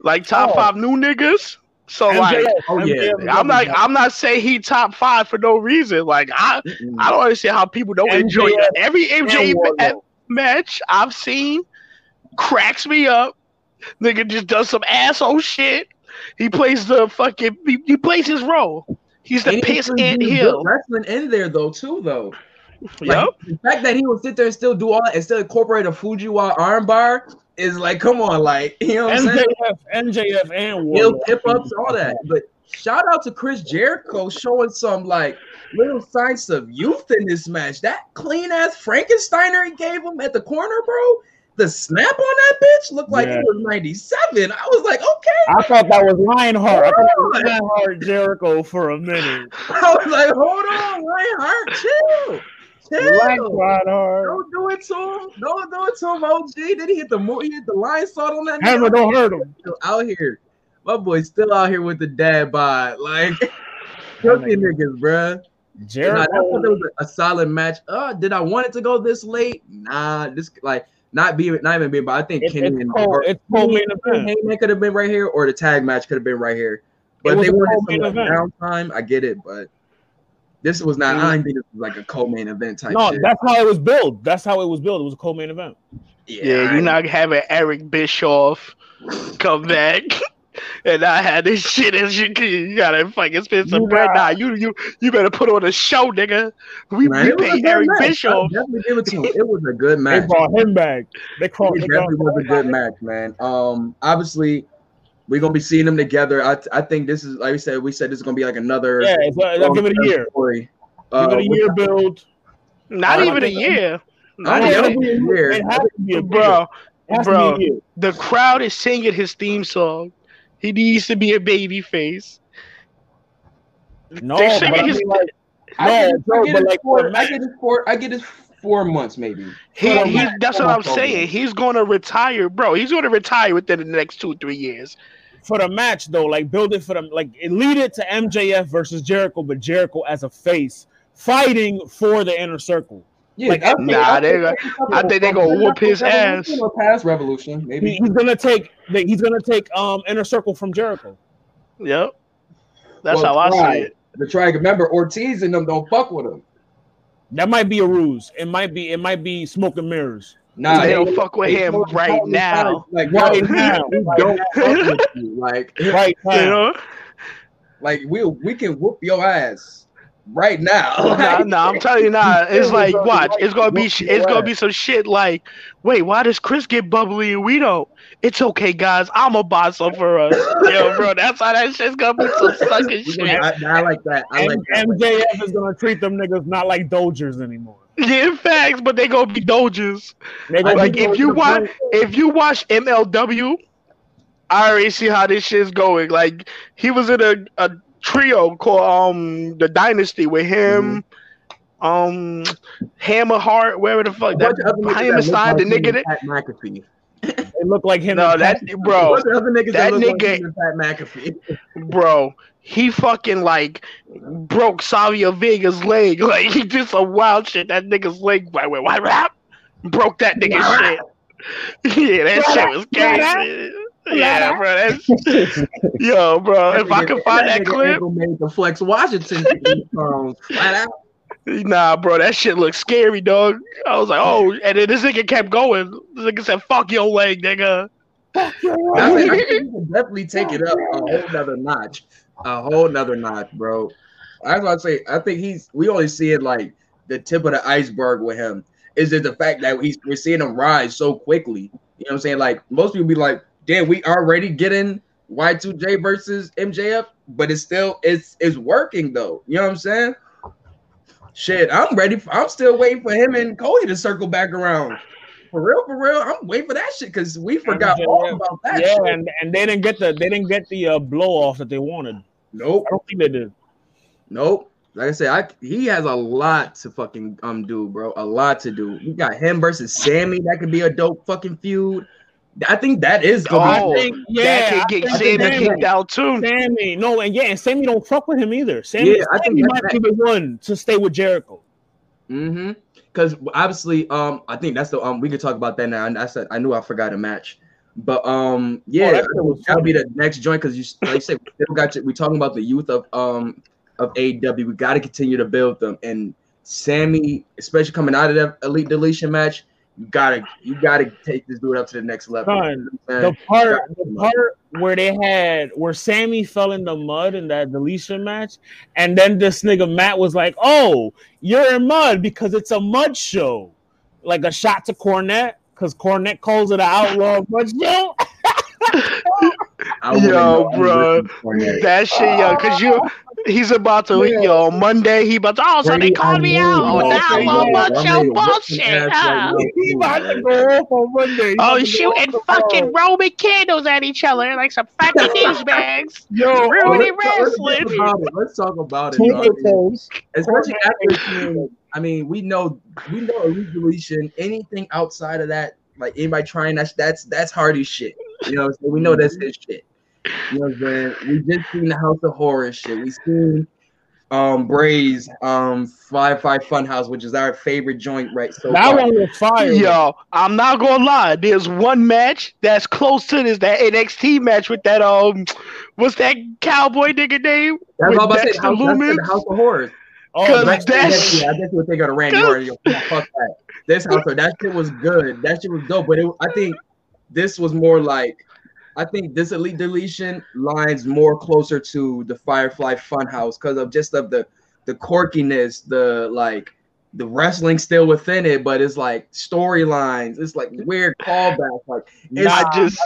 like top Oh. five new niggas. So like, oh, yeah. I'm not I'm not saying he top five for no reason. Like I I don't understand how people don't enjoy MJF every there. MJ match I've seen cracks me up. Nigga just does some asshole shit. He plays the fucking he, he plays his role. He's the And he piss was ant doing hill. Wrestling in there though too though. Like, Yep. The fact that he would sit there and still do all that and still incorporate a Fujiwara armbar is like, come on, like you know what I'm saying? MJF, MJF, and He'll Wardlow. tip ups, all that. But shout out to Chris Jericho showing some like little signs of youth in this match. That clean ass Frankensteiner he gave him at the corner, bro. The snap on that bitch looked like Yeah. it was 97. I was like, okay. I thought that was Lionheart. I thought that was Lionheart Jericho for a minute. I was like, hold on, Lionheart, chill. Like Chill. Lionheart. Don't do it to him. Don't do it to him, OG. Did he hit the he hit the Lionsault on that? Hammer don't hurt him. Still out here. My boy's still out here with the dad bod. Like cooking niggas, bruh. Nah, I Jericho. thought that was a, a solid match. Uh, did I want it to go this late? Nah, this like not be not even being, but I think It, Kenny it's and cold. or- It's cold main event. Hangman could have been right here, or the tag match could have been right here. But It if was they a wanted co-main some downtime. I get it, but this was not. I don't think this was like a co-main event type. No, shit. that's how it was built. That's how it was built. It was a co-main event. Yeah, I- you're not having Eric Bischoff come back. And I had this shit as you can. you gotta fucking spend some You bread. got- Nah, you you you better put on a show, nigga. We, Man, we it was pay good Eric match. Bischoff. Definitely give it to him. It was a good match. They brought him back. They called. It They definitely was a good match, man. Um, obviously, we're gonna be seeing them together. I I think this is like we said. We said this is gonna be like another. Yeah, it's, uh, give it a year. Story. Give Uh, it a year build. Not I even a year. Not I Yeah, don't even, know. it'll be a year. It has to be a bro. It has to bro. be a year. The crowd is singing his theme song. He needs to be a baby face. No, They but I mean, like, I no, get, bro, I get but it like, four. for I get it four. I get it four months maybe. He, he match, that's what I'm match, saying. He's gonna retire, bro. He's gonna retire within the next two, three years. for the match though, like build it for them, like it lead it to MJF versus Jericho, but Jericho as a face fighting for the inner circle. Yeah, Like, I think- nah, I they think- gonna- I think they gonna whoop his ass. Revolution Or past revolution, He- maybe. he's gonna take he's gonna take um inner circle from Jericho. Yep. That's Well, how I try. see it. The try. Remember, Ortiz and them don't fuck with him. That might be a ruse. It might be it might be smoke and mirrors. Nah, They don't fuck with him right now. Like Right now. don't fuck with you. Like, Right You now. know? like we we can whoop your ass right now. nah, nah, I'm telling you, nah. It's Yeah, like, bro, watch. like, It's gonna be, sh- it's gonna be some shit like, wait, why does Chris get bubbly and we don't? It's okay, guys. I'm a boss some for us. Yo, bro, that's how that shit's gonna be some sucking shit. I, I like that. I like that. MJF is gonna treat them niggas not like Dodgers anymore. Yeah, facts, but they gonna be Doges. They gonna Like if you watch, if you watch MLW, I already see how this shit's going. Like he was in a, a trio called um the Dynasty with him, um Hammer Heart, wherever the fuck A bunch that of other niggas him that look aside the like him nigga that Pat McAfee. they look like him. no and that Pat- bro bunch of other niggas that that, nigga- like Pat McAfee. bro he fucking like broke Savio Vega's leg like he did some wild shit that nigga's leg by way what rap broke that nigga's shit yeah that shit was crazy yeah bro that's yo bro if I can find that nigga clip ankle made the Flex Washington um, flat out. Nah, bro, that shit looks scary, dog. I was like, oh, and then this nigga kept going. This nigga said, "Fuck your leg, nigga." I think, I can definitely take it up a whole nother notch, a whole nother notch, bro. That's what I say. I think he's. We only see it like the tip of the iceberg with him. Is it the fact that he's we're seeing him rise so quickly? You know what I'm saying? Like most people be like, damn, we already getting Y2J versus MJF, but it's still it's it's working though. You know what I'm saying? Shit, I'm ready. For, I'm still waiting for him and Cody to circle back around. For real, for real, I'm waiting for that shit because we forgot MJF, all about that. Yeah, shit. and, and they didn't get the they didn't get the uh, blow off that they wanted. Nope, I don't think they did. nope. Like I said, I he has a lot to fucking um do, bro. A lot to do. You got him versus Sammy. That could be a dope fucking feud. I think that is gonna Oh, be. think- that yeah, could get I Sammy kicked out too. Sammy, no, and yeah, and Sammy don't fuck with him either. Sammy, Yeah, I think Sammy that's might be the one to stay with Jericho. Mm-hmm. Because obviously, um, I think that's the um we could talk about that now. And I said I knew I forgot a match, but um, yeah, Oh, that I shit think was that'll be the next joint because you like you said we still got you. We talking about the youth of um of AEW. We got to continue to build them. And Sammy, especially coming out of that elite deletion match, you gotta you gotta take this dude up to the next level. Son, You know what I'm The part, the part where they had where Sammy fell in the mud in that deletion match, and then this nigga Matt was like, "Oh, you're in mud because it's a mud show," like a shot to Cornette because Cornette calls it an outlaw mud show. I wouldn't Yo, know. Bro, rooting for Cornette. that shit, yo, cause you, he's about to, yo, Monday he about to, oh, so they Brady, called me out oh, you on was the gonna say outlaw that. mud I'm show ready to bullshit. huh? right now. he about to go off on Monday. He Oh, shooting fucking on- Roman candles at each other like some fucking douchebags. Yo, Rudy Let's talk- let's wrestling. talk about it. Let's talk about it. Twinkle dog. toes. especially after I mean, we know we know elite deletion. Anything outside of that, like anybody trying that, that's that's Hardy shit. You know, what I'm saying? we know that's his shit. You know, what I'm saying? we just seen the House of Horror shit. We seen um Bray's um Firefly Funhouse, which is our favorite joint, right? So that far. one was fire. Yo, I'm not gonna lie. There's one match that's close to this, that NXT match with that um, what's that cowboy nigga name? that's all I'm about to say. Dexter House, that's the House of Horrors. Oh, Cause that's- that's- yeah, I guess you would think of the Randy Orton. Fuck that. This house, that shit was good. That shit was dope. But it, I think this was more like, I think this elite deletion lines more closer to the Firefly Funhouse because of just of the the quirkiness, the like the wrestling still within it, but it's like storylines. It's like weird callbacks. Like it's, I just.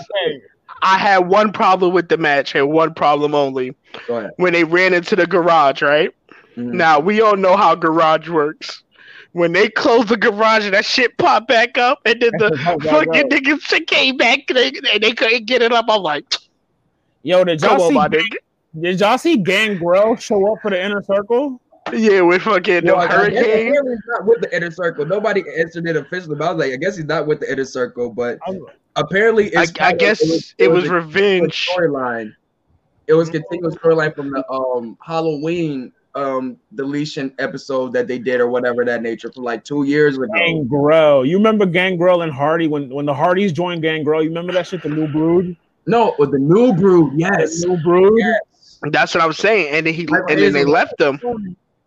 I had one problem with the match and one problem only go ahead. when they ran into the garage. Right Mhm. now, we all know how garage works. When they closed the garage and that shit popped back up, and then the fucking niggas shit came back and they, and they couldn't get it up, I'm like, Yo, did y'all see? my nigga. Did y'all see Gangrel show up for the inner circle? Yeah, with fucking Well, the I hurricane. He's not with the inner circle. Nobody answered it officially, but I was like, I guess he's not with the inner circle. But I'm- apparently, I, it's I kind of- guess it was a revenge. storyline. It was continuous storyline from the um Halloween um deletion episode that they did or whatever that nature from like two years ago. Gangrel. You remember Gangrel and Hardy when when the Hardys joined Gangrel? You remember that shit? The new brood. No, with the new brood, yes. The new brood. yes. That's what I was saying. And then he Like, and then they left them.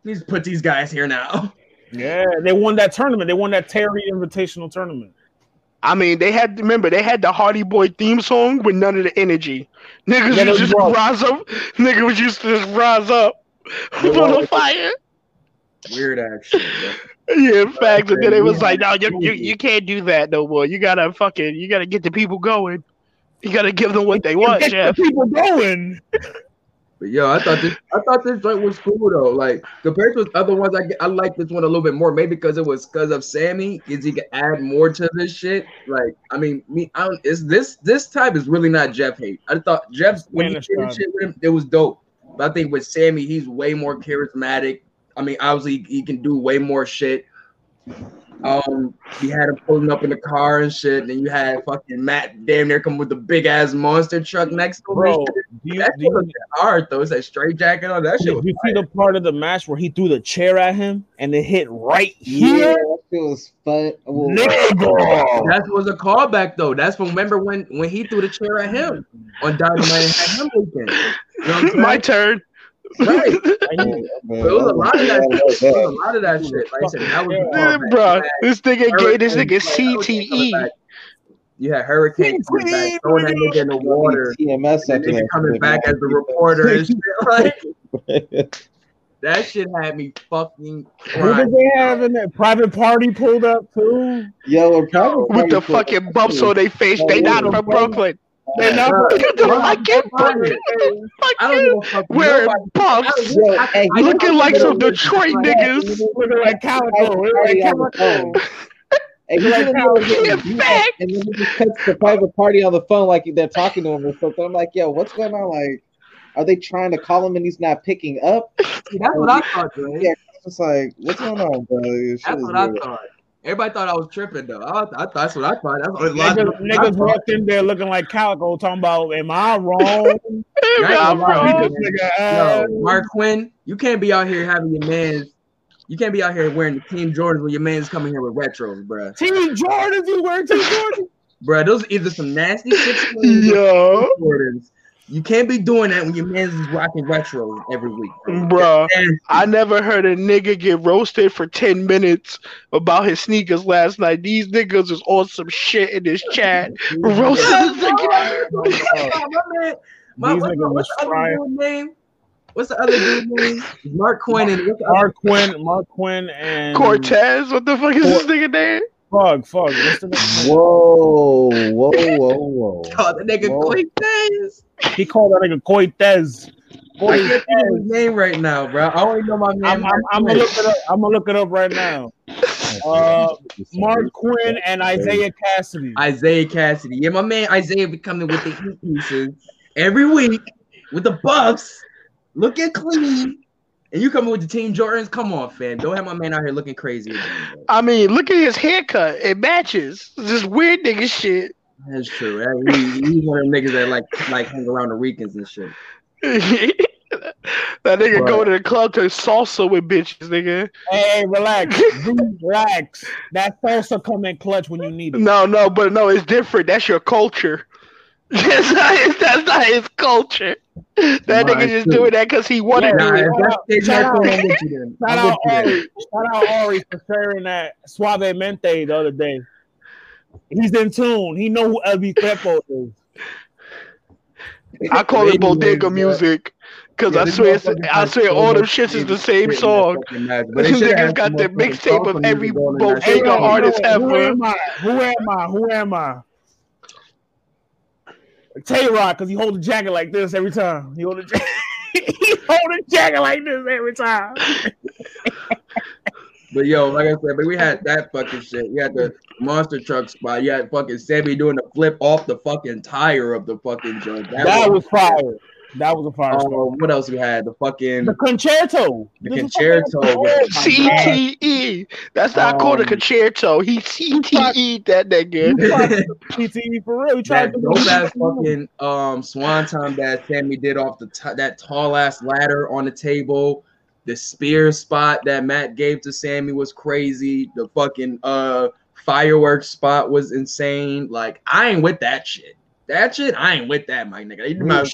Please put these guys here now. Yeah, they won that tournament. They won that Terry Invitational tournament. I mean, they had remember they had the Hardy Boy theme song with none of the energy. Niggas Yeah, was they just was. rise up. Niggas was used to just rise up They on fire. Weird ass shit. bro. Yeah, in fact, and then it was like, no, you, you you can't do that no more. You gotta fucking you gotta get the people going. You gotta give them what they want, Get the Jeff. people going. But yo, I thought this I thought this joint was cool though. Like compared to other ones, I I like this one a little bit more. Maybe because it was because of Sammy, is he can add more to this shit. Like I mean, me, I don't. Is this this type is really not Jeff hate. I thought Jeff's when he did shit with him, it was dope. But I think with Sammy, he's way more charismatic. I mean, obviously he can do way more shit. Um, you had him pulling up in the car and shit, and then you had fucking Matt damn near come with the big ass monster truck next to him. and Bro, shit. do you, That do shit you, was hard though. It's a straight jacket on. That shit did was you see the part of the match where he threw the chair at him and it hit right Yeah, here? that shit was fun. Well, That was a callback though. That's from remember when when he threw the chair at him on Dynamite and had him leaking. You know what I'm saying? My turn. Right. man, But it was a lot of that. Shit. love It was a lot of that shit. Like I said, that was Yeah. Bro, this nigga gave this nigga you had Hurricane coming CTE. You had Hurricane coming back, throwing that nigga in the water. TMS And after nigga coming back as the reporter and shit. Like that shit had me fucking Who did they have in there? Private Party pulled up too. Yo, and probably With the fucking bumps on their face. They not from Brooklyn. They're not Bro, I can't bro, fucking- I don't give a. Wearing Nobody- puffs, Yo, hey, you looking like some Detroit niggas. looking like calico. Looking like on the calico. phone. Hey, Like how- getting Yeah, beat fact. up, and then he just cuts the private party on the phone like they're talking to him or something. I'm like, yo, what's going on? Like, are they trying to call him and he's not picking up? See, that's what I thought, man. Yeah, it's like, what's going on, bro? That's is what I thought. Everybody thought I was tripping though. I, I thought that's what I thought. That's what Niggas, niggas walked in there looking like calico, talking about, "Am I wrong?" Right, Nah, bro. bro. Nigga ass. Yo, Marq Quen, you can't be out here having your man's. You can't be out here wearing the Team Jordans when your man's coming here with retros, bro. Team Jordans, you wearing Team Jordans, bro. those are either some nasty Jordans. You can't be doing that when your man's is rocking retro every week, bro. bro. I never heard a nigga get roasted for 10 minutes about his sneakers last night. These niggas was on some shit in this chat. Roasted Yes, the nigga. my my, what's, the, what's the other frying. dude name? What's the other dude name? Marq Quen and what's the other Marq Quen, Marq Quen, and Cortez, what the fuck is this nigga name? Fuck, fuck. What's the name? Whoa, whoa, whoa, whoa. Oh, the nigga Whoa. He called that nigga Cortez. I can't think of his name right now, bro. I only know my man. I'm, I'm, I'm gonna look it up. I'm gonna look it up right now. Uh, Marq Quen and Isiah Kassidy. Isiah Kassidy. Yeah, my man Isiah be coming with the heat pieces every week with the buffs, looking clean. And you coming with the team Jordans? Come on, fam. Don't have my man out here looking crazy. again. I mean, look at his haircut. It matches. This weird nigga shit. That's true. That- he- he's one of them niggas that like like hang around the Ricans and shit. that nigga Right. go to the club to salsa with bitches, nigga. Hey, hey, relax, relax. That salsa come in clutch when you need it. No, no, but no, it's different. That's your culture. That's not his, that's not his culture. That Nah, nigga it's just true. doing that because he wanted Nah, to. if shout out- shout out- I'm with you then. Shout I'm out with you then. Ari. Shout out Ari for sharing that suavemente the other day. He's in tune. He know who Elvis Crespo is. I call it bodega music because Yeah, I swear, it's, I swear, all them much shits is the same song. fucking match, but they These niggas got the mixtape of every music on in that bodega artist yo, Who ever. am I? Who am I? Who am I? Tay Rock, because he hold the jacket like this every time. He hold the jacket. he hold the jacket like this every time. But yo, like I said, but we had that fucking shit. We had the monster truck spot. You had fucking Sammy doing the flip off the fucking tire of the fucking joint. That was fire. That was a fire. Uh, what else we had? The fucking the Con-Chair-To. the This Con-Chair-To. CTE. That's not called a Um, Con-Chair-To. He CTE that nigga. PTE for real. We tried that to dope ass fucking um swanton that Sammy did off the t- that tall ass ladder on the table. The spear spot that Matt gave to Sammy was crazy. The fucking uh fireworks spot was insane. Like I ain't with that shit. That shit, I ain't with that, my nigga. You might-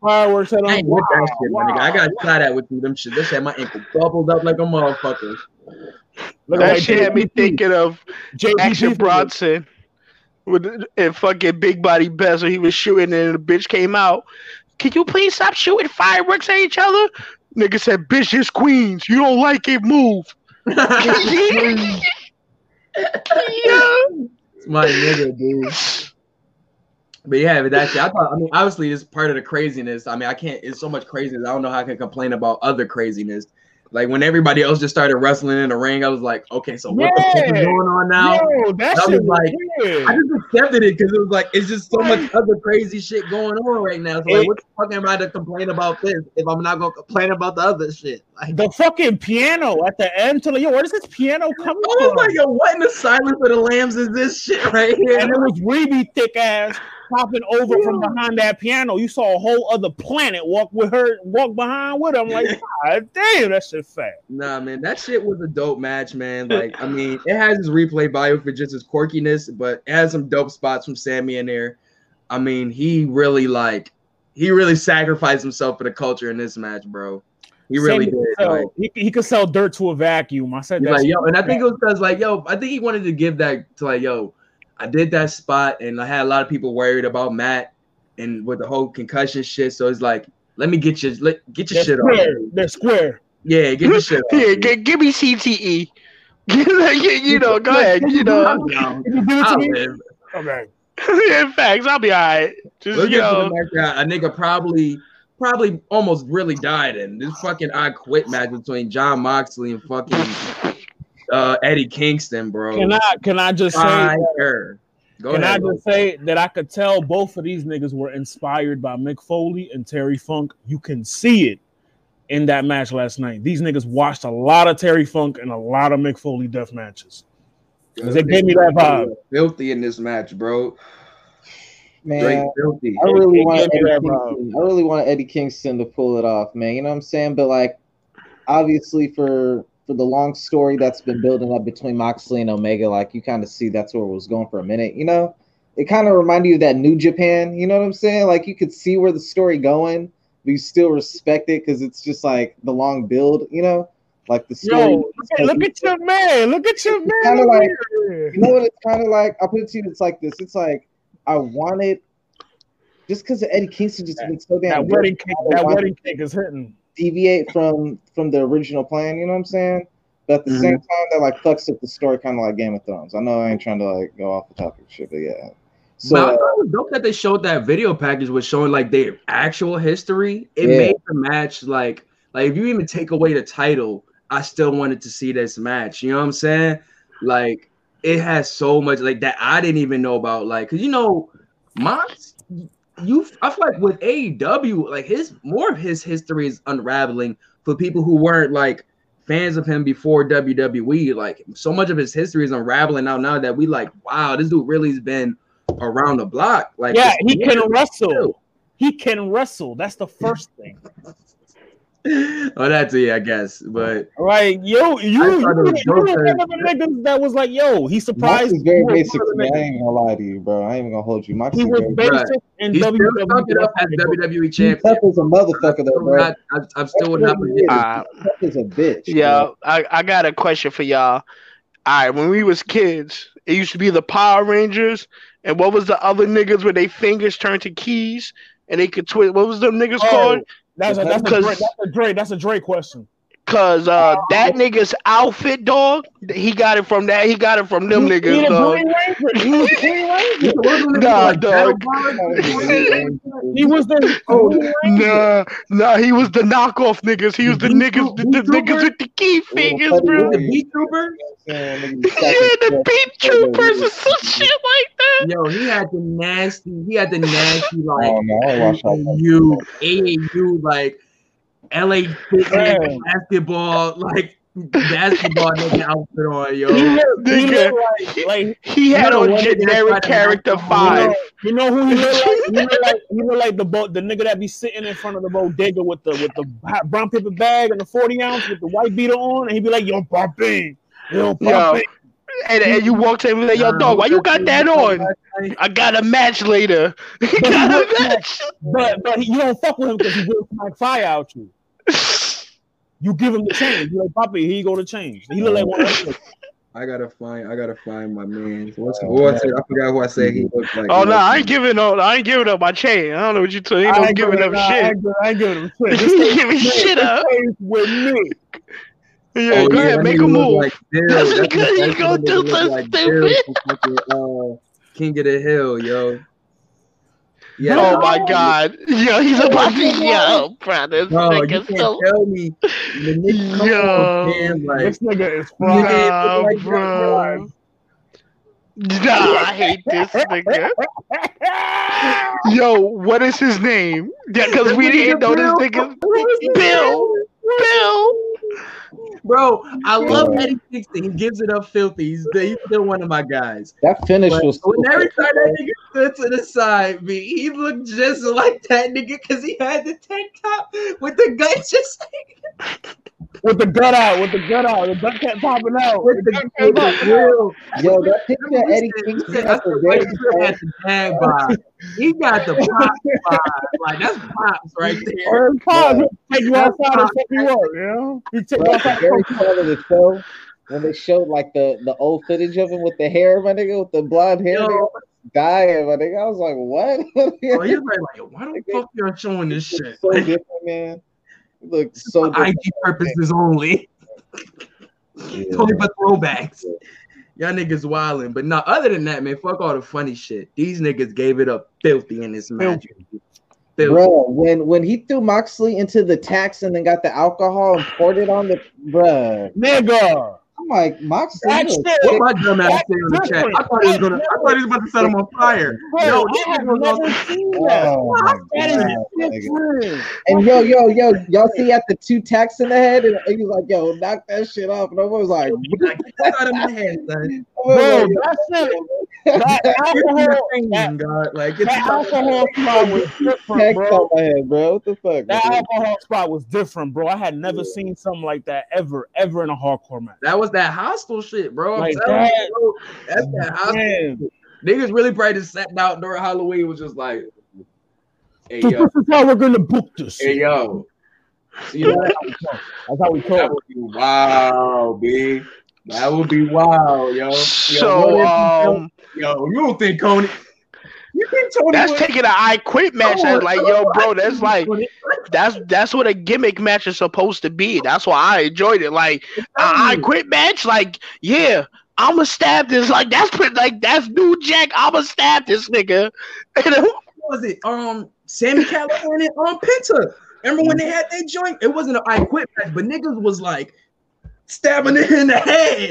fireworks at I him. ain't with that Wow, shit, my nigga. I wow. got shot at with you. Them shit. This had my ankle bubbled up like a motherfucker. Look That like shit had me thinking of JPP Action for Bronson with and fucking Big Body Bes when he was shooting and the bitch came out. Can you please stop shooting fireworks at each other? Nigga said, "Bitch, it's Queens. You don't like it? Move." yeah. It's my nigga, dude. But yeah, but that shit, I thought. I mean, obviously, it's part of the craziness. I mean, I can't. It's so much craziness. I don't know how I can complain about other craziness. Like when everybody else just started wrestling in the ring, I was like, okay, so what the fuck is going on now? Yo, that shit was like- weird. I just accepted it because it was like it's just so much other crazy shit going on right now. So like, what the fuck am I to complain about this if I'm not gonna complain about the other shit? Like, the fucking piano at the end to like, yo, where does this piano come oh from? I was like, yo, what in the silence of the lambs is this shit right here? and it was Reby thick ass popping over from behind that piano. You saw a whole other planet walk with her, walk behind with him. Like, God ah, damn, that shit fat. Nah, man, that shit was a dope match, man. Like, I mean, it has its replay value for just its quirkiness, but it has some dope spots from Sammy in there. I mean, he really like he really sacrificed himself for the culture in this match, bro. He really Sammy did. could Like, he, he could sell dirt to a vacuum. I said that. like, yo, and I think it was because like, yo, I think he wanted to give that to like, yo, I did that spot, and I had a lot of people worried about Matt and with the whole concussion shit. So it's like, let me get your let get your They're shit off. square. They're square. Yeah, get your shit off. Yeah, g- give me CTE. you know, go ahead. You know, Can you give it to me? Okay. In fact, I'll be all right. Just Let's you get to the know, that a nigga probably probably almost really died in. This fucking I quit match between Jon Moxley and fucking uh, Eddie Kingston, bro. Can I can I just say Fire. Go can I ahead. just say that I could tell both of these niggas were inspired by Mick Foley and Terry Funk. You can see it in that match last night. These niggas watched a lot of Terry Funk and a lot of Mick Foley death matches. bro. They gave me that vibe. Filthy in this match, bro. Man, filthy. I really It want Eddie. Kingston. I really want Eddie Kingston to pull it off, man. You know what I'm saying? But like, obviously, for for the long story that's been building up between Moxley and Omega, like you kind of see that's where it was going for a minute. You know, it kind of reminded you of that New Japan. You know what I'm saying? Like you could see where the story going, but you still respect it because it's just like the long build. You know, like the story. Yo, look at, look at your man. Look at your man. kinda like- You know what it's kind of like? I'll put it to you. It's like this. It's like I wanted just because Eddie Kingston just been so damn that wedding cake, that wedding cake is hitting. Deviate from from the original plan. You know what I'm saying? But at the Mhm. same time, that like fucks up the story, kind of like Game of Thrones. I know I ain't trying to like go off the topic, shit, but yeah. So but I thought it was dope that they showed that video package was showing like their actual history. It Yeah. made the match like like if you even take away the title, I still wanted to see this match. You know what I'm saying? Like it has so much like that I didn't even know about. Like, cause you know, Mox, you I feel like with AEW, like his more of his history is unraveling for people who weren't like fans of him before WWE. Like so much of his history is unraveling out now that we like, wow, this dude really's been around the block. Like, Yeah, he can wrestle. He can wrestle. That's the first thing. oh, that's it, I guess. But Right, yo, you, I you, thought it was you were one of the niggas that was like, yo, he surprised. is very he basic one to of me. I ain't gonna lie to you, bro. I ain't even gonna hold you. Mox He was very Right. basic in he still WWE. stuck it up as WWE champion. tough as a motherfucker, though, I'm, bro. not, I, I'm still would not forget. Uh, He's tough as a bitch. yeah. I, I got a question for y'all. All right, when we was kids, it used to be the Power Rangers, and what was the other niggas where they fingers turned to keys and they could twist? What was them niggas Oh, called? That's a, that's, a Dre, that's a Dre. That's a Dre question. Cause uh, that nigga's outfit, dog, he got it from that. He got it from them He- he niggas, the dog. Green He was the Nah, dog. He was the Oh, Nah, nah, he was the knockoff niggas. He was the niggas, the, the niggas with the key fingers, bro. The beat trooper? Yeah, nigga, Yeah, the beat troopers or some shit like that. Yo, he had the nasty, he had the nasty like Oh no, I watched. AAU, AAU like LA fitness basketball, like basketball nigga outfit on, He yo. looked, he Nigga. looked like, like He had You know on generic character knock him five. You know who he look like? He look like he look like the boat, the nigga that be sitting in front of the bodega with the with the brown paper bag and the forty ounce with the white beater on, and he be like, "Yo, Poppy, yo, Yo, Poppy." and, and you walk to him and like, yo, dog, why you got that on? I got a match later. got a match. But but he, you don't fuck with him because he will smack fire out you. You give him the change. You like, Poppy, he you go to change. He look like one of them. I gotta find, I gotta find my man. What's what's it? I forgot who I said he looked like. Oh no, I ain't giving up. I ain't giving up my chain. I don't know what you talking. Ain't I no ain't giving giving- up nah, I shit. ain't I ain't giving him shit. You This ain't giving shit up. with me. Yeah, Oh, go yeah, ahead, make nigga a move. Like That's That's because what- he gonna do something like stupid. from fucking, uh, King of the Hill, yo. Yeah. Oh my god. Yo, he's oh about to yo, bro. This Bro, you nigga can't so tell me the nigga Yo. on, man, like This nigga is Nigga, fried. Nah, look like bro. Nah, I hate this nigga. Yo, what is his name? Yeah, because we didn't know this nigga. Bill. Bill. Bro, I love Eddie Kingston. He gives it up filthy. He's, he's still one of my guys. That finish But was when every time that nigga stood to the side, me, he looked just like that nigga because he had the tank top with the gun just with the gut out, with the gut out, the gut kept popping out. with the, with the grill. yo, that picture of Eddie He Kingston said, That's the the right very had the dad vibe. He got the pop vibe. Like that's pops right there. Or his pause, he'll take you outside and pop. fuck you up, you know? He take you the outside very and fuck you start of the show when they showed like the the old footage of him with the hair, my nigga, with the blonde hair, nigga, Yo, dying, my nigga. I was like, what? oh, he was like, like, why the fuck y'all showing this shit? so different, man. He looked so for IG different. purposes only. Yeah. Only for throwbacks. y'all niggas wilding. But not other than that, man, fuck all the funny shit. These niggas gave it up filthy in this match. Bro, when when he threw Moxley into the tax and then got the alcohol and poured it on the bro, nigga. I'm like Moxley. That you a shit- What dick. my dumb ass That's say on the chat? I thought he was gonna. I thought he was about to set him on fire. Bro, Yo, I this have never seen that. Oh That is different. And yo, yo, yo, y'all see at the two tacks in the head, and he was like, "Yo, knock that shit off." And I was like, You gotta get out of my head, son. Bro, "Bro, that shit, that alcohol, your that, God. Like, get that alcohol spot was different, bro. on my head, bro. What the fuck? That man? alcohol spot was different, bro. I had never seen something like that ever, ever in a hardcore match. That was that hostile shit, bro. I'm Like telling that. you, bro. That's that hostile. Man, Niggas really probably just sat down during Halloween was just like, hey so yo, this is how we're gonna book this. hey yo. You know, That's how we talk. that talk. would be wow, B. That would be wild, yo. Yo, So what um, Yo, you don't think Coney? You think Tony? that's taking an I quit match. That's like, yo, bro, that's like that's that's what a gimmick match is supposed to be. That's why I enjoyed it. Like I quit match, like yeah, I'ma stab this. Like that's pretty, like that's New Jack. I'ma stab this nigga. And What was it? Um, Sami Callihan and um Penta. Remember when they had their joint? It wasn't an I quit match, but niggas was like stabbing it in the head.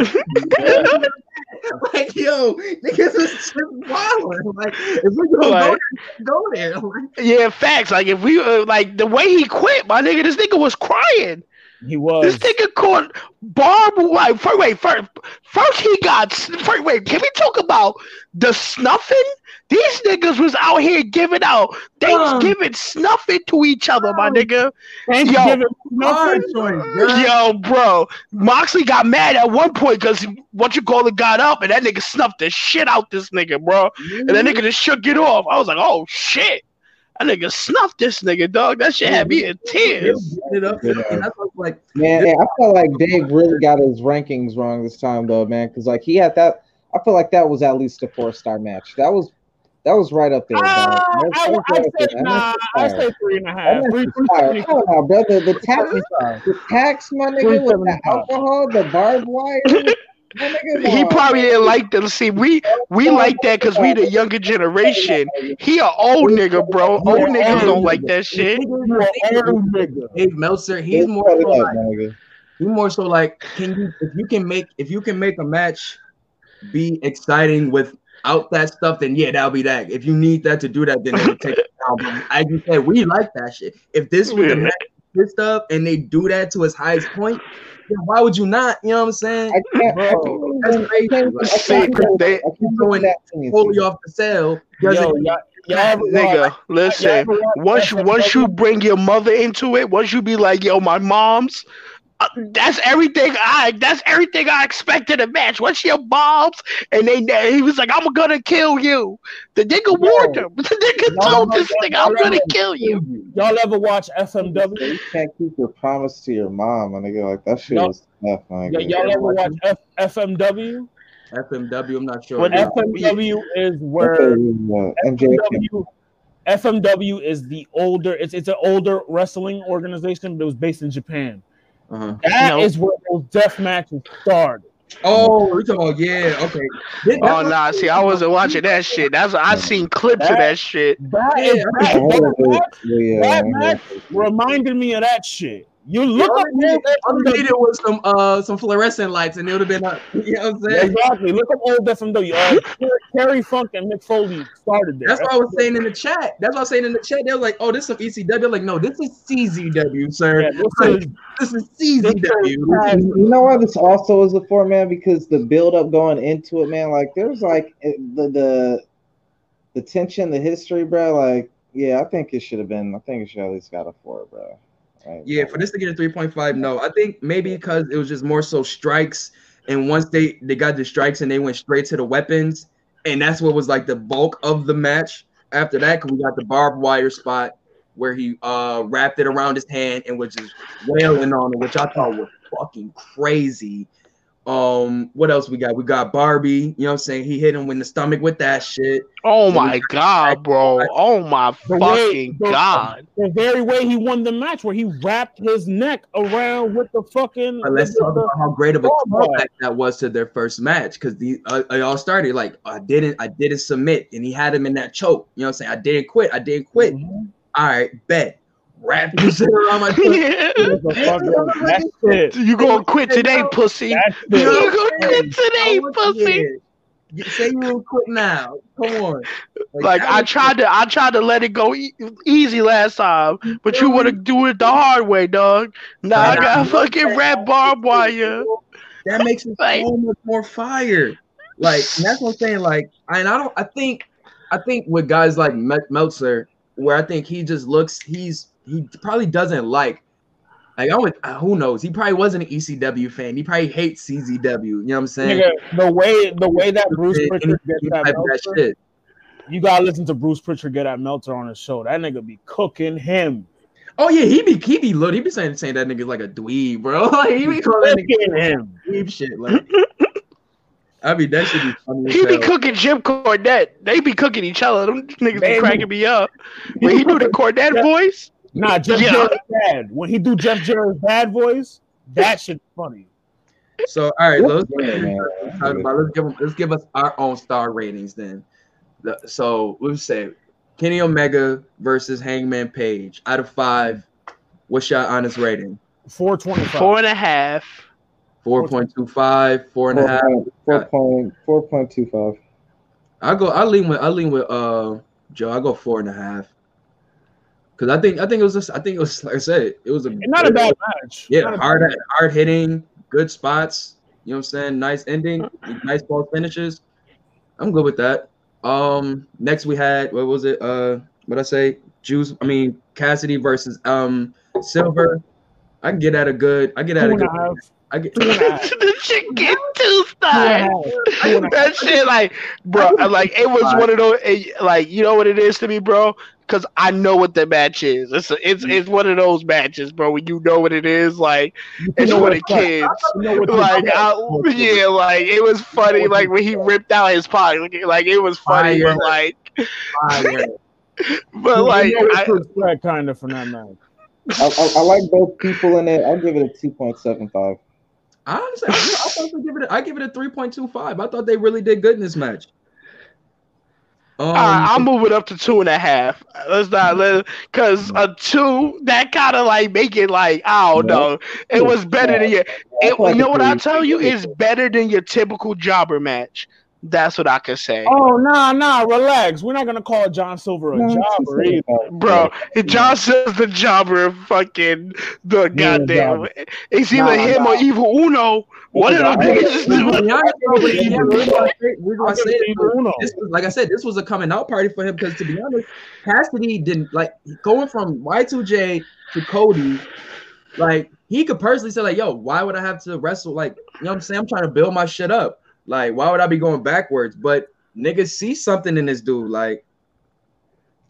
like yo, niggas just wild. Like if we gonna Like- go there, go there. Like, yeah, facts. Like if we uh, like the way he quit, my nigga, this nigga was crying. He was. This nigga caught Barb. Like first, wait, first, first he got. First, wait, can we talk about the snuffing? These niggas was out here giving out Thanksgiving snuffing to each other, my nigga. Thanksgiving, hard nothing. choice, girl. Yo, bro, Moxley got mad at one point because what you call it got up and that nigga snuffed the shit out this nigga, bro. And that nigga just shook it off. I was like, oh shit. That nigga snuffed this nigga, dog. That shit had me in tears. It up, and that's what's like Man, hey, I feel like Dave really got his rankings wrong this time, though, man. Because like he had that, I feel like that was at least a four star match. That was that was right up there. Ah, dog. I, I right up say there. Nah. I was fire. say three and a That half. match Three, was three, fire. seventy Come on, brother. The tax, the tax, my nigga, with the alcohol, the barbed wire. My nigga, He probably didn't like them. See, we we like that because we the younger generation. He a old nigga, bro. Old niggas don't like that shit. You an. Dave Meltzer. He's more so like my nigga. He more so like, can you if you can make if you can make a match be exciting without that stuff, then yeah, that'll be that. If you need that to do that, then it'll take it down. But as you said, we like that shit. If this was the Yeah. match this stuff and they do that to its highest point, then why would you not? You know what I'm saying? I can't, I Bro, can't that's I crazy. can't even- I See, can't even- they- I can't going that to me. Totally off the sale. Yo, doesn't- y'all, y'all ever watch- Nigga, listen. y'all ever watch Once once you bring your mother into it, once you be like, yo, my mom's. Uh, that's everything I. That's everything I expected a match. What's your mom's, and they, he was like, "I'm gonna kill you." The nigga warned him. The nigga Y'all told this nigga, "I'm gonna ever- kill you." Y'all ever watch FMW? You can't keep your promise to your mom, my nigga. Like that shit Y'all- was tough, my Y- nigga. y'all ever watch F- FMW? FMW, I'm not sure. What Yeah. FMW is Okay, where uh, MJ FMW, FMW is the older. It's it's an older wrestling organization that was based in Japan. Uh-huh. That is No. where those death matches started. Oh, we talking about yeah, okay. That- Oh that's- nah, see, I wasn't watching that shit. That's I seen clips of that shit. That Yeah, is that's- that, I that heard match. Yeah, that match reminded me of that shit. You look All up they needed- all old they FMW. some uh some fluorescent lights and it would have been uh, you know what I'm saying? Exactly. Look up old FMW. Uh, Terry Funk and Mick Foley started there. That's what I was saying in the chat. That's what I was saying in the chat. They were like, "Oh, this is some ECW." I'm like, no, this is CZW, sir. Yeah, this is This is CZW. You you know why this also is a four man because the build up going into it, man. Like there's like the the the tension, the history, bro. Like yeah, I think it should have been. I think it should at least got a four, bro. Right? Yeah, for this to get a 3.5, no. I think maybe because it was just more so strikes, and once they they got the strikes and they went straight to the weapons, and that's what was like the bulk of the match. After that, we got the barbed wire spot where he uh wrapped it around his hand and was just wailing on it, which I thought was fucking crazy. Um, what else we got? We got Barbie. You know what I'm saying? He hit him in the stomach with that shit. Oh my god, bro! Oh my The fucking the- god! The very way he won the match, where he wrapped his neck around with the fucking. But let's talk the- about how great of a Oh, boy. callback that was to their first match because the uh, it all started like I didn't I didn't submit and he had him in that choke. You know what I'm saying? I didn't quit. I didn't quit. Mhm. All right, bet. Wrap this shit around my foot. It was a fucking- That's it. you gonna quit today, pussy? You it. gonna quit today, pussy? Say you will quit now. Come on. Like I tried to, I tried to let it go e- easy last time, but you want to do it the hard way, dog. Now I got fucking red barbed wire. that makes it Like- so much more fire. Like and that's what I'm saying. Like, and I don't. I think, I think with guys like Meltzer, where I think he just looks, he's he probably doesn't like. Like I would, who knows? He probably wasn't an ECW fan. He probably hates CZW. You know what I'm saying? Nigga, the way the way that Bruce Any- Pritchard gets any that type of that shit. you gotta listen to Bruce Pritchard get that Meltzer on his show. That nigga be cooking him, Oh yeah, he be he be look, he be saying saying that nigga's like a dweeb, bro. like he be calling that nigga cooking him. dweeb shit. Like I mean that should be funny. as He be hell. cooking Jim Cornette. They be cooking each other. Them niggas be Man. cracking me up. When he do the Cornette voice, Nah, Jeff Yeah. Jarrett's bad. When he do Jeff Jarrett's bad voice, that shit's funny. So all right, let's, Yeah, man. about- let's give 'em- let's give us our own star ratings then. The- So let's say Kenny Omega versus Hangman Page. Out of five, what's your honest rating? Four twenty five. four and a half. 4.25, four and a half. Four point four point two five. I go. I lean with. I lean with. Uh, Joe. I go four and a half. Cause I think. I think it was. Just, I think it was. Like I said, it was a. Not a bad match. Yeah, Not hard, bad- hard hitting, good spots. You know what I'm saying? Nice ending, nice ball finishes. I'm good with that. Um, next we had what was it? Uh, what I say? Juice. I mean Cassidy versus um Silver. I can get at a good. I get at Two a good. I get. Two and a half. the shit get two Two stars. half. Two and a half. That shit, like, bro, like it was one of those, like, you know what it is to me, bro? Because I know what the match is. It's it's it's one of those matches, bro. When you know what it is, like it's know for the kids. You know what to Like. I, yeah, like it was funny, like when he ripped out his pocket, like it was funny, Fire. but like, Fire. but like, know what I, to kind of from that match. I, I, I like both people in it. I'll give it a two point seven five. I honestly, I, I give it. A, I give it a three point two five. I thought they really did good in this match. Um, all right, I'll move it up to two and a half. Let's not let because a two that kind of like make it like I don't know. It was better than your. It, you know what I tell you? It's better than your typical jobber match. That's what I can say, Oh nah nah, relax. We're not gonna call John Silver a jobber either. bro. John says the jobber, of fucking the goddamn. jobber. It's either Nah, him or Evil Uno. One of them Nah, niggas just To do it. honest, though, but yeah, we're gonna say- we're gonna I'll give say it it, to Uno. like I said, this was a coming out party for him because to be honest, Cassidy didn't like going from Y2J to Cody. Like he could personally say, like, yo, why would I have to wrestle? Like, you know what I'm saying? I'm trying to build my shit up. Like, why would I be going backwards? But niggas see something in this dude. Like,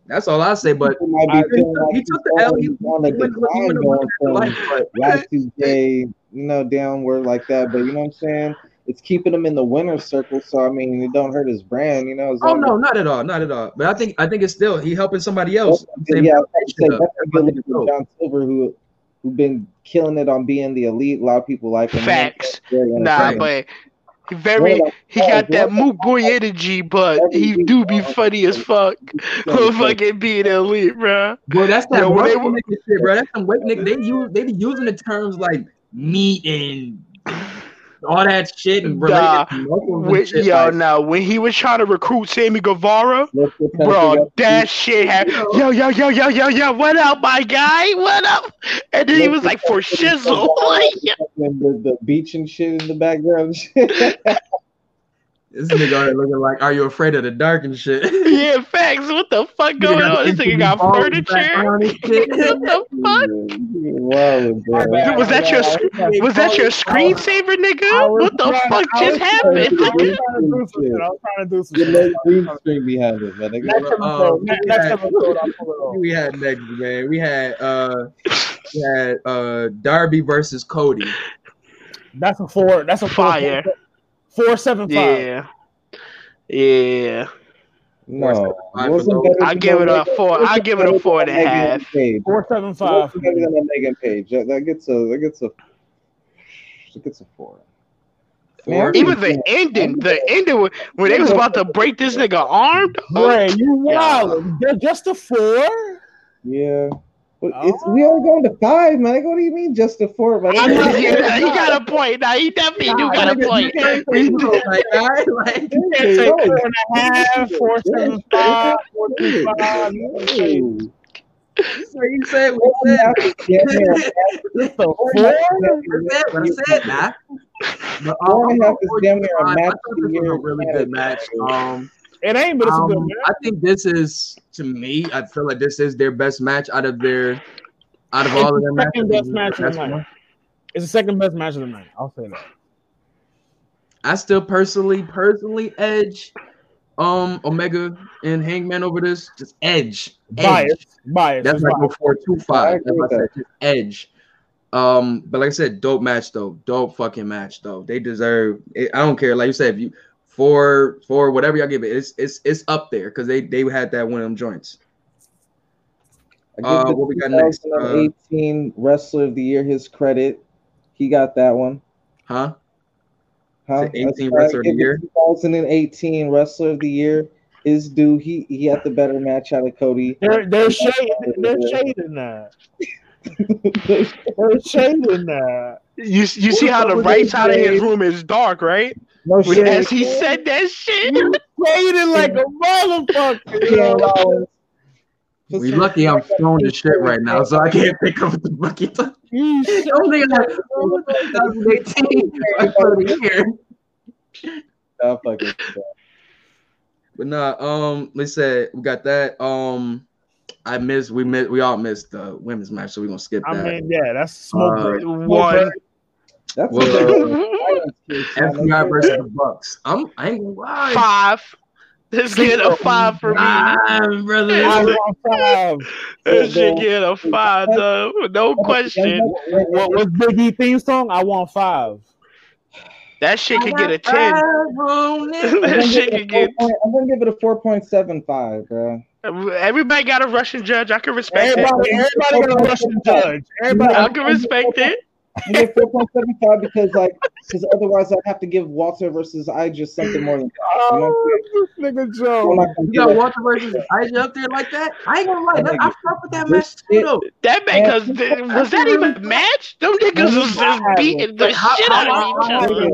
that's all I say. But People be I- feeling like he took the L. He, he's on a he went- he decline went going from life, but Y2J, you know, downward like that. But you know what I'm saying? It's keeping him in the winner's circle. So I mean, it don't hurt his brand, you know. as oh long no, not at all, not at all. But I think I think it's still he helping somebody else. as- yeah, I was about to say, shit up. that's a good look Everybody for knows. John Silver, who who been killing it on being the elite. A lot of people like him. Facts. Nah, but he very he got that moot boy energy, but he do be funny as fuck. For fucking being elite, bro. Bro, that's that Yo, when they nigga shit, bro. That's some weight nigga. They use they be using the terms like meat and all that shit and related Nah, to muscles and When, shit. yo, like, now when he was trying to recruit Sammy Guevara, Let's get Tennessee bro, that shit happened. Yo, yo, yo, yo, yo, yo, what up, my guy? What up? And then he was like, for shizzle. The, the beach and shit in the background. and shit. this nigga out here looking like, are you afraid of the dark and shit? yeah, facts. What the fuck going on? This nigga got furniture. What the fuck? wow, bro. Was that your sc- was that your screensaver, nigga? What the fuck just happened? I was trying to do some shit. I was trying to do some shit. screen behind it, man. Next episode, Um, next, episode, I'll pull it off. we had next, man. We had uh we had uh Darby versus Cody. That's a four. That's a four, Fire. Four seven five. Yeah. Yeah. No, Five it wasn't for better I than give it a four. wasn't I give it a four and a half. Four seven five. and than a Omega half. and Page. Four seven It five. wasn't better than Omega and Page. That, that gets a that gets a that gets a four. Four. Man, Even the ending, the ending when- when they was about to break this nigga arm. dog. Ray, you wild. They're just a four. Yeah. But it's, we only going to five, man. What do you mean just a four? Man? I'm not- Yeah, he got a point. Now he definitely do got a point. like, I, like, You can't say four and a half, four seven five, four two five. You can't say Ooh. so you said Four what and a half you is damn near a match- Just a four. said. What I said, I said, nah. But, Four and a half is four damn near a match I thought this was a really good match. Um, It ain't, but it's a good um, match. I think this is to me. I feel like this is their best match out of their out of It's all of the their second matches. best match of the night. It's the second best match of the night. I'll say that. I still personally, personally edge um Omega and Hangman over this. Just edge. edge. Bias. Bias. That's It's like bias. a four two five. That's why I that. said just edge. Um, but like I said, dope match though. Dope fucking match though. They deserve it. I don't care. Like you said, if you for for whatever y'all give it, it's it's it's up there because they they had that one of them joints. I Uh, what we got next? Uh, 2018 Wrestler of the Year his credit. He got that one. Huh? Huh? 18 That's right. Wrestler of the Year? 2018 Wrestler of the Year is due. He he had the better match out of Cody. They're they're shading. They're shading that. They're shading that. You you see how the right side of his room is dark, right? No When- shit. As he said that shit. Shading like a motherfucker. Ken yo. We lucky I'm stoned as shit right now, so I can't think of what the fuck you talking. You shading Only like like a motherfucker. 2018 Wrestler of the Year. Oh, fuck it. But nah, um, let's say we got that. Um, I missed. We missed. We all missed the women's match, so we're gonna skip I that. mean, yeah, that's smoke Uh, break. One. That's Well, a FTR versus the Bucks. I'm. I ain't gonna lie. Five. Let's get a five for me. Nah, brother. I want five. That shit get a five, though. No question. What was Big E theme song? I want five. That shit could get a ten. that shit could get. I'm gonna give it a 4.75, bro. Everybody got a Russian judge. I can respect it. Everybody, everybody got a Russian judge. Everybody, I can respect it. I give 4.75 because like because otherwise I'd have to give Walter versus I just something more than oh, this nigga I'm Joe. not You got Walter versus IJ up there like that? I ain't gonna lie. That, I fuck with that match This too, shit- though. That man, cause was that even a match? Them niggas was just beating the shit out of each other.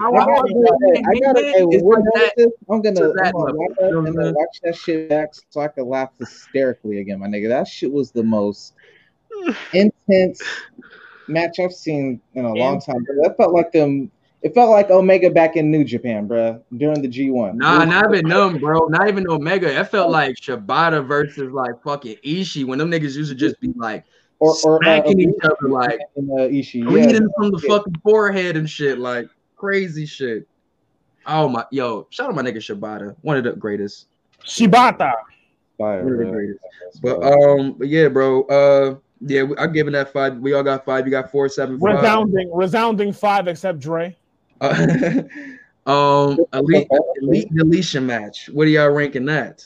I I gotta, hey, I gotta, hey, when It's we're like done that. with this, I'm gonna, I'm gonna watch that know what and I'm then watch that shit back so I can laugh hysterically again, my nigga. That shit was the most intense match I've seen in a long time. Bro. That felt like them. It felt like Omega back in New Japan, bro, during the G1. Nah, not even them, bro. Not even Omega. It felt like Shibata versus like fucking Ishii when them niggas used to just be like or or uh, smacking each other like in, uh, Ishii. Yeah, bleeding from the yeah. fucking forehead and shit, like crazy shit. Oh my, yo, shout out my nigga Shibata, one of the greatest, Shibata. Fire, one of the greatest. But um, but yeah, bro. Uh, yeah, I'm giving that five. We all got five. You got four, seven, five. Resounding, resounding five except Dre. Uh, um, elite, elite deletion match. What are y'all ranking that?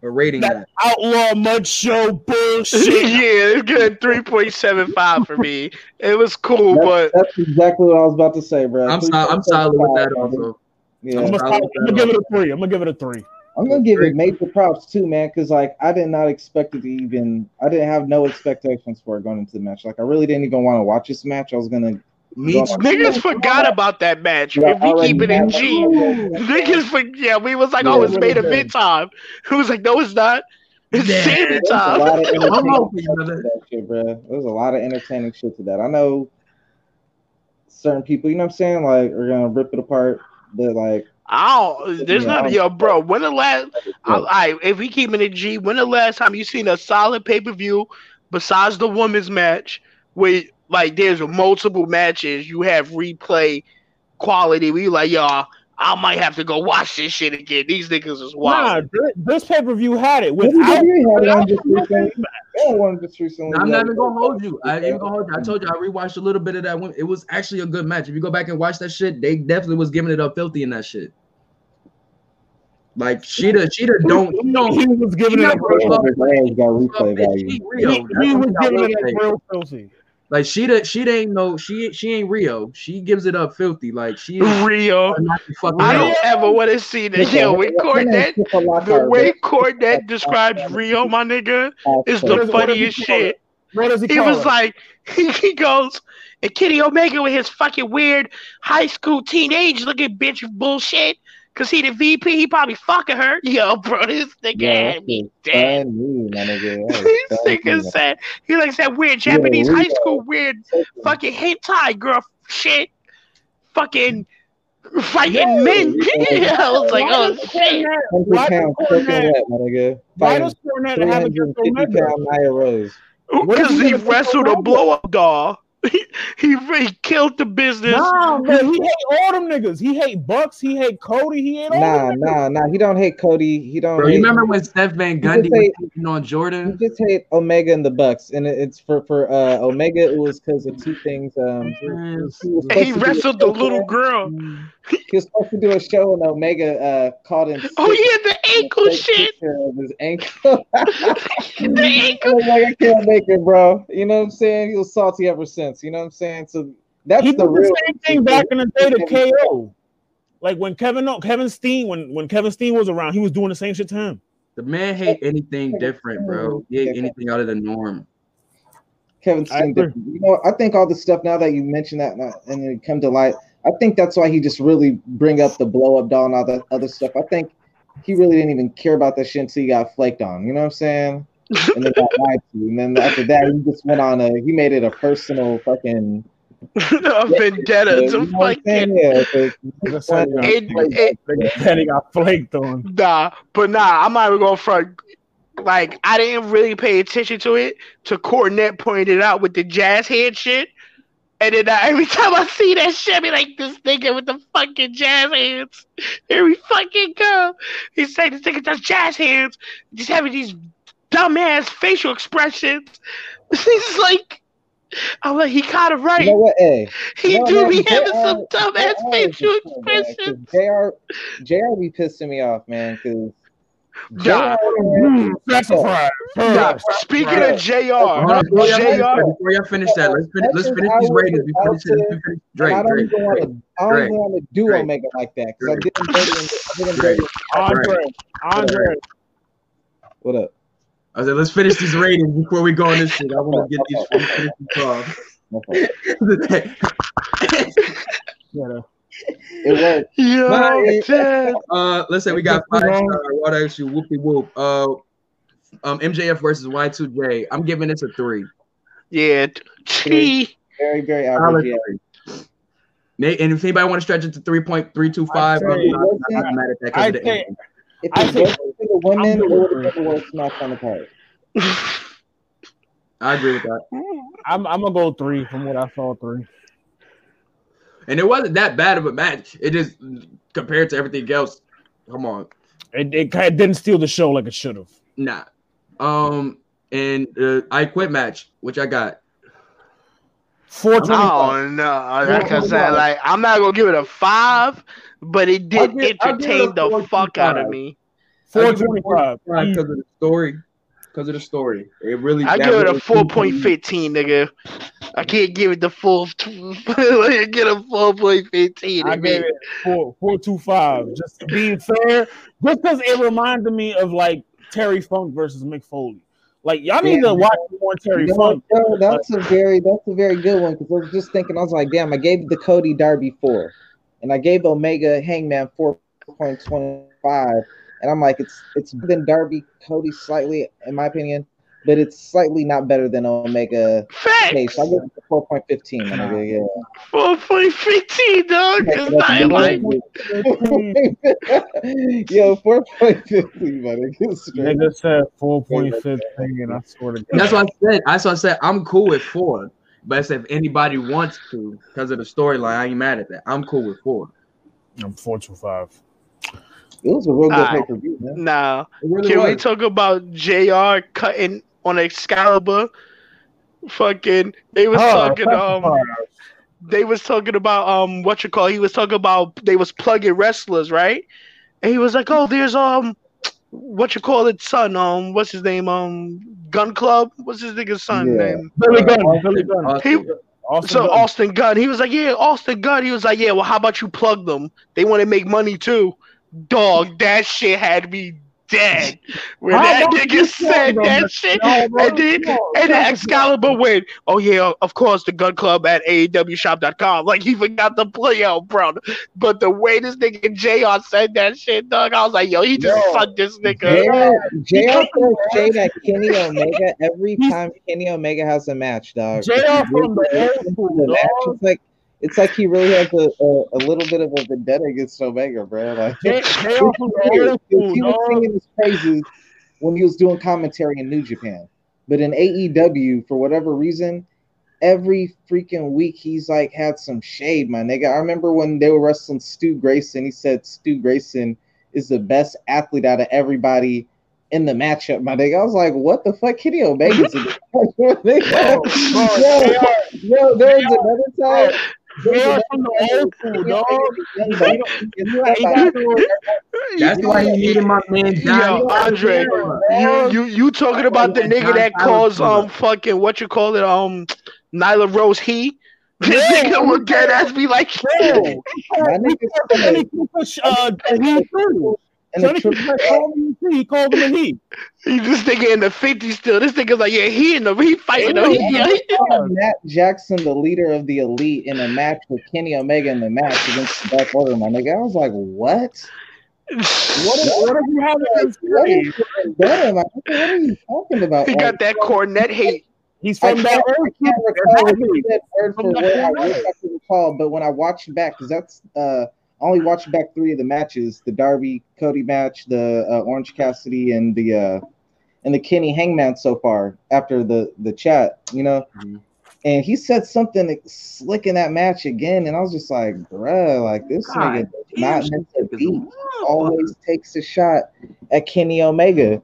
Or rating That- that? Outlaw Mud Show bullshit. yeah, bullshit. it's good. Three point seven five for me. It was cool, That's, but that's exactly what I was about to say, bro. I'm solid. I'm solid with that also. Yeah. I'm I'm gonna, solid with I'm gonna that give it a three. I'm gonna give it a three. I'm gonna give it major props too, man, because like I did not expect it to even. I didn't have no expectations for it going into the match. Like I really didn't even want to watch this match. I was gonna. Me go- too. niggas forgot about that match. Yeah, If we keep it in G, niggas for yeah, we was like, oh, it's Yeah. main event time. It was like, no, it's not. It's Yeah. Santa time. lot of entertaining I'm hoping, shit to brother. that shit, bro. There's a lot of entertaining shit to that. I know certain people, you know what I'm saying, like are gonna rip it apart, but like I don't. There's Yeah, not, I'm- yo, bro. When the last, I, I, if we keep it in G, when the last time you seen a solid pay per view besides the women's match, where like there's multiple matches, you have replay quality. We like, y'all, I might have to go watch this shit again. These niggas is Nah, wild. this, this pay per view had it without. WWE had it on without just recently. Yeah, one just recently. I'm not even gonna hold you. I ain't even gonna hold you. I told you I rewatched a little bit of that one. It was actually a good match. If you go back and watch that shit, they definitely was giving it up filthy in that shit. Like Shida, Shida don't He, he was giving it up. She real- His name's got replay He, Riho. he That's was giving it up real filthy. Like Shida, she ain't no she she ain't Riho. She gives it up filthy. Like she is Riho. not the fucking I Riho. don't ever want to see that. Yo, when Cornette, the way Cornette describes Riho, my nigga, is the is- what does he funniest call it? shit. What does he, He was it? like, he he goes, and Kitty Omega with his fucking weird high school teenage looking bitch bullshit. Cause he the VP, he probably fucking her. Yo, bro, this nigga Yeah, had me that's dead. me, my nigga. That This is nigga said he like that weird Yeah, Japanese high school weird fucking hentai girl shit. Fucking fighting men. I was like, oh shit. Hundred Why does pounds soaking Cornette- wet, my nigga. Why Fighting does Cornette have against 350 Omega? pound Nyla Rose. What Because is he he gonna put wrestled a Omega? blow up doll. He, he, he killed the business. Nah, man, he hate all them niggas. He hate Bucks. He hate Cody. He hate all Nah, them nah, nah. He don't hate Cody. He don't. Bro, hate, you remember when Jeff Van Gundy was hate- taking on He Jordan? just hate Omega and the Bucks, and it- it's for for uh, Omega. It was because of two things. Um, he was he to do a wrestled the show little there. girl. He was supposed to do a show, and Omega uh, called in. Oh sick yeah, the ankle and a fake shit. picture Of his ankle. The ankle. was like, I can't make it, bro. You know what I'm saying? He was salty ever since. You know what I'm saying? So that's He the did real. the same thing back in the day to KO. Like when Kevin no, Kevin Steen when when Kevin Steen was around, he was doing the same shit to him. The man hate anything different, bro. He hate anything out of the norm. Kevin I Steen. You know, I think all the stuff now that you mentioned that and it come to light, I think that's why he just really bring up the blow up doll and all that other stuff. I think he really didn't even care about that shit until he got flaked on. You know what I'm saying? And then got lied to. And then after that, he just went on a. He made it a personal fucking. a vendetta you to know what I'm saying? fucking Yeah, it's a- Just he got It- flaked. it- Nigga said he got flaked on. nah. But nah, I'm not even going front. Like I didn't really pay attention to it. To Cornette pointed it out with the jazz head shit. And then uh, every time I see that shit, I be like, this nigga with the fucking jazz hands. Here we fucking go. He said this nigga does jazz hands. Just having these dumbass facial expressions. He's like, I'm like, he kind of right. You know what? Hey, he no, do no, be having some dumbass facial just cool, man, 'cause expressions. Jr. Jr. be pissing me off, man. Because Nah. Mm, Sacrifice. Nah, speaking Right. of JR, before y'all, finish JR, that, before y'all finish that, let's finish, let's finish these ratings. We finish it. Let's finish Drake. I don't Drake, even want Drake. to. I don't even want to do Omega like that because I Drake. did him dirty. in- I did him dirty. Andre. Andre. What up? I said, let's finish these ratings before we go on this shit. I want to get these let's finish these off. No problem. Yeah. It worked. yo, Nah, uh, let's say we got five star. What else? You whoopie whoop. Uh, um, MJF versus Y2J. I'm giving this a three. yeah, T. Very, very Solid average. Yeah. Nate, and if anybody want to stretch it to three point three two five, I'd I'm say- not, not mad at that. 'cause I'd of say- If I it think- wasn't for the women, I'm it good would have been the worst match on the card. I agree with that. I'm, I'm gonna go three from what I saw. Three. And it wasn't that bad of a match. It just compared to everything else. Come on, It, it kind didn't steal the show like it should have. nah. Um, and uh, I quit match, which I got. Four twenty five. Oh no, like I said, like I'm not gonna give it a five, but it did give- I'll give it a entertain the fuck out of me. Four twenty five. because of the story. Because of the story, it really. I give it a four point fifteen, nigga. I can't give it the full. I get a four point fifteen. I gave it four four two five. Just being fair, just because it reminded me of like Terry Funk versus Mick Foley. Like y'all need Yeah. to watch more Terry You know Funk. bro? That's a very that's a very good one because I was just thinking I was like, damn, I gave the Cody Darby four, and I gave Omega Hangman four point twenty five, and I'm like, it's it's better than Darby Cody slightly in my opinion, but it's slightly not better than Omega Case. Facts. I give it four point fifteen. Yeah. Four point fifteen, dog. It's not like Yo, four point fifteen, man. It's. Nigga said four point fifteen, and I swear to God. That's what I said. That's what I said. I'm cool with four, but I said if anybody wants to, because of the storyline, I ain't mad at that. I'm cool with four. I'm four two five. It was a real good Alright. pay per view, man. nah. Really Can we talk about Jr. cutting on Excalibur. Fucking, they was Oh, talking um, they was talking about um, what you call? He was talking about they was plugging wrestlers, right? And he was like, oh, there's um, what you call it, son? Um, what's his name? Um, Gunn Club. What's his nigga's son Yeah. name? Billy Gunn. Billy Gunn. Austin- He- Austin so Gunn. Austin Gunn, he was like, yeah, Austin Gunn. He was like, yeah, well, how about you plug them? They want to make money too. Dog, that shit had me dead when How that nigga you said plug them? that shit. No, bro, And then, come and then come on. Excalibur went, oh yeah, of course, the Gunn Club at AEWshop.com. Like he forgot to play out, bro. But the way this nigga JR said that shit, dog, I was like, yo, he just Yo, sucked this nigga. JR, JR He- throws shade at Kenny Omega every time Kenny Omega has a match, dog. JR from the old school, The match, dog. it's like it's like he really has a, a, a little bit of a vendetta against Omega, bro. Like J- JR from the old he was singing his praises when he was doing commentary in New Japan, but in AEW, for whatever reason, every freaking week he's like had some shade, my nigga. I remember when they were wrestling Stu Grayson, he said Stu Grayson is the best athlete out of everybody in the matchup, my nigga. I was like, what the fuck? Kenny Omega's yo, yo, yo, there was another time. There was JR another from the old school, dog. Omega was young, but he gets stuck by He- That's why he needed my man Yo, Johnny. Andre, you you you talking about the nigga that calls um fucking what you call it um Nyla Rose he? This Yeah. nigga would dead ass be like, Bro, My he nigga called said- Kenny Cooper, he too. and the Johnny called him he. He called him a he. he this nigga in the 50s still. This nigga's like, yeah, he in the he fighting him. He, yeah, he- Matt Jackson, the leader of the elite, in a match with Kenny Omega in the match against the Dark Order, my nigga. I was like, what? What if, what if you have Like, this what kid? is better? Like, what are you talking about? he got that Cornette hate. He's from can't, that I can't recall what he said word for word. I wish I could recall, but when I watched back, because that's uh, I only watched back three of the matches: the Darby Cody match, the uh, Orange Cassidy, and the uh, and the Kenny Hangman so far. After the the chat, you know, Mhm. and he said something slick in that match again, and I was just like, bruh, like this God nigga not miss a beat always takes a shot at Kenny Omega.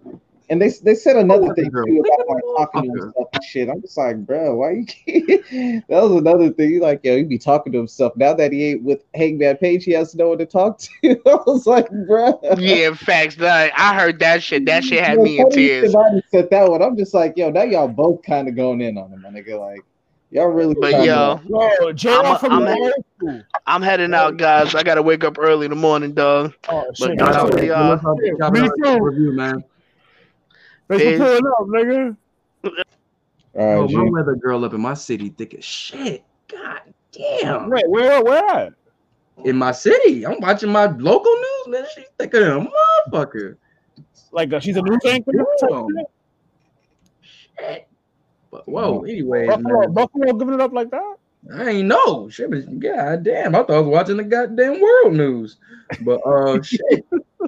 And they they said another Oh, thing girl. too about like talking to himself and shit. I'm just like, bro, why you keep... that was another thing. He like, yo, he be talking to himself. Now that he ain't with Hangman Page, he has no one to talk to. I was like, bro. Yeah, facts. That I heard that shit. That shit had Yo, me in Tony tears. Schiavone said that one. I'm just like, yo, now y'all both kind of going in on him, my nigga. Like, y'all really. But yo, Yo, I'm a- from I'm the a- old school. I'm heading out, guys. I gotta wake up early in the morning, dog. Oh, shit. But me shout too. y'all. Me too. Review, man. Thanks for Biz. pulling up, nigga. All Oh, right, G. my weather girl up in my city, thick as shit. God damn. Wait, where, where at? In my city, I'm watching my local news, man. She's thicker than a motherfucker. Like, uh, she's a news anchor? type shit? Shit. But whoa, anyway, Buffalo, man, Buffalo giving it up like that? I ain't know. Shit, but god damn, I thought I was watching the goddamn world news. But uh, shit.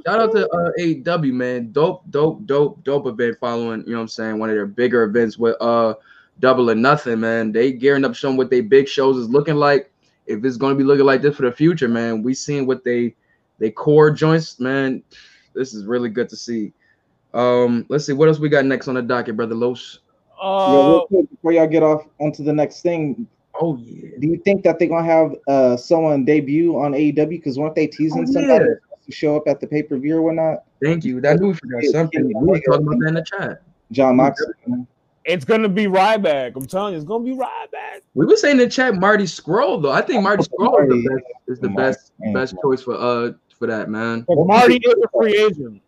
Shout out to uh AEW, man. Dope, dope, dope, dope event following. You know what I'm saying? One of their bigger events with uh Double or Nothing, man. They gearing up, showing what they big shows is looking like. If it's gonna be looking like this for the future, man, we seeing what they they core joints, man. This is really good to see. Um, let's see what else we got next on the docket, brother Los. Yo, Uh, real quick, before y'all get off onto the next thing, Oh yeah. do you think that they're gonna have uh someone debut on AEW? Because weren't they teasing Oh, somebody yeah. To show up at the pay per view or whatnot? Thank you. That knew we forgot something. We were talking about that in the chat. Jon Moxley. it's gonna be Ryback. I'm telling you, it's gonna be Ryback. We were saying in the chat Marty Scurll though. I think Marty Scurll is the best is the Marty, best man. best choice for uh for that man. But Marty is a free agent.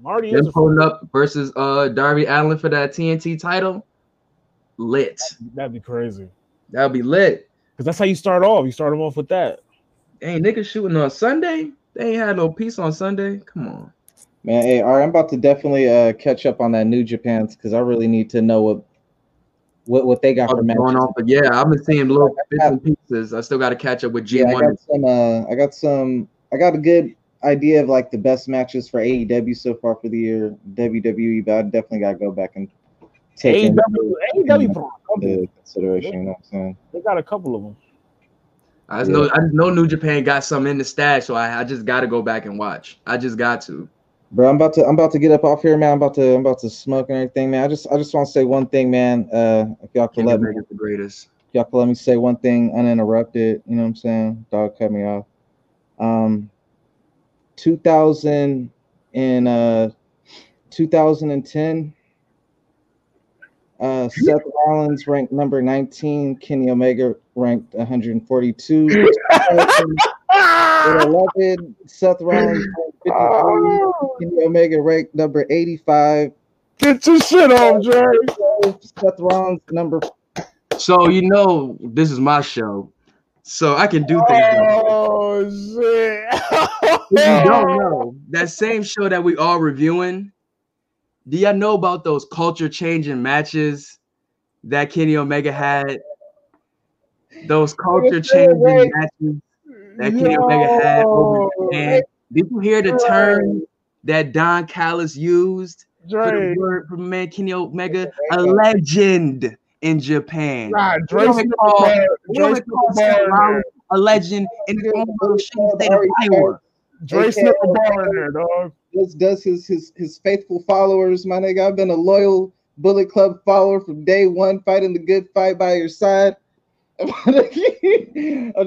Marty is Them a pulling up versus uh Darby Allin for that TNT title. Lit. That'd be crazy. That'd be lit. Because that's how you start off. You start them off with that. Ain't niggas shooting on Sunday. They ain't had no peace on Sunday. Come on. Man, hey, all right, I'm about to definitely uh catch up on that New Japan's because I really need to know what what what they got All for this matches. going on, but yeah, I've been seeing little bits and pieces. I still got to catch up with Yeah, I G1. got some. Uh, I got some. I got a good idea of like the best matches for AEW so far for the year. WWE, but I definitely got to go back and take into AEW, AEW put on into consideration. You know what I'm saying? They got a couple of them. I just know I just know New Japan got some in the stash, so I, I just got to go back and watch. I just got to. Bro, I'm about to I'm about to get up off here, man. I'm about to I'm about to smoke and everything, man. I just I just want to say one thing, man. Uh, if y'all could let me, the greatest. if y'all could let me say one thing uninterrupted. You know what I'm saying? Dog cut me off. Um, 2000 and uh, 2010. Uh, Seth Rollins ranked number 19. Kenny Omega ranked 142. At 11, Seth Rollins ranked 53. Kenny Omega ranked number 85. Get your shit off, Dre. Seth Rollins number So you know this is my show, so I can do things. Oh shit! If you don't know, that same show that we all reviewing, do y'all know about those culture changing matches that Kenny Omega had? Those culture changing matches that Kenny Omega had over. Japan. Did you hear the term that Don Callis used for Dre, the word for man Kenny Omega? A legend in Japan. nah, Dre call- the we Dre call bar in there. Rollins a legend in his own little state of Iowa. Dre snipped the bar in there, dog. Does does his his his faithful followers, my nigga. I've been a loyal Bullet Club follower from day one, fighting the good fight by your side. I'm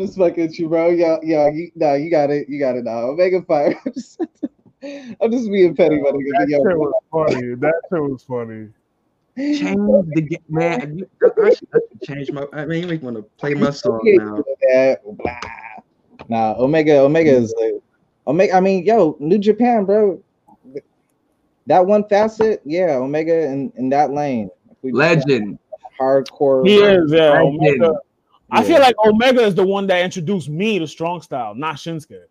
just fucking with you, bro. Yeah, yeah, you, nah, you got it, you got it now. Omega Fire. I'm just, I'm just being petty, my nigga. That Yo, shit was funny. That shit was funny. Change the game, man. you- I should, I should change my. I mean, you make me want to play my song Yeah, now. Nah, Omega, Omega is like Omega. I mean, yo, New Japan, bro. That one facet, yeah, Omega in, in that lane. We Legend. hardcore. He is, yeah. Legend. Omega. I Yeah. feel like Omega is the one that introduced me to strong style, not Shinsuke.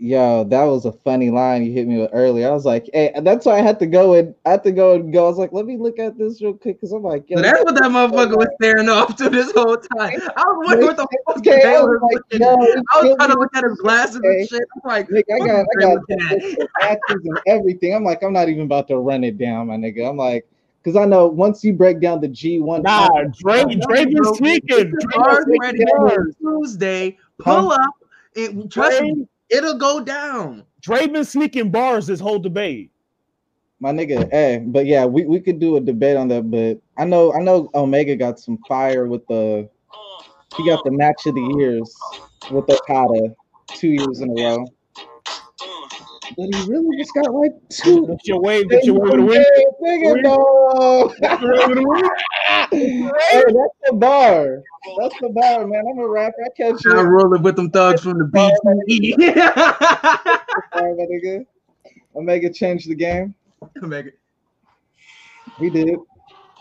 Yo, that was a funny line you hit me with earlier. I was like, hey, that's why I had to go and I had to go and go. I was like, let me look at this real quick because I'm like, yo, So that's what that motherfucker was staring off to this whole time. I was wondering what the fuck okay, they I was was like, looking yo, at. I was trying to look at his glasses Okay. and shit. I'm like, Nick, I got, is I got looking at? the and everything. I'm like, I'm not even about to run it down, my nigga. I'm like, because I know once you break down the G1, Nah, Dre, No, Dre been bro. sneaking. Get your Dre bars been ready sneaking for bars. Tuesday. Pull up. It, trust Dre, me, it'll go down. Draven sneaking bars this whole debate. my nigga. Hey, but yeah, we, we could do a debate on that. But I know I know Omega got some fire with the he got the match of the years with Okada two years in a row. But he really just got like two. Get your wave, get your wave of the week. Get your wave of the week. hey, that's the bar. That's the bar, man. I'm a rapper. I catch you. I'm rolling with them thugs from the BTE. Bar, my nigga. Omega changed the game. Omega, He did.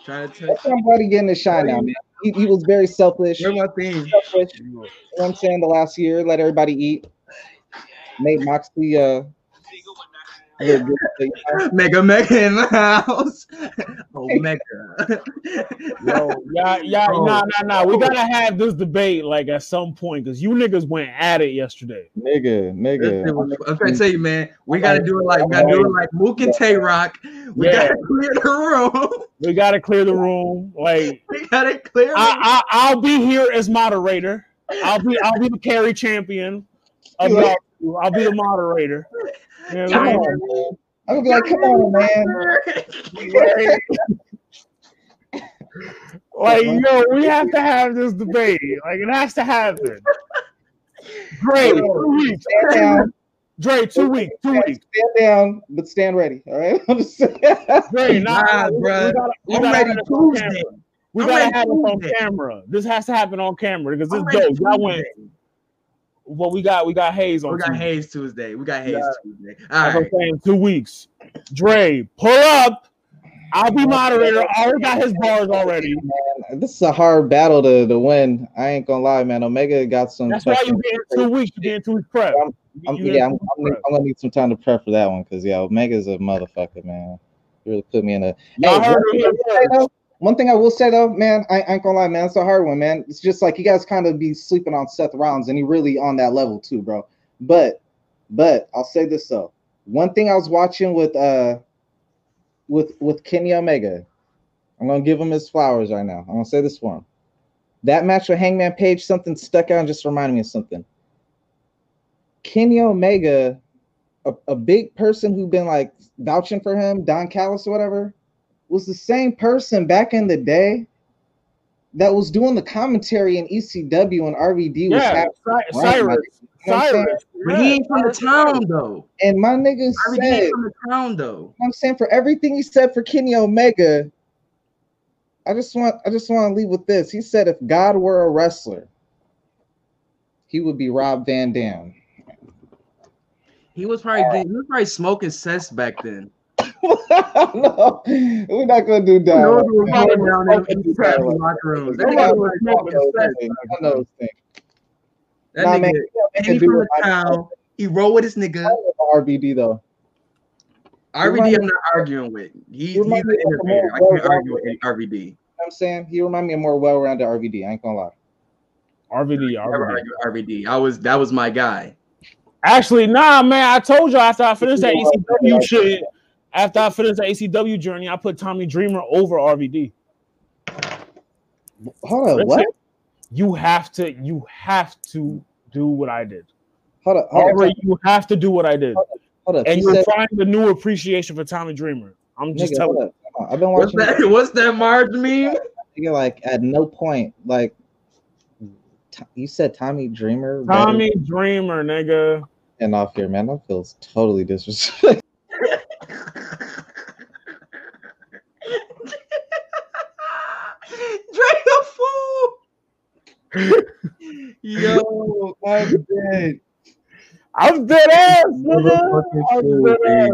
trying to touch. That's why I'm glad he getting a shine now, man. He, he was very selfish. My theme? selfish. You know what I'm saying? The last year, let everybody eat. Made Moxley uh a little bit, you know, Mega Mega in the house. Oh, Omega. Yo, yeah, yeah, Oh. nah, nah, nah. We gotta have this debate like at some point because you niggas went at it yesterday. nigga, nigga. I'm trying to tell you, man. We gotta do it like we gotta do it like Mook and Tay Roc. We Yeah. gotta clear the room. We gotta clear the room. Like We gotta clear. I, I, I'll be here as moderator. I'll be, I'll be the Cari Champion. Of. I'll be the moderator. You know what Come I mean? on, man. I'm gonna be like, come on, man. Like, yo, we have to have this debate. Like, it has to happen. Dre, two weeks. Stand down, Dre, two weeks. Two weeks. stand down, but stand ready. All right. I'm just saying. Dre, nah, Nah, we, bruh. we gotta, we I'm ready have Tuesday. We I'm gotta ready have this on camera. This has to happen on camera because this dope. Y'all went. Tuesday. Well, we got we got Hayes on. We got Tuesday. Hayes Tuesday. We got Hayes Yeah. Tuesday. All That's right. I'm saying. Two weeks. Dre, pull up. I'll be moderator. I already got his bars already. Man, this is a hard battle to, to win. I ain't gonna lie, man. Omega got some. That's why you getting two weeks. You getting two weeks prep. I'm- I'm, yeah, I'm, I'm, I'm gonna need some time to prep for that one because yeah, Omega's a motherfucker, man. He really put me in a. Y'all Hey, heard one one thing I will say though, man, I, I ain't gonna lie, man, it's a hard one, man. It's just like you guys kind of be sleeping on Seth Rollins, and he really on that level too, bro. But, but I'll say this though, one thing I was watching with uh, with with Kenny Omega, I'm gonna give him his flowers right now. I'm gonna say this for him. That match with Hangman Page, something stuck out and just reminded me of something. Kenny Omega, a, a big person who been like vouching for him, Don Callis or whatever, was the same person back in the day that was doing the commentary in ECW and RVD was Yeah, having Cy- right, Cyrus. you know what I'm saying? Cyrus. But he ain't from the town though. And my nigga I said, ain't from the town though. I'm saying for everything he said for Kenny Omega, I just want I just want to leave with this. He said if God were a wrestler, he would be Rob Van Dam. He was probably getting, he was probably smoking cess back then. No, we're not gonna do that. Those were one. going down We're in not gonna the that locker rooms. That We're nigga not was gonna do those things. I know those things. That Nah, nigga, man, he he from the town. He roll with his nigga. RVD though. RVD, I'm not arguing with. He, he's You an remind me of a innovator. I can't argue with well-rounded- RVD. You know what I'm saying he remind me of more well-rounded RVD. I ain't gonna lie. RVD, Never RVD. RVD. I was that was my guy. Actually, nah, man. I told you after I finished that ECW shit, after I finished the ECW journey, I put Tommy Dreamer over RVD. Hold on, That's what? it. You have to, you have to do what I did. Hold on, hold on, you have to do what I did, hold up. and He you'll said, find a new appreciation for Tommy Dreamer. I'm just nigga, telling you. up. Hold on. I've been What's watching. that? What's that Marge meme? Nigga, like at no point, like you said, Tommy Dreamer. better Tommy Dreamer, nigga. and off here, man. That feels totally disrespectful. Drake a fool. Yo, I'm dead. I'm dead ass, nigga. I'm fool, dead ass.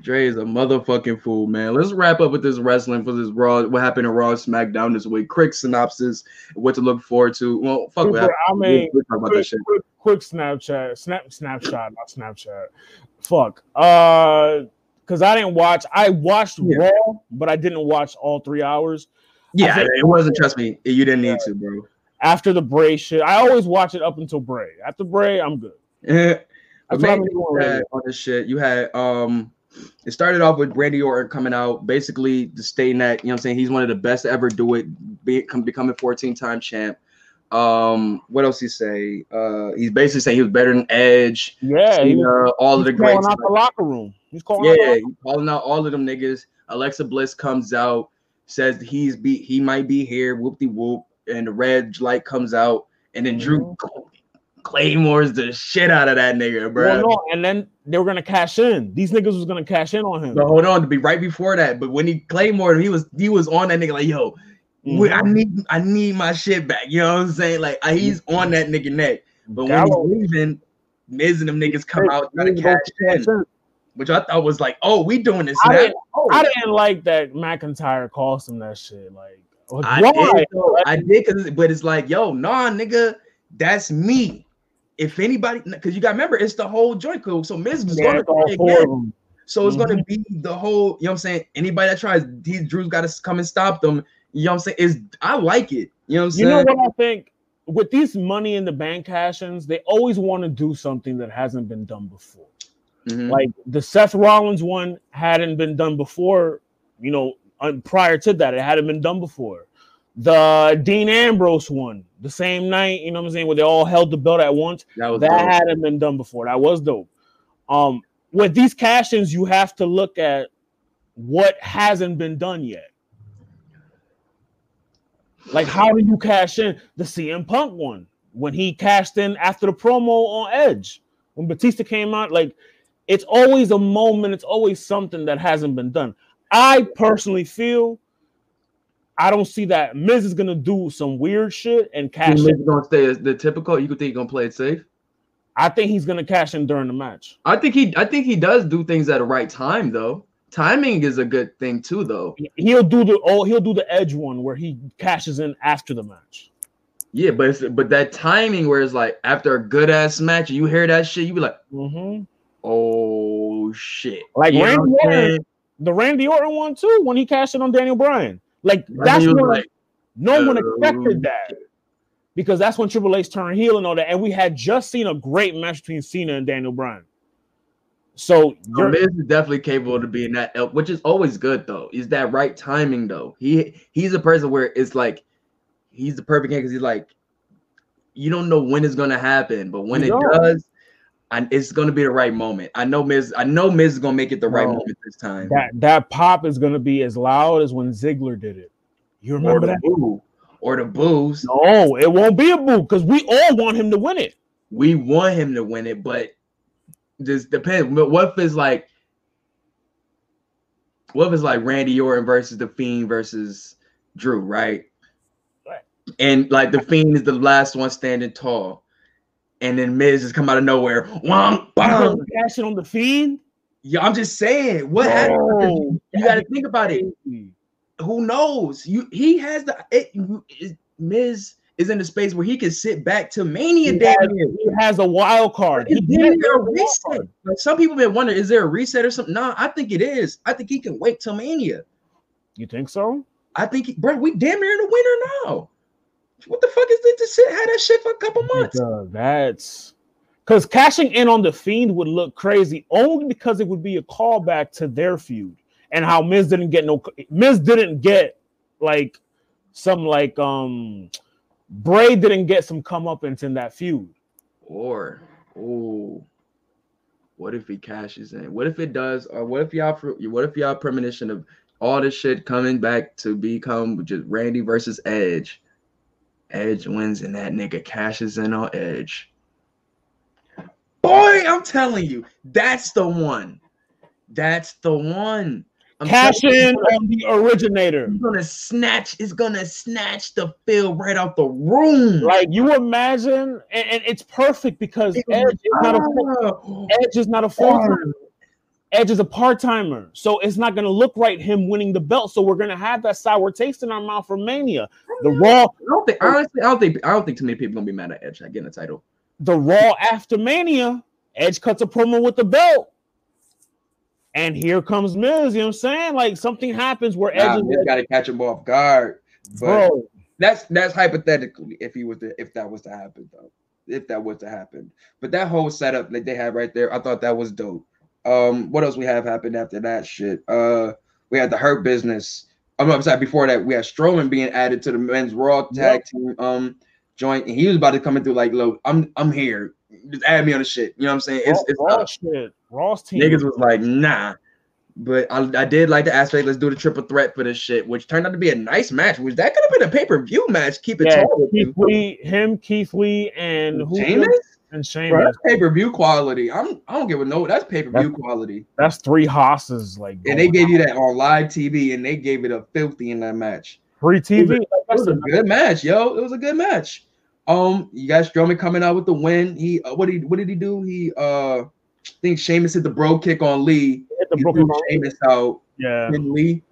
Dre is a motherfucking fool, man. Let's wrap up with this wrestling for this Raw. What happened in Raw SmackDown this week? Quick synopsis. What to look forward to. Well, fuck Super- I mean, We'll that quick, quick, quick Snapchat, snap, snapshot, not Snapchat. Fuck. Uh, because I didn't watch. I watched Yeah. Raw, but I didn't watch all three hours. Yeah, think- it wasn't. Trust me, you didn't need to, bro. After the Bray shit, I always watch it up until Bray. After Bray, I'm good. But That's what been doing you had lately. on this shit. You had um it started off with Randy Orton coming out, basically just stating that, you know what I'm saying, he's one of the best to ever do it, be, come, becoming 14-time champ. Um, what else he say? Uh he's basically saying he was better than Edge, Yeah, he was, all of the greats. out the locker room. He's calling out Yeah, locker calling out all of them niggas. Alexa Bliss comes out, says he's be he might be here, whoop de whoop, and the red light comes out, and then Drew mm-hmm. claymores the shit out of that nigga, bro. Well, no, and then they were gonna cash in. These niggas was gonna cash in on him. But hold on, to be right before that. But when he claymore, he was he was on that nigga like, yo, we- I mm-hmm. need I need my shit back. You know what I'm saying? Like he's on mm-hmm. that nigga neck. But when Gallo- he's leaving, Miz and them niggas come out trying to niggas cash gonna in, cash in. Which I thought was like, oh, we doing this I now. didn't- Oh, I didn't like that McIntyre cost him that shit. Like, like, I why? did, though. I did, cause but it's like, yo, nah, nigga, that's me. If anybody, because you got to remember, it's the whole joint crew. So Miz is Yeah, gonna play again. So it's gonna Mhm. be the whole, you know what I'm saying? Anybody that tries, he Drew's got to come and stop them. You know what I'm saying? Is I like it. You know what I'm saying? You know what I think? With these money in the bank cash-ins, they always want to do something that hasn't been done before. Mhm. Like the Seth Rollins one hadn't been done before. You know, prior to that, it hadn't been done before. The Dean Ambrose one, the same night, you know what I'm saying, where they all held the belt at once. that that dope. hadn't been done before. That was dope. Um, with these cash-ins, you have to look at what hasn't been done yet. Like, how do you cash in the CM Punk one when he cashed in after the promo on Edge when Batista came out? Like, it's always a moment. It's always something that hasn't been done. I personally feel I don't see that Miz is gonna do some weird shit and cash. Miz gonna stay as the typical. You could think he's gonna play it safe. I think he's gonna cash in during the match. I think he, I think he does do things at the right time though. Timing is a good thing too, though. He'll do the oh he'll do the edge one where he cashes in after the match. Yeah, but it's, but that timing where it's like after a good ass match, you hear that shit, you be like, Mhm. Oh shit. Like You Randy Orton, the Randy Orton one too when he cashed in on Daniel Bryan. Like Like, that's he when like, no one oh, expected that because that's when Triple H turned heel and all that, and we had just seen a great match between Cena and Daniel Bryan. So So you're, Miz is definitely capable to be in that, which is always good though. Is that right timing though? He he's a person where it's like he's the perfect because he's like you don't know when it's gonna happen, but when You it don't. does, and it's gonna be the right moment. I know Miz. I know Miz is gonna make it the right No. moment this time. That that pop is gonna be as loud as when Ziggler did it. You or remember the that? boo, or the boos. No, it won't be a boo because we all want him to win it. We want him to win it, but just depends. But what if it's like, what if it's like Randy Orton versus the Fiend versus Drew, right? Right. And like the Fiend is the last one standing tall, and then Miz just come out of nowhere. Wham, You bam. gonna cash it on the fiend. Yeah, I'm just saying. What happened? You got to think about it. Who knows? You he has the it, it, Miz is in the space where he can sit back to Mania He damn has, he has a wild card. He there a reset? Like some people been wondering, is there a reset or something? No, I think it is. I think he can wait till Mania. You think so? I think, he, bro, we damn near in the winter now. What the fuck is this? To sit had that shit for a couple months. Because that's because cashing in on the fiend would look crazy only because it would be a callback to their feud and how Miz didn't get no Miz didn't get like some like um Bray didn't get some comeuppance in that feud. Or, oh, what if he cashes in? What if it does? Or what if y'all? What if y'all premonition of all this shit coming back to become just Randy versus Edge? Edge wins and that nigga cashes in on Edge. Boy, I'm telling you, that's the one. That's the one. I'm Cash telling you, on the originator. It's gonna snatch. It's gonna snatch the feel right out the room. Like you imagine, and, and it's perfect because Edge is not a. Edge is not a full time. Edge is a part timer, so it's not going to look right him winning the belt. So we're going to have that sour taste in our mouth for Mania. The Raw, I don't think honestly, I don't think I don't think too many people gonna be mad at Edge getting a title. the Raw after Mania, Edge cuts a promo with the belt, and here comes Miz. You know what I'm saying? Like something happens where Edge Nah, is gotta catch him off guard. But bro. that's that's hypothetically if he was to, if that was to happen though. If that was to happen. But that whole setup that they had right there, I thought that was dope. Um, what else we have happened after that shit? Uh we had the hurt business. I'm, I'm sorry, before that, we had Strowman being added to the men's raw tag team um joint, and he was about to come in through like, look, I'm I'm here. Just add me on the shit. You know what I'm saying? It's it's Raw shit. Raw's team. Niggas was like, nah. But I, I did like the aspect. Let's do the triple threat for this shit, which turned out to be a nice match. Which that could have been a pay per view match. Keep it yeah, tall Keith. Lee, him, Keith Lee, and who Sheamus? And Bro, that's pay per view quality. I'm I don't give a no. That's pay per view quality. That's three hosses. Like And they gave you that on live TV, and they gave it a filthy in that match. free TV. It was a good match, yo. It was a good match. Um, you got Strowman coming out with the win. He uh, what did he, what did he do? He uh, I think Sheamus hit the Brogue kick on Lee. hit the He Brooklyn. threw Sheamus out. Yeah, Pin Lee.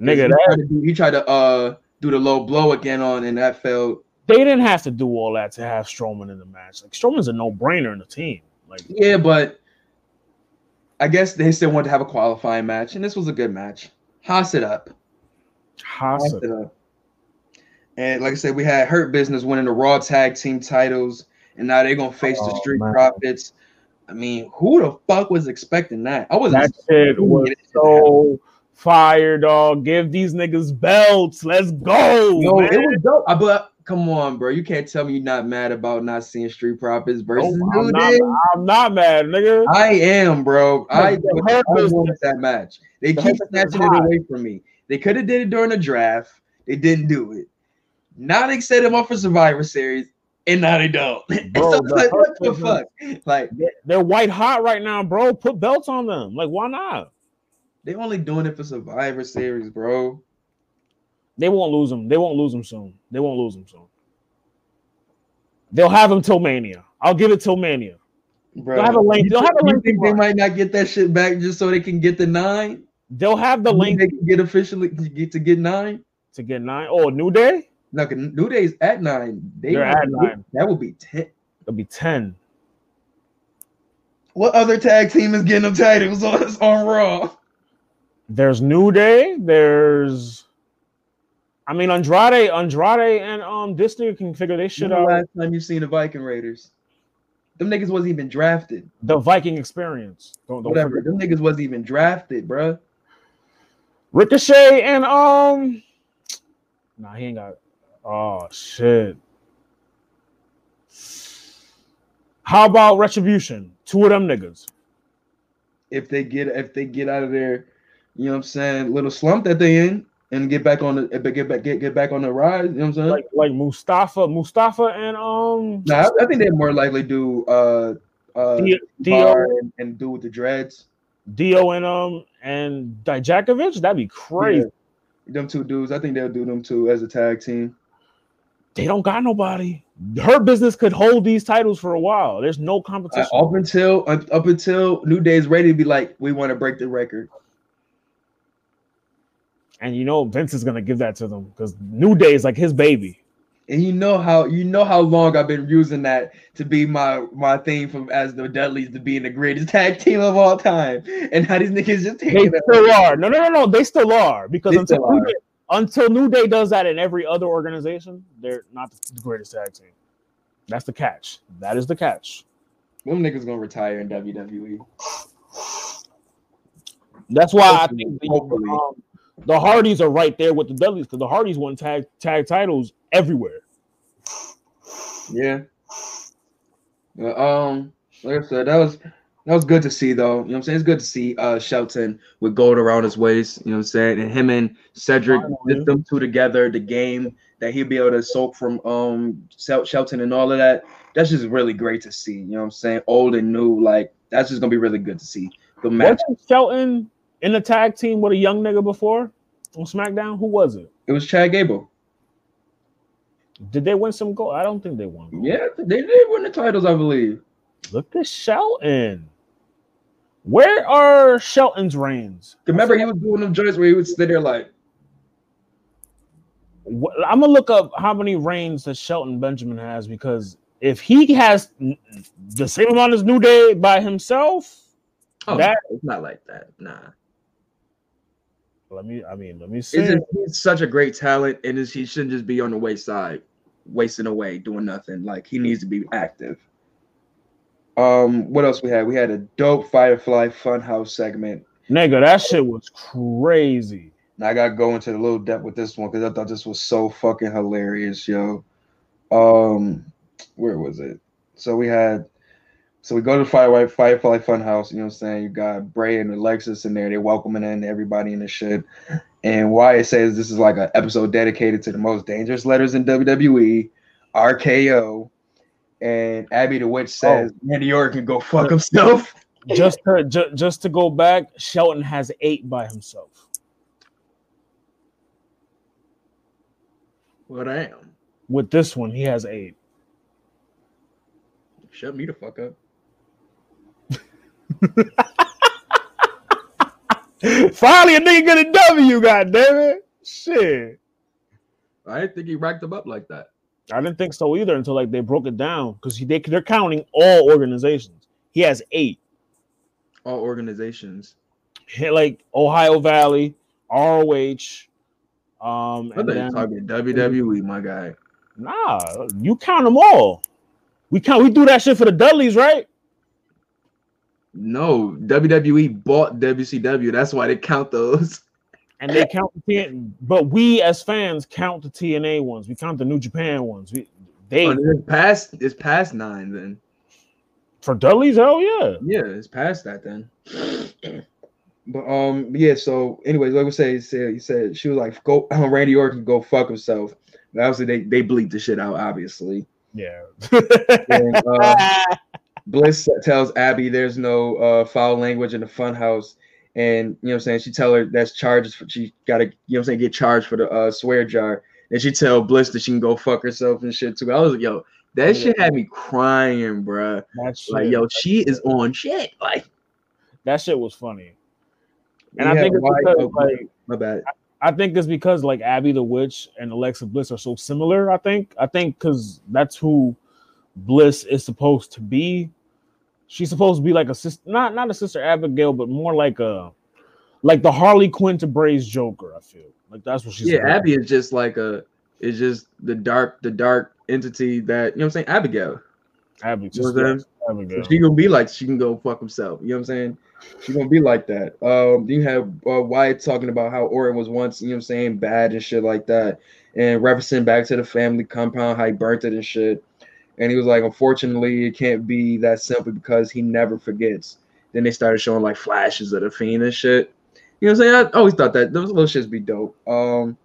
nigga, he, that tried to do, he tried to uh do the low blow again on, and that failed. They didn't have to do all that to have Strowman in the match. Like Strowman's a no brainer in the team. Like Yeah, but I guess they still wanted to have a qualifying match, and this was a good match. Hoss it up. Hoss. it up. And like I said, we had Hurt Business winning the Raw Tag Team titles, and now they're gonna face the Oh, Street man. Profits. I mean, who the fuck was expecting that? I wasn't. That shit was so fire, dog. Give these niggas belts. Let's go. No, man. it was dope. Uh, But come on, bro, you can't tell me you're not mad about not seeing Street Profits versus New I'm, not. I'm not mad, nigga. I am, bro. I, I wanted that match. They the keep snatching it away from me. They could have did it during the draft. They didn't do it. Now they set him up for Survivor Series, and now they don't. Bro, so, the like, what the fuck? Like They're white hot right now, bro. Put belts on them. Like, why not? they only doing it for Survivor Series, bro. They won't lose them. They won't lose them soon. They won't lose them soon. They'll have them till Mania. I'll give it till Mania. Bro, They'll have a length- they'll have a you think they might not get that shit back just so they can get the nine? They'll have the You length They can get officially to get to get nine. to get nine. Oh, New Day? No, 'cause New Day's at nine. They They're at nine. That would be ten. It'll be 10. What other tag team is getting them titles on on Raw? There's New Day. There's I mean Andrade, Andrade and um this nigga can figure they shit out. last time you seen the Viking Raiders? Them niggas wasn't even drafted. The Viking experience. Don't, don't Whatever. forget. Them niggas wasn't even drafted, bruh. Ricochet and um Nah, he ain't got oh shit. How about retribution? Two of them niggas. If they get if they get out of there, you know what I'm saying, little slump that they in and get back on the get back get, get back on the ride, you know what I'm saying? Like like Mustafa, Mustafa and um Nah, I, I think they more likely do uh uh Dio, Bar Dio, and, and do with the dreads. Dio and um and Dijakovic. That'd be crazy. Them two dudes, I think they'll do them two as a tag team. They don't got nobody. Hurt Business could hold these titles for a while. There's no Uh, competition. up until up, up until New Day's ready to be like, we want to break the record. And you know Vince is gonna give that to them because New Day is like his baby. And you know how you know how long I've been using that to be my my theme from as the Dudleys to being the greatest tag team of all time, and how these niggas just They taking it. still are. No, no, no, no. They still are because They until New. Day, until New Day does that in every other organization, they're not the greatest tag team. That's the catch. That is the catch. Them niggas gonna retire in. WWE. That's why I think the, um, the Hardys are right there with the Dudleys because the Hardys won tag tag titles everywhere. Yeah. But, um, like I said, that was that was good to see though. You know what I'm saying? It's good to see uh Shelton with gold around his waist, you know what I'm saying? And him and Cedric, Finally. just them two together, the game that he'll be able to soak from um Shelton and all of that. That's just really great to see. You know what I'm saying? Old and new, like that's just gonna be really good to see. The match. Wasn't Shelton in the tag team with a young nigga before on SmackDown? Who was it? It was Chad Gable. Did they win some gold? I don't think they won. gold. Yeah, they did win the titles, I believe. Look at Shelton. Where are Shelton's reigns? Remember, he was doing them joints where he would sit there like, I'm gonna look up how many reigns that Shelton Benjamin has because if he has the same amount as New Day by himself, "Oh, That- no, it's not like that." Nah. Let me. I mean, let me see. He's such a great talent, and he shouldn't just be on the wayside, wasting away, doing nothing. Like he needs to be active. Um, what else we had? We had a dope Firefly Funhouse segment. Nigga, that shit was crazy. And I gotta go into a little depth with this one because I thought this was so fucking hilarious, yo. Um, where was it? So we had, so we go to Firefly Firefly Funhouse. You know what I'm saying? You got Bray and Alexis in there. They're welcoming in everybody in the shit. And Wyatt says this is like an episode dedicated to the most dangerous letters in WWE, RKO. And Abby the Witch oh. says Randy Orton can go fuck himself. Just to ju- just to go back, Shelton has eight by himself. What I am. With this one, he has eight. Shut me the fuck up. Finally, a nigga get a W. God damn it! Shit. I didn't think he racked them up like that. I didn't think so either until like they broke it down because they they're counting all organizations. He has eight, All organizations. Hit like Ohio Valley, ROH. Um, I and thought you talking WWE, my guy. nah, you count them all. We count. We do that shit for the Dudleys, right? No, WWE bought WCW. That's why they count those. And they count the TN, but we as fans count the TNA ones. We count the New Japan ones. We they Oh, it's past. It's past nine then. for Dudleys. Hell yeah. Yeah, it's past that then. But um, yeah. So, anyways, like we say, he said, he said she was like, "Go, Randy Orton go fuck himself." But obviously, they they bleeped the shit out. Obviously, Yeah. and, uh, Bliss tells Abby there's no uh, foul language in the fun house. And you know what I'm saying? She tell her that's charges for she gotta, you know what I'm saying, get charged for the uh, swear jar. And she tell Bliss that she can go fuck herself and shit too. I was like, yo, that shit had me crying, shit, Like, yo, she is on shit. Like, that shit was funny. And I think it's because, like, my bad. I think it's because like Abby the Witch and Alexa Bliss are so similar. I think. I think because that's who Bliss is supposed to be. She's supposed to be like a sister, not not a sister Abigail, but more like a like the Harley Quinn to Bray's Joker. I feel like that's what she's. Yeah, to Abby is just like a is just the dark, the dark entity that you know what I'm saying, Abigail. Abby, You know just what I'm yes, Abigail. So she gonna be like she can go fuck himself. You know what I'm saying? She gonna be like that. Um, you have uh, Wyatt talking about how Orton was once, you know what I'm saying, bad and shit like that, and referencing back to the family compound, how he burnt it and shit. And he was like, unfortunately, it can't be that simple because he never forgets. Then they started showing like flashes of the fiend and shit. You know what I'm saying? I always thought that those little shits be dope. Um,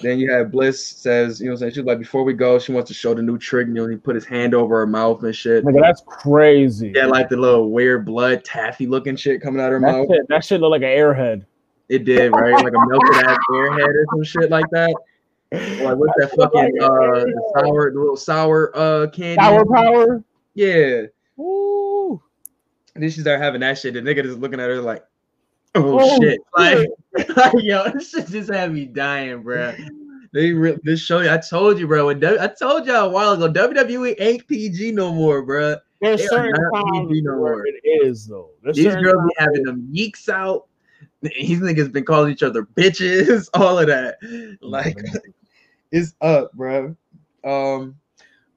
then you have Bliss says, you know what I'm saying? She's like, before we go, she wants to show the new trick. And you know, he put his hand over her mouth and shit. Nigga, that's crazy. Yeah, like the little weird blood taffy looking shit coming out of her that mouth. shit, that shit look like an airhead. It did, right? Like a melted ass airhead or some shit like that. Like what's that fucking uh the sour the little sour uh candy? Power power. Yeah. Ooh. And then she started having that shit. The nigga just looking at her like, oh, Oh, shit. Like, like, yo, this shit just had me dying, bro. They re- this show I told you, bro. When w- I told y'all a while ago, WWE ain't PG no more, bro. There's They certain times no where more. it is though. There's These girls be having them yeeks out. These niggas been calling each other bitches, all of that. Like, it's up, bro. Um,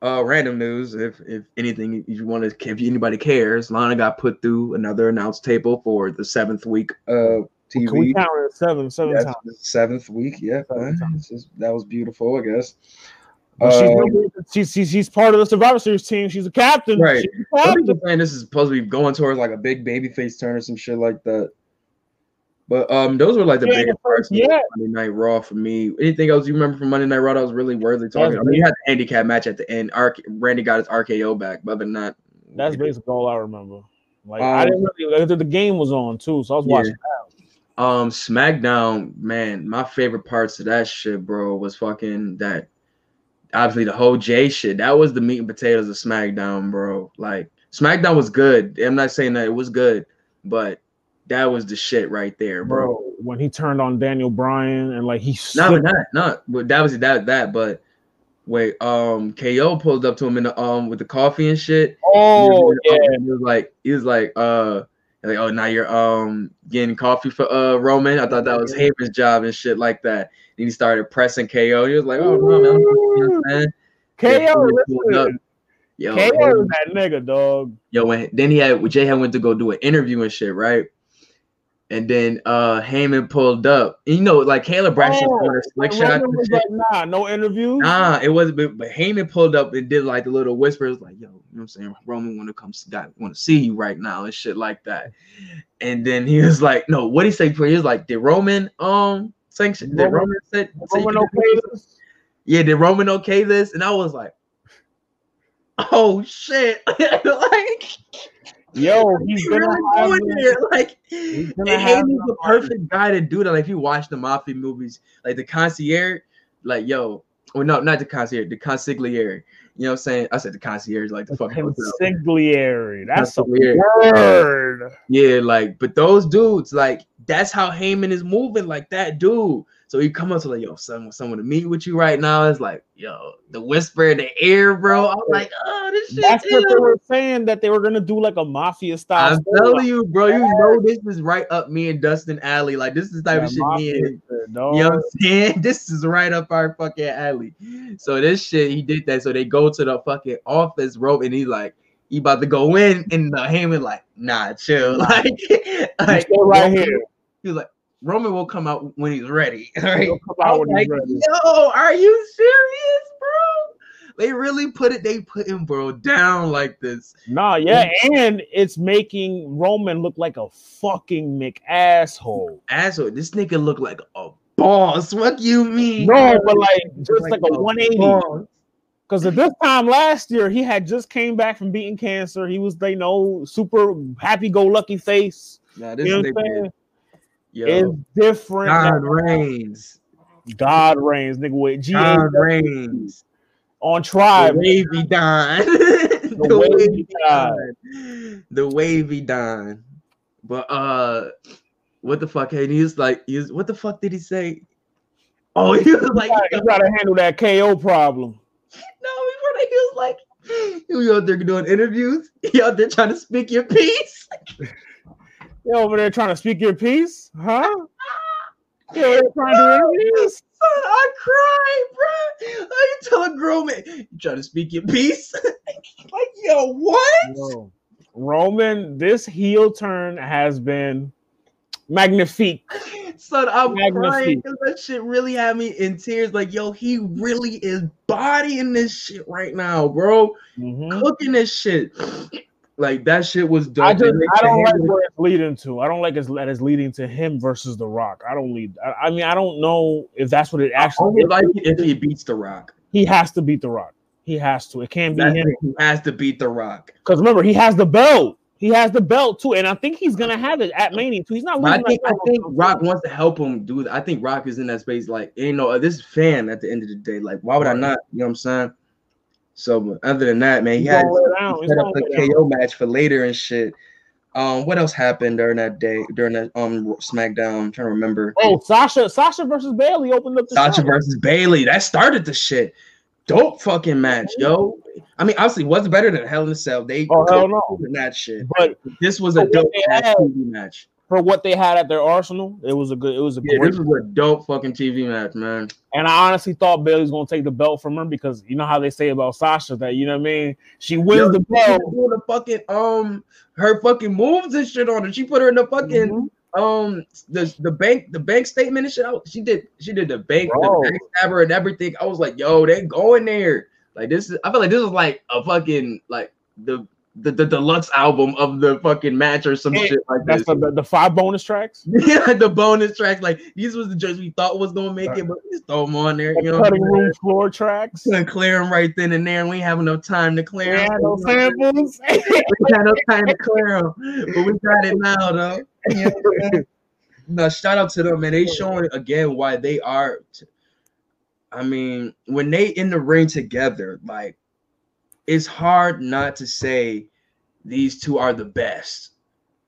uh, random news. If if anything, if you want to, if anybody cares, Lana got put through another announced table for the seventh week of TV. Can we count it seven, seven That's times? seventh week, yeah. Seven just- that was beautiful, I guess. But she's, she's, she's she's part of the Survivor Series team. She's a captain. Right. She's a captain. saying this is supposed to be going towards like a big baby face turn or some shit like that. But um, those were like the Yeah, biggest parts of yeah. Monday Night Raw for me. Anything else you remember from Monday Night Raw that was really worthy talking? I mean, you had the handicap match at the end. Randy got his RKO back, but other than that, That's basically all I remember. Like Um, I didn't really like, the game was on too, so I was Yeah. watching. Um, SmackDown, man, my favorite parts of that shit, bro, was fucking that. Obviously, the whole Jey shit. That was the meat and potatoes of SmackDown, bro. Like SmackDown was good. I'm not saying that it was good, but that was the shit right there, bro. Bro, when he turned on Daniel Bryan and like he Not slipped- that, not but that was that that. But wait, um, KO pulled up to him in the um with the coffee and shit. Oh He was- yeah, he was like he was like uh like oh now you're um getting coffee for uh Roman. I thought that was Heyman's job and shit like that. And he started pressing KO. He was like oh no man, you know what I'm saying? KO. Yeah, he pulled up. Listen, Yo, KO that nigga, dog. yo, when then he had Jey had went to go do an interview and shit, right? And then uh Heyman pulled up. And you know, like Caleb Bradshaw Oh, a slick shot. Was like, nah, no interview. Nah, it wasn't. But, but Heyman pulled up and did like the little whispers, like, "Yo, you know what I'm saying? Roman want to come, got want to see you right now and shit like that." And then he was like, "No, what he say? He was like, did Roman um sanction? Did Roman- Roman say, say Roman okay this? Yeah, did Roman okay this?" And I was like, "Oh shit!" like, Yo, he's he gonna really have this- there. Like, he's gonna the the perfect guy to do that. Like, if you watch the mafia movies, like the concierge, like yo, well, no, not the concierge, the consigliere. You know what I'm saying? I said the concierge, like the fucking consigliere. That's a Consigliere. word. Yeah, like, but those dudes, like, that's how Heyman is moving, like that dude. So he come up to like, yo, someone, someone to meet with you right now. It's like, yo, the whisper in the air, bro. I'm like, oh, this shit. That's what they were saying that they were gonna do like a mafia style. I'm telling you, bro. You know this is right up me and Dustin alley. Like this is the type of shit me and You know what I'm saying? This is right up our fucking alley. So this shit, he did that. So they go to the fucking office rope and he's like, he about to go in, and the Heyman like, nah, chill. Like, like right here. He was like, Roman will come out when he's ready. All right. He'll come out I'm he's like, ready. Yo, are you serious, bro? They really put it, they put him, bro, down like this. Nah, yeah, and it's making Roman look like a fucking Mick asshole. Asshole, this nigga look like a boss. What you mean? No, but like just Like like, a a 180. boss. Because at this time last year, he had just came back from beating cancer. He was, they know, super happy-go-lucky face. Nah, this You know what I'm nigga, saying? Yo, It's different. God now. reigns. God reigns, nigga. With G God reigns. on The tribe. wavy Don. the wavy wavy Don. The wavy Don. But uh, what the fuck? And he was like, he was, what the fuck did he say? Oh, he was like, You gotta handle that KO problem. no, he was, he was like, you out there doing interviews? You out there trying to speak your piece? You over there trying to speak your piece, huh? You over there trying to do interviews? I cry, bro. You tell a grown man you trying to speak your piece? like, yo, what? Yo, Roman, this heel turn has been Magnifique. Son, I'm Magnifique. crying because that shit really had me in tears. Like, yo, he really is bodying this shit right now, bro. Mhm. Cooking this shit. Like that shit was dope. I just I don't like where it's leading to. I don't like it's that it's leading to him versus The Rock. I don't lead. I, I mean, I don't know if that's what it I actually. is. like if he beats The Rock. He has to beat The Rock. He has to. It can't be That's him. He has to beat The Rock. because remember he has the belt. He has the belt too, and I think he's gonna have it at Mania too. He's not I think I think Rock wants to help him do that. I think Rock is in that space. Like, you know, this is fan at the end of the day. Like, why would I not? You know what I'm saying? So, other than that, man, he had gonna lay it down. He's set up down. KO match for later and shit. Um, what else happened during that day? During that um SmackDown, I'm trying to remember. Oh, Sasha, Sasha versus Bayley opened up the Sasha show. versus Bayley. That started the shit. Dope fucking match, yo. I mean, obviously, wasn't better than Hell in a Cell. They Oh, hell no. that shit. But This was a dope match. For what they had at their arsenal, it was a good. It was a Yeah, great. this was a dope fucking TV match, man. And I honestly thought Bayley was gonna take the belt from her because you know how they say about Sasha that you know what I mean. She wins Yo, the belt. doing the fucking um her fucking moves and shit on her. She put her in the fucking Mhm. um the the bank the bank statement and shit. out. She did she did the bank Bro. the bank stabber and everything. I was like, yo, they going there. Like this is I feel like this is like a fucking like the the, the deluxe album of the fucking match or some shit like That's this. the, the five bonus tracks. yeah, the bonus tracks. Like these was the joints we thought was gonna make it, but we just throw them on there. The You know, cutting room floor tracks. gonna clear them right then and there, and we have enough time to clear Yeah, them. no samples. we had no time to clear them, but we got it now, though. You know no, shout out to them, and They showing again why they are. T- I mean, when they in the ring together, like it's hard not to say these two are the best.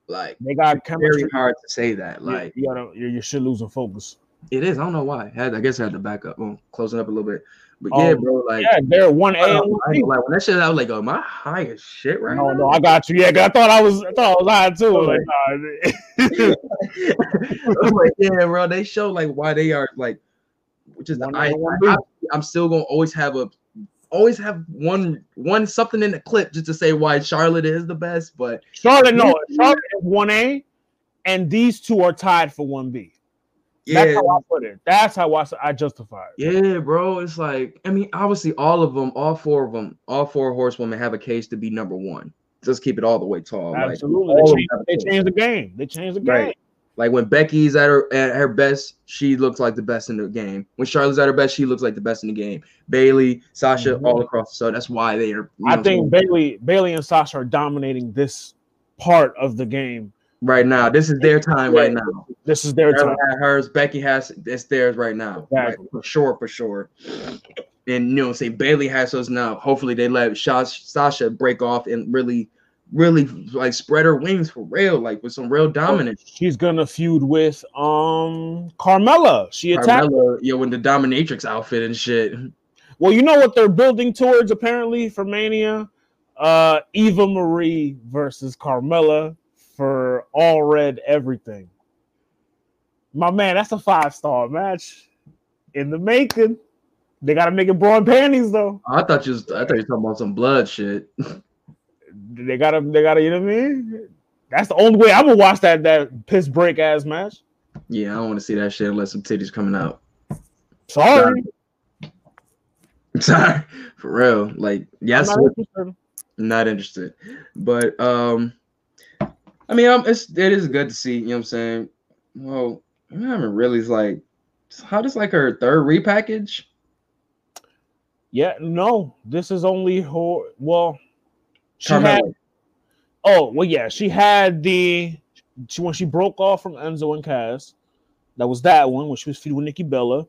Like they got very hard to say that. Like Like you gotta, you you should losing focus. it is. I don't know why. Had I guess I had to back up. Well, closing up a little bit, but Oh, yeah, bro. Like, Yeah, they're one A I and I ain't B. gonna lie, when that shit, I was like, "Oh, my high as shit right No, now." no, I got you. Yeah, I thought I was, I thought I was high too. Oh, like, nah, I'm like, oh, yeah, bro. They show like why they are like, which is the I, I, I'm still gonna always have a, always have one one something in the clip just to say why Charlotte is the best. But Charlotte, no, Charlotte is one A, and these two are tied for one B. Yeah. That's how I put it. That's how I, I justify it. yeah, bro. It's like I mean, obviously, all of them, all four of them, all four horsewomen have a case to be number one. Just keep it all the way tall. Absolutely, of they, them have a changed, they case. changed the game. They changed the game. Right. Like when Becky's at her at her best, she looks like the best in the game. When Charlotte's at her best, she looks like the best in the game. Bayley, Sasha, Mhm. all across. So that's why they are. you know I think? Bayley, Bayley and Sasha are dominating this part of the game. right now, this is their time right now. This is their time. hers, Becky has it's theirs right now. Right? For sure, for sure. And you know, say Bayley has those now. Hopefully, they let Sas- Sasha break off and really, really like spread her wings for real, like with some real dominance. She's gonna feud with um Carmella. She attacked. Carmella, yo, in the dominatrix outfit and shit. Well, you know what they're building towards apparently for Mania? Uh Eva Marie versus Carmella for all red everything. My man, that's a five star match in the making. They gotta make it bra and panties though. I thought you was, I thought you were talking about some blood shit. They gotta, they gotta, you know what I mean? That's the only way I'm gonna watch that that piss break ass match. Yeah, I don't want to see that shit unless some titties coming out. Sorry, Sorry, for real. Like, I'm yes, not interested. not interested. But um, I mean, um, it's it is good to see. You know what I'm saying? Well, I haven't really like how does like her third repackage? Yeah, no, this is only her. Well, she Carmella. had. Oh well, yeah, she had the she when she broke off from Enzo and Cass. That was that one when she was feuding with Nikki Bella.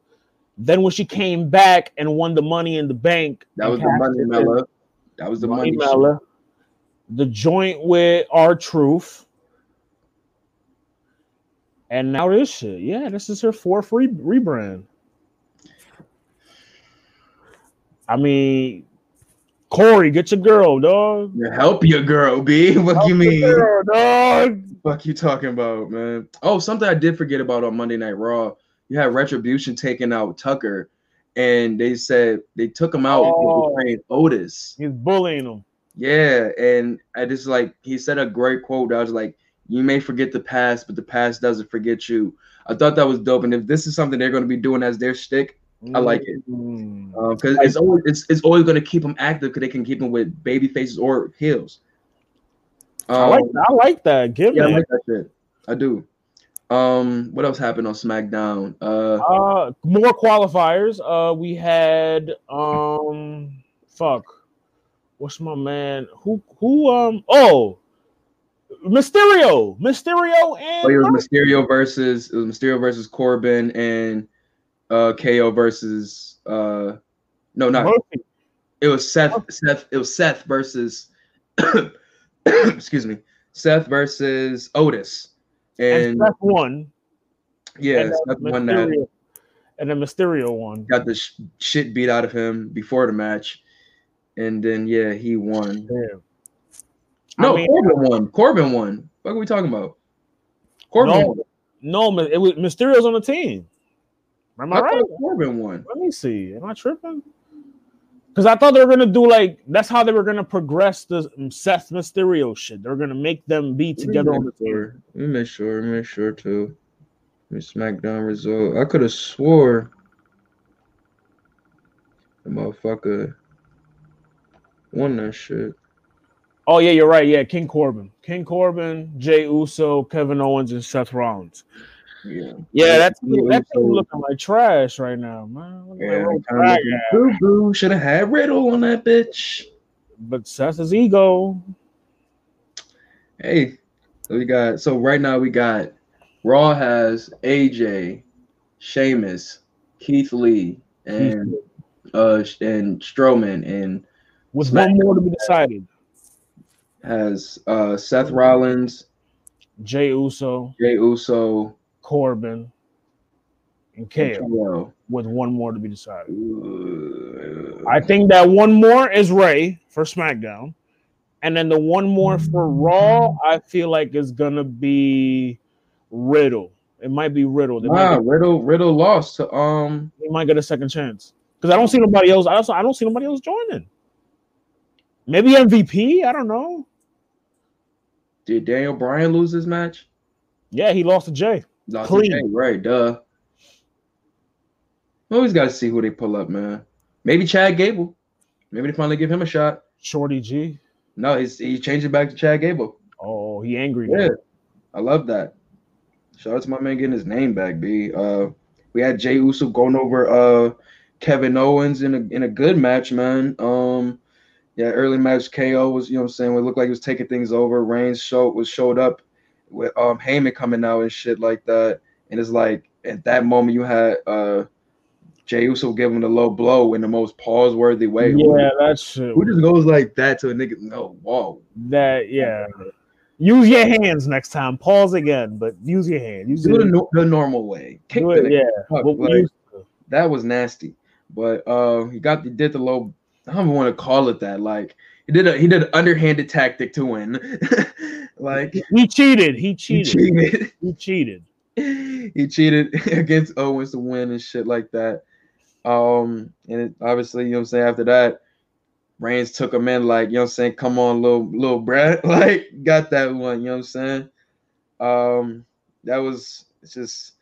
Then when she came back and won the Money in the Bank, That was the money Mella. That was the Money money. Mella. The joint with R-Truth. And now this shit. Yeah, this is her fourth re- rebrand. I mean, Corey, get your girl, dog. Help your girl, B. What Help you mean? girl, dog. Fuck you talking about, man? Oh, something I did forget about on Monday Night Raw. You had Retribution taking out Tucker, and they said they took him out Oh. Otis. He's bullying him. Yeah, and I just like he said a great quote. I was like, You may forget the past, but the past doesn't forget you. I thought that was dope. And if this is something they're going to be doing as their shtick, I like it Mm. because it's always it's, it's always going to keep them active because they can keep them with baby faces or heels. I like Um, I like that. Give yeah, I me. like that shit. I do. Um, what else happened on SmackDown? Uh, Uh, more qualifiers. Uh, we had um, fuck, what's my man? Who who um? Oh, Mysterio, Mysterio, and oh, it was Mysterio versus it was Mysterio versus Corbin and uh KO versus uh no not Murphy. it was Seth Seth it was Seth versus excuse me Seth versus Otis and and Seth won. yeah and Seth won that and then Mysterio won. got the sh- shit beat out of him before the match and then yeah he won Damn. I no mean- Corbin won Corbin won what are we talking about Corbin No, won. no, it was Mysterio's on the team. Am I I right? Corbin won Let me see. Am I tripping? Because I thought they were gonna do like that's how they were gonna progress the Seth Mysterio shit. They're gonna make them be together on the team. Let me make sure. Let me make sure too. Let me SmackDown result. I could have swore the motherfucker won that shit. Oh yeah, you're right. Yeah, King Corbin, King Corbin, Jey Uso, Kevin Owens, and Seth Rollins. Yeah. Yeah, that's Yeah, that team looking like trash right now, man. Yeah, that little kinda drag looking ass. boo-boo. Should have had Riddle on that bitch. But Seth's ego. Hey, so we got so right now we got Raw has AJ, Sheamus, Keith Lee, and uh and Strowman, and with Smack- one more to be decided. has uh Seth Rollins, Jey Uso, Jey Uso, Corbin, and KO with one more to be decided. I think that one more is Ray for SmackDown, and then the one more for Raw, I feel like is gonna be Riddle. It might be Riddle. They, Nah, might, Riddle Riddle lost to um they might get a second chance because I don't see nobody else. I also I don't see nobody else joining. Maybe MVP. I don't know. did Daniel Bryan lose his match? Yeah, he lost to Jey. Lost to Jey, right, duh. Always gotta see who they pull up, man. Maybe Chad Gable. Maybe they finally give him a shot. Shorty G. No, he's he changed it back to Chad Gable. Oh, he angry now. Yeah. I love that. Shout out to my man getting his name back, B. Uh we had Jey Uso going over uh Kevin Owens in a in a good match, man. Um yeah, early match KO was, you know what I'm saying, it looked like he was taking things over. Reigns showed was showed up with um Heyman coming out and shit like that. And it's like at that moment you had uh Jey Uso give him the low blow in the most pause worthy way. Yeah, that's shit. Who just goes like that to a nigga? No, whoa. That yeah. Use your hands next time. Pause again, but use your hand. Use Do it the, the normal way. Kick Do it, nigga yeah. fuck, What we like, that was nasty. But uh he got he did the low I don't even want to call it that. Like he did a he did an underhanded tactic to win. like He cheated. He he cheated. cheated. He cheated. he cheated against Owens to win and shit like that. Um and it, obviously, you know what I'm saying, after that, Reigns took him in like, you know what I'm saying, come on, little little brat. Like got that one, you know what I'm saying? Um that was it's just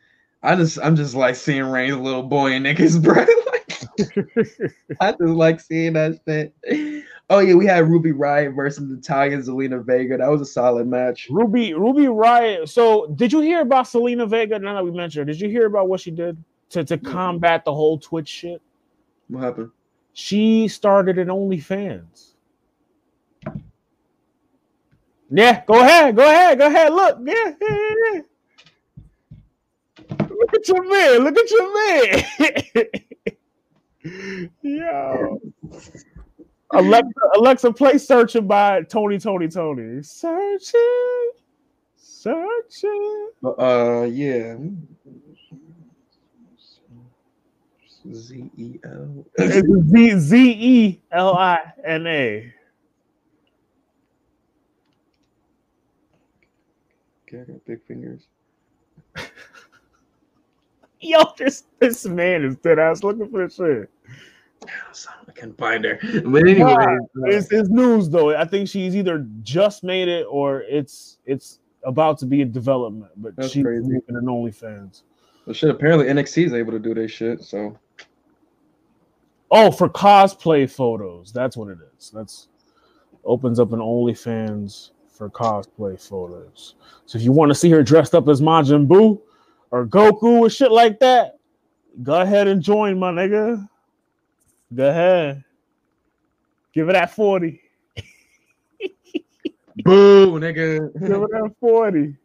I just I'm just like seeing Reigns little boy and niggas, bro. like I just like seeing that shit. Oh yeah, we had Ruby Riot versus Natalya Zelina Vega. That was a solid match. Ruby Ruby Riot. So did you hear about Zelina Vega? Now that we mentioned her, did you hear about what she did to, to combat the whole Twitch shit? What happened? She started an OnlyFans. Yeah, go ahead, go ahead, go ahead. Look, yeah, yeah, yeah. Look at your man. Look at your man. Yo. Alexa, Alexa, play searching by Tony, Tony, Tony. Searching, searching. Uh, yeah. Z E L. Z Z E L I N A. Okay, I got big fingers. Yo, this this man is dead ass looking for shit. Son, I can't find her. But anyway, uh, It's, it's news though. I think she's either just made it or it's it's about to be a development, but That's she's crazy. making an OnlyFans. Well, shit. Apparently NXT is able to do their shit. So Oh, for cosplay photos. That's what it is. That's opens up an OnlyFans for cosplay photos. So if you want to see her dressed up as Majin Buu or Goku or shit like that, go ahead and join, my nigga. Go ahead. Give it that 40. boo, nigga. Give it that 40.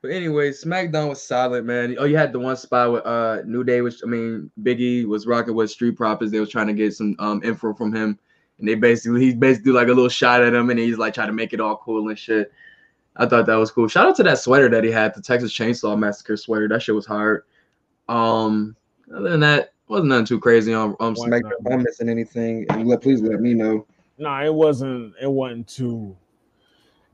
But anyway, SmackDown was solid, man. Oh, you had the one spot with uh New Day, which I mean, Biggie was rocking with Street Profits. They was trying to get some um info from him, and they basically he's basically like a little shot at him, and he's like trying to make it all cool and shit. I thought that was cool. Shout out to that sweater that he had, the Texas Chainsaw Massacre sweater. That shit was hard. Um, other than that, wasn't nothing too crazy on um Wasn't SmackDown. If I'm missing anything, let please let me know. No, it wasn't. It wasn't too.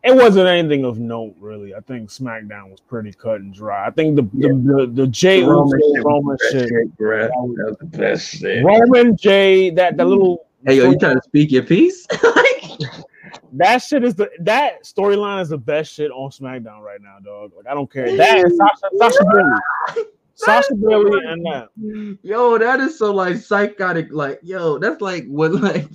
It wasn't anything of note, really. I think SmackDown was pretty cut and dry. I think the the the, the Jey Roman Uso shit Roman the shit, shit, bruh. That was the best shit. Roman Jey, that the little Hey, yo, you trying to speak your piece? that shit is the that storyline is the best shit on SmackDown right now, dog. Like I don't care. That Sasha, Sasha Bayley, Sasha Bayley, and that. Yo, that is so like psychotic. Like, yo, that's like what like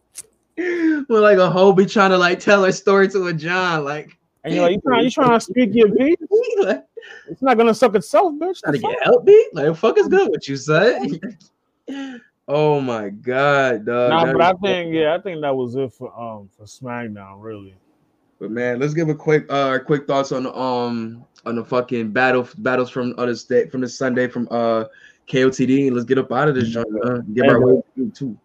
when like a hoe be trying to like tell her story to a John, like, And you're like, you trying, you trying to speak your piece? like It's not gonna suck itself, bitch. Trying to fuck? get help me? Like, fuck is good what you said. oh my god, dog. Nah, that but I think yeah, I think that was it for um for SmackDown, really. But man, let's give a quick uh quick thoughts on the um on the fucking battle battles from other state from the Sunday from uh KOTD. Let's get up out of this joint. Uh, give our way too.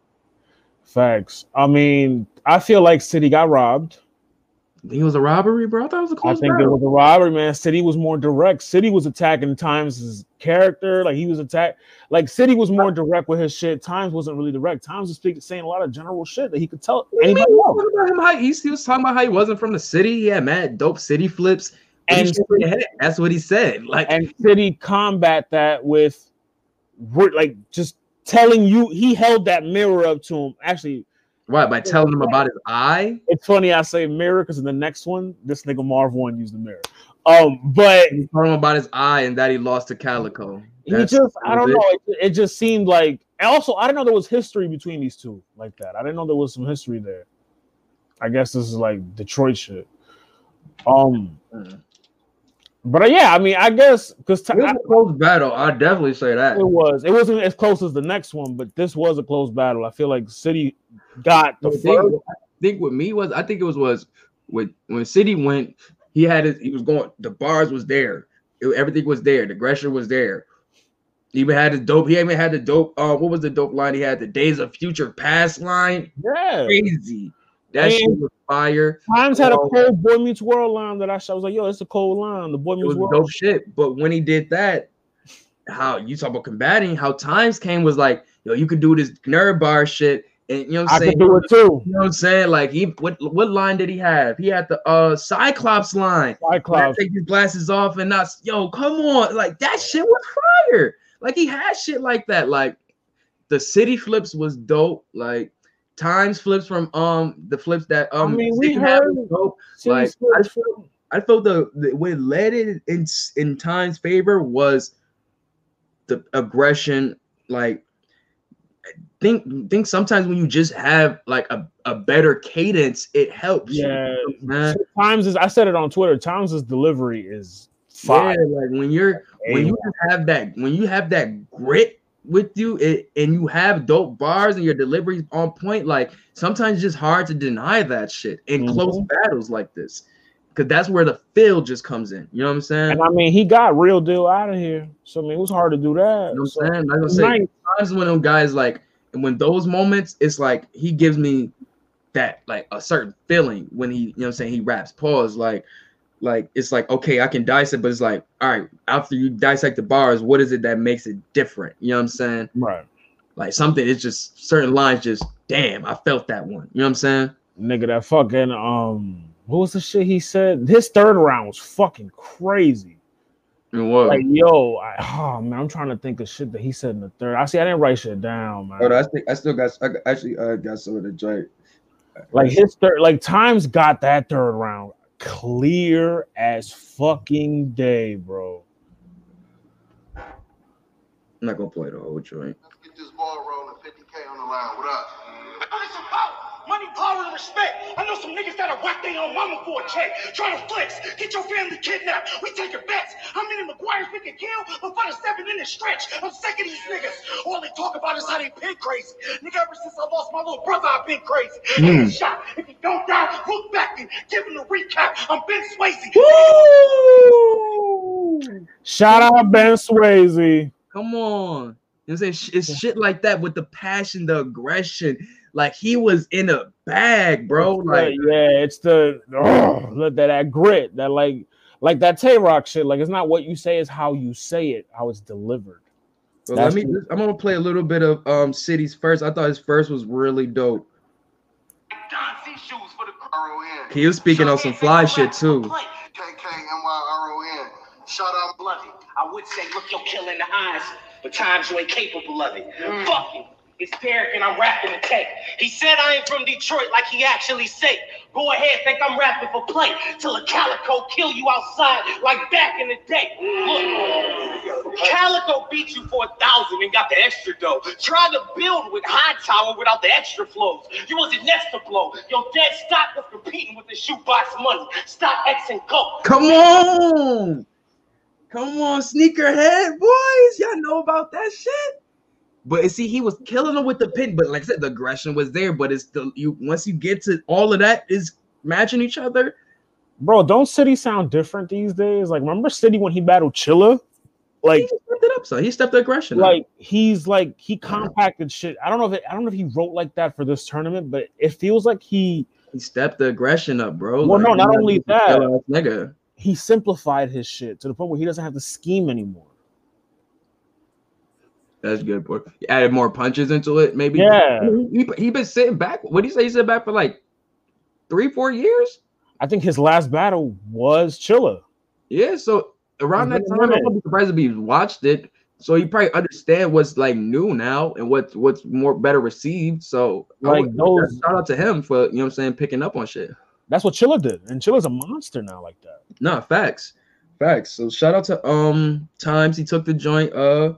Facts. I mean, I feel like City got robbed. It was a robbery, bro. I thought it was a close I think it was a robbery, man. City was more direct. City was attacking Times' character, like he was attacked. Like City was more direct with his shit. Times wasn't really direct. Times was speaking, saying a lot of general shit that he could tell What anybody mean? About him? How he, he was talking about how he wasn't from the city. Yeah, man, dope city flips. And that's what he said. Like, and City combat that with like just telling you he held that mirror up to him. Actually, what by telling him about his eye? it's funny I say mirror because in the next one, this nigga Marv Won used the mirror. Um, but He told him about his eye and that he lost to Calicoe. he just I don't was know. It, it just seemed like also I didn't know there was history between these two like that. I didn't know there was some history there. I guess this is like Detroit shit. Um, Mm. But uh, yeah, I mean, I guess because It was a close battle. I definitely say that. It was. It wasn't as close as the next one, but this was a close battle. I feel like City got the I think, first. I think with me was I think it was was with when City went, he had his, he was going the bars was there. It- everything was there. The aggression was there. He even had the dope. He even had the dope. Uh, what was the dope line? He had the Days of Future Past line. Yeah. Crazy. That And- shit was fire. Times had a Oh. cold Boy Meets World line that I shot. I was like, yo, it's a cold line. The Boy Meets was World. dope shit. But when he did that, how you talk about combating, how times came was like, yo, you could do this nerd bar shit. And you know what I I'm saying? could do it too. You know what I'm saying? Like he what what line did he have? He had the uh Cyclops line. Cyclops. take his glasses off and not yo, come on. Like that shit was fire. Like he had shit like that. Like the city flips was dope. Like times flips from um the flips that um I mean, we heard- was dope. City like, I felt the, the what led it in in times favor was the aggression. Like think think sometimes when you just have like a, a better cadence, it helps. you, Yeah. man. Times is I said it on Twitter. Times' delivery is fire. Yeah, like when you're when you have that when you have that grit with you it, and you have dope bars and your delivery's on point like sometimes it's just hard to deny that shit in close Mhm. battles like this because that's where the feel just comes in you know what i'm saying And I mean, he got real deal out of here. So I mean, it was hard to do that. you know what i'm saying like i say nice. times when them guys like and when those moments it's like he gives me that like a certain feeling when he you know what i'm saying he raps pause like like it's like okay i can dissect but it's like all right after you dissect the bars what is it that makes it different you know what i'm saying Right. like something it's just certain lines just damn i felt that one you know what i'm saying Nigga, that fucking um what was the shit he said? His third round was fucking crazy. and what Like, yo, I, oh man, I'm trying to think of shit that he said in the third. I see, I didn't write shit down, man. On, I, still, I still got I actually uh, got some of the joint Like his third, like times got that third round clear as fucking day, bro. I'm not gonna play the whole joint. Let's get this ball rolling. 50K on the line. What up? Power, and respect. I know some niggas that'll whack their own mama for a check. Try to flex, get your family kidnapped. We take taking bets. How many McGuire's we can kill before the seven in the stretch? I'm sick of these niggas. All they talk about is how they been crazy. Nigga, ever since I lost my little brother, I've been crazy. Mm. Mm. Shot. If you don't die, look back and give him a recap. I'm Ben Swayze. Woo! Shout out Ben Swayze. Come on. You know what I'm saying? It's shit like that with the passion, the aggression. Like he was in a bag, bro. Like yeah, it's the oh, look that that grit, that like like that Tay Roc shit. Like it's not what you say, it's how you say it, how it's delivered. But That's let me. I'm gonna play a little bit of um City's first. I thought his first was really dope. Don C shoes for the R-O-N. He was speaking on some fly shit too. K-K-M-Y-R-O-N. Shout out bloody. I would say look your kill in the eyes, but times you ain't capable of it. Fuck you. It's Derek and I'm rapping the tape. He said I ain't from Detroit like he actually said. Go ahead, think I'm rapping for play till a Calicoe kill you outside like back in the day. Look, Calicoe beat you for a thousand and got the extra dough. Try to build with high tower without the extra flows. You wasn't next to blow. Your dead stock was competing with the shoebox money. Stop X and go. Come on, come on, sneakerhead boys. Y'all know about that shit. But see, he was killing them with the pin. But like I said, the aggression was there. But it's the you once you get to all of that is matching each other. Bro, don't City sound different these days? Like, remember City when he battled Chilla? Like, He stepped it up, son. He stepped the aggression. up. like he's like he compacted shit. I don't know if it, I don't know if he wrote like that for this tournament, but it feels like he he stepped the aggression up, bro. Well, no, not only that. nigga. he simplified his shit to the point where he doesn't have to scheme anymore. That's good, boy. He added more punches into it, maybe. Yeah. He, he, he been sitting back. What do you say? He sat back for like three, four years. I think his last battle was Chilla. Yeah. So around that time, a I minute. wouldn't be surprised if he watched it. So he probably understand what's like new now and what's what's more better received. So Like those- shout out to him for you know what I'm saying picking up on shit. That's what Chilla did, and Chilla's a monster now like that. No, facts. Facts. So shout out to um times he took the joint. Uh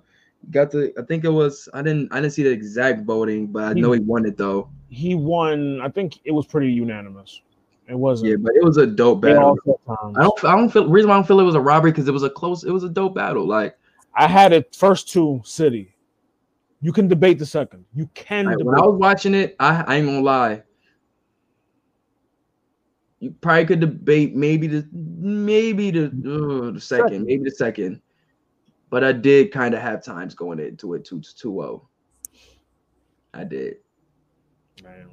got the I think it was I didn't I didn't see the exact voting, but I He- know he won it though. He won. I think it was pretty unanimous. It wasn't. Yeah, but it was a dope battle. all felt times. I don't I don't feel reason why I don't feel it was a robbery because it was a close, it was a dope battle. Like I had it first two City. You can debate the second. You can when I was watching it, I, I ain't gonna lie. You probably could debate maybe the maybe the uh, the Second. maybe the second. But I did kind of have times going into it 2 2 0. I did. Man.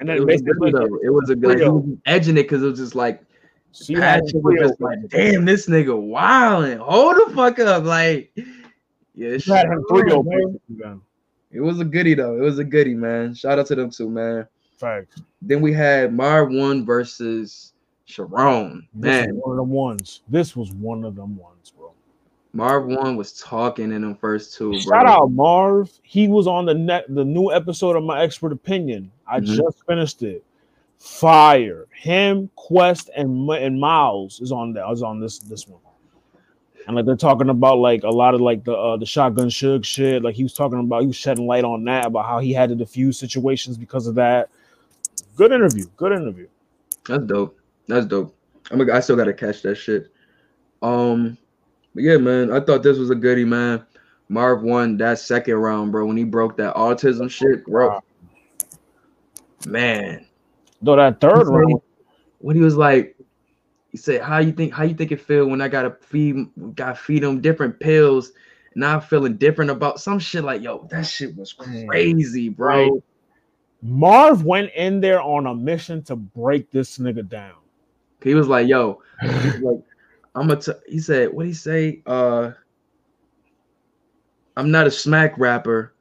And It then was a good, though. It was a good. Was edging it because it was just like so you had passion was just like, damn, this nigga wilding. Hold the fuck up, like, yeah, You had him three shit, bro. then. It was a goodie though. It was a goodie, man. Shout out to them too, man. Facts. Then we had Marv Won versus Charron. This Man, was one of them ones. This was one of them ones, bro. Marv Won was talking in them first two, bro. Shout out Marv. He was on the net the new episode of my expert opinion. I Mhm. just finished it. Fire. Him, Quest, and and Miles is on that. Is on this this one. And like they're talking about like a lot of like the uh, the shotgun Suge shit. Like he was talking about he was shedding light on that about how he had to diffuse situations because of that. Good interview. Good interview. That's dope. That's dope. I'm a, I still gotta catch that shit. Um, but yeah, man, I thought this was a goodie, man. Marv won that second round, bro. When he broke that autism shit, bro. Man, Though that third round, when he was like, he said, "How you think? How you think it feel when I gotta feed, gotta feed them different pills, and I'm feeling different about some shit? Like, yo, that shit was crazy, bro. Right. Marv went in there on a mission to break this nigga down. He was like, yo, like, I'm gonna. T-, he said, what he say? Uh, I'm not a smack rapper,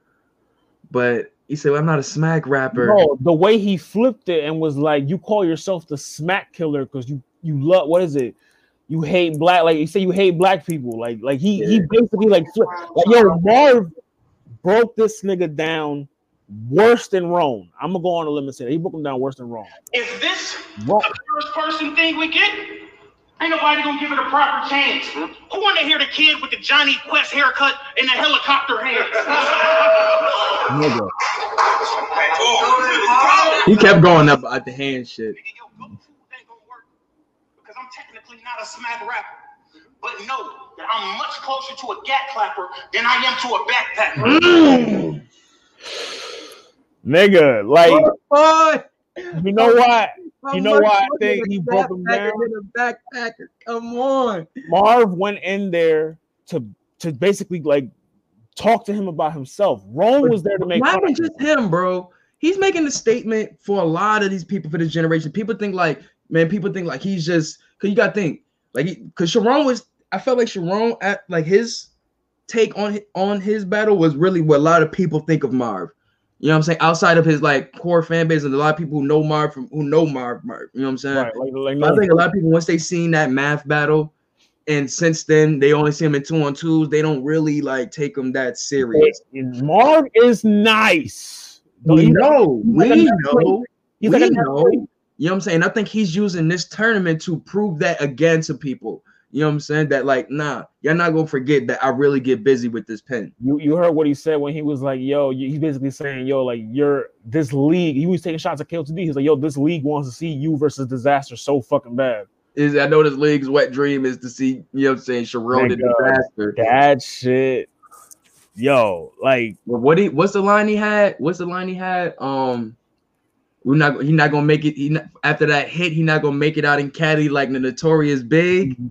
but he said I'm not a smack rapper. No, the way he flipped it and was like, "You call yourself the smack killer because you you love what is it? You hate black like you say you hate black people. Like like he he basically like like yo Marv broke this nigga down worse than Rone. I'm gonna go on a limb and say that. he broke him down worse than Rone. If this Rone the first person thing we get, ain't nobody gonna give it a proper chance. Who wanna hear the kid with the Jonny Quest haircut and the helicopter hands? nigga. He kept going up at the hand shit. Nigga, your go-to ain't gonna work because I'm technically not a smack rapper. But know that I'm much closer to a gat clapper than I am to a backpacker. Nigga, like Boy, you know what? You know why I think he broke him down? backpacker. Come on. Marv went in there to to basically like talk to him about himself. Rone was there to make Not even just him, bro. He's making a statement for a lot of these people for this generation. People think like, man, people think like he's just because you got to think like because Charron was. I felt like Charron at like his take on on his battle was really what a lot of people think of Marv. You know what I'm saying? Outside of his like core fan base and a lot of people who know Marv from who know Marv, Marv. You know what I'm saying? Right, like, like I think a lot of people once they seen that math battle, and since then they only see him in two on twos. They don't really like take him that serious. Marv is nice. We He's- know, like we know, we know. You know what I'm saying? I think he's using this tournament to prove that again to people. You know what I'm saying? That like, nah, you're not gonna forget that I really get busy with this pen. You you heard what he said when he was like, "Yo," he's basically saying, "Yo, like you're this league." He was taking shots at KOTD. He's like, "Yo, this league wants to see you versus Disaster so fucking bad." Is I know this league's wet dream is to see, you know what I'm saying, Charron the disaster. That shit, yo, like what he what's the line he had? What's the line he had? Um we're not he not gonna make it he not, after that hit, he not gonna make it out in Caddy like the notorious big. Mm-hmm.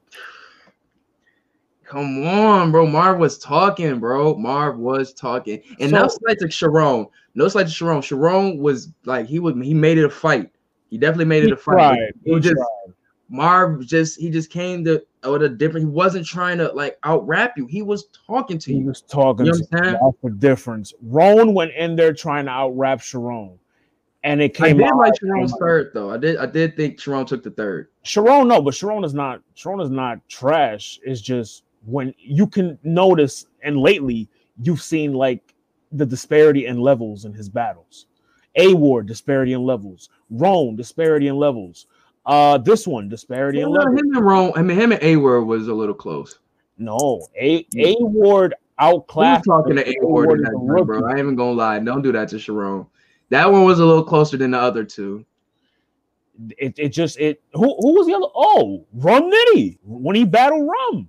Come on, bro. Marv was talking, bro. Marv was talking. And no So- slight to Charron. No slight to Charron. Charron was like he was he made it a fight. He definitely made he it a fight. tried. He was just tried. Marv just he just came to with a different he wasn't trying to like out rap you. He was talking to you. He was talking You know to what I'm saying? that's the difference. Rone went in there trying to out rap Charron, and it came. I did out. like Charron's third though. I did I did think Charron took the third. Charron, no, but Charron is not. Charron is not trash. It's just when you can notice, and lately you've seen like the disparity in levels in his battles. A Ward disparity in levels. Rone disparity in levels. Uh, this one disparity in Well, levels. him and Rome, I mean him and A Word was a little close. No, A A Ward outclassed. talking to A Ward in that a bro? I ain't even gonna lie. Don't do that to Charron. That one was a little closer than the other two. It, it just it. Who who was the other? Oh, Rum Nitty when he battled Rum.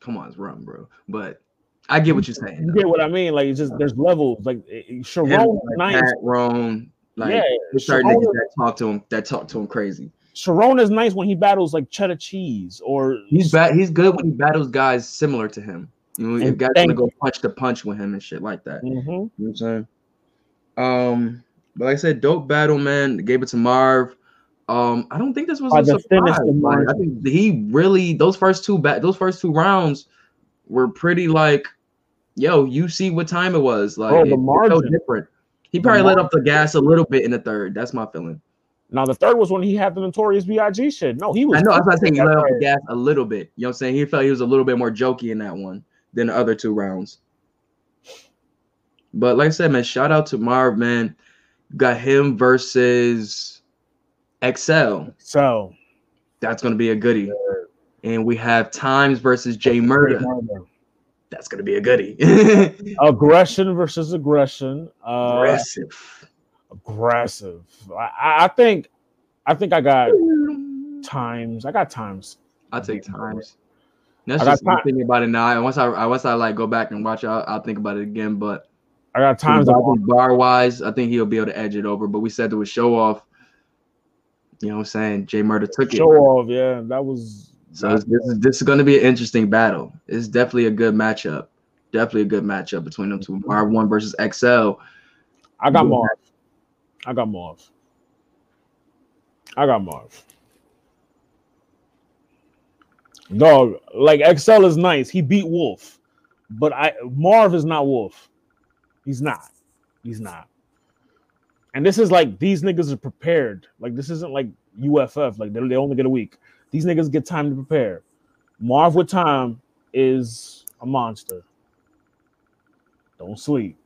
Come on, it's Rum, bro. But I get what you're saying. You though. get what I mean? Like it's just there's levels. Like Charron like, nice. Pat, Rome, like Yeah, certain Charron- niggas that talk to him that talk to him crazy. Charron is nice when he battles like cheddar cheese or He's bad. He's good when he battles guys similar to him. You know, guys want to go punch to punch with him and shit like that. Mhm. You know what I'm saying? Um, but like I said, dope battle, man. Gave it to Marv. Um, I don't think this was By a surprise. Like, I think he really those first two bat those first two rounds were pretty like, yo, you see what time it was. Like Bro, the so different. He probably let up the gas a little bit in the third. That's my feeling. Now the third was when he had the notorious Big shit. No, he was. I know. I think he let up the gas a little bit. You know what I'm saying? He felt he was a little bit more jokey in that one than the other two rounds. But like I said, man, shout out to Marv, man. Got him versus XL. So That's gonna be a goodie. And we have Times versus Jay Murder. That's gonna be a goodie. aggression versus aggression. Uh, Aggressive. aggressive. I, I I think, I think I got times. I got times. I'll take Times. That's I just me Ti- thinking about it now. And once I I- once I like go back and watch I'll, I'll think about it again. But I got times. I think bar wise, I think he'll be able to edge it over. But we said there was show off. You know what I'm saying? Jay Murder took it. Show off. Yeah, that was. So this is this is going to be an interesting battle. It's definitely a good matchup. Definitely a good matchup between them two. R one versus XL. I got. Marv. I got Marv. I got Marv. Dog, like XL is nice. He beat Wolf, but I Marv is not Wolf. He's not. He's not. And this is like these niggas are prepared. Like this isn't like UFF. Like they, they only get a week. These niggas get time to prepare. Marv with time is a monster. Don't sleep.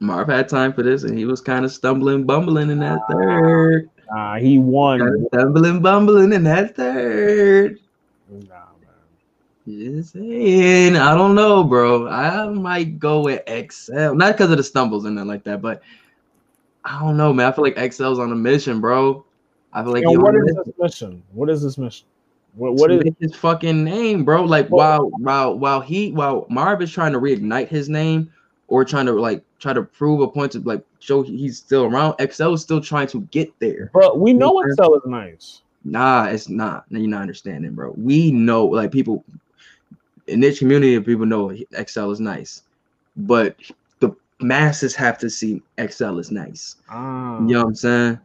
Marv had time for this, and he was kind of stumbling, bumbling in that third. Nah, he won. Stumbling, bumbling in that third. Just saying. I don't know, bro. I might go with XL. Not because of the stumbles and nothing like that, but I don't know, man. I feel like XL's on a mission, bro. I feel like what is mission this mission? What is this mission? What, what is his fucking name, bro? Like Well- while while while he while Marv is trying to reignite his name or trying to like try to prove a point to like show he's still around. XL is still trying to get there. But we know. Excel is nice. Nah, it's not. You're not understanding, bro. We know, like people in this community, of people know XL is nice, but the masses have to see XL is nice. Ah. You know what I'm saying?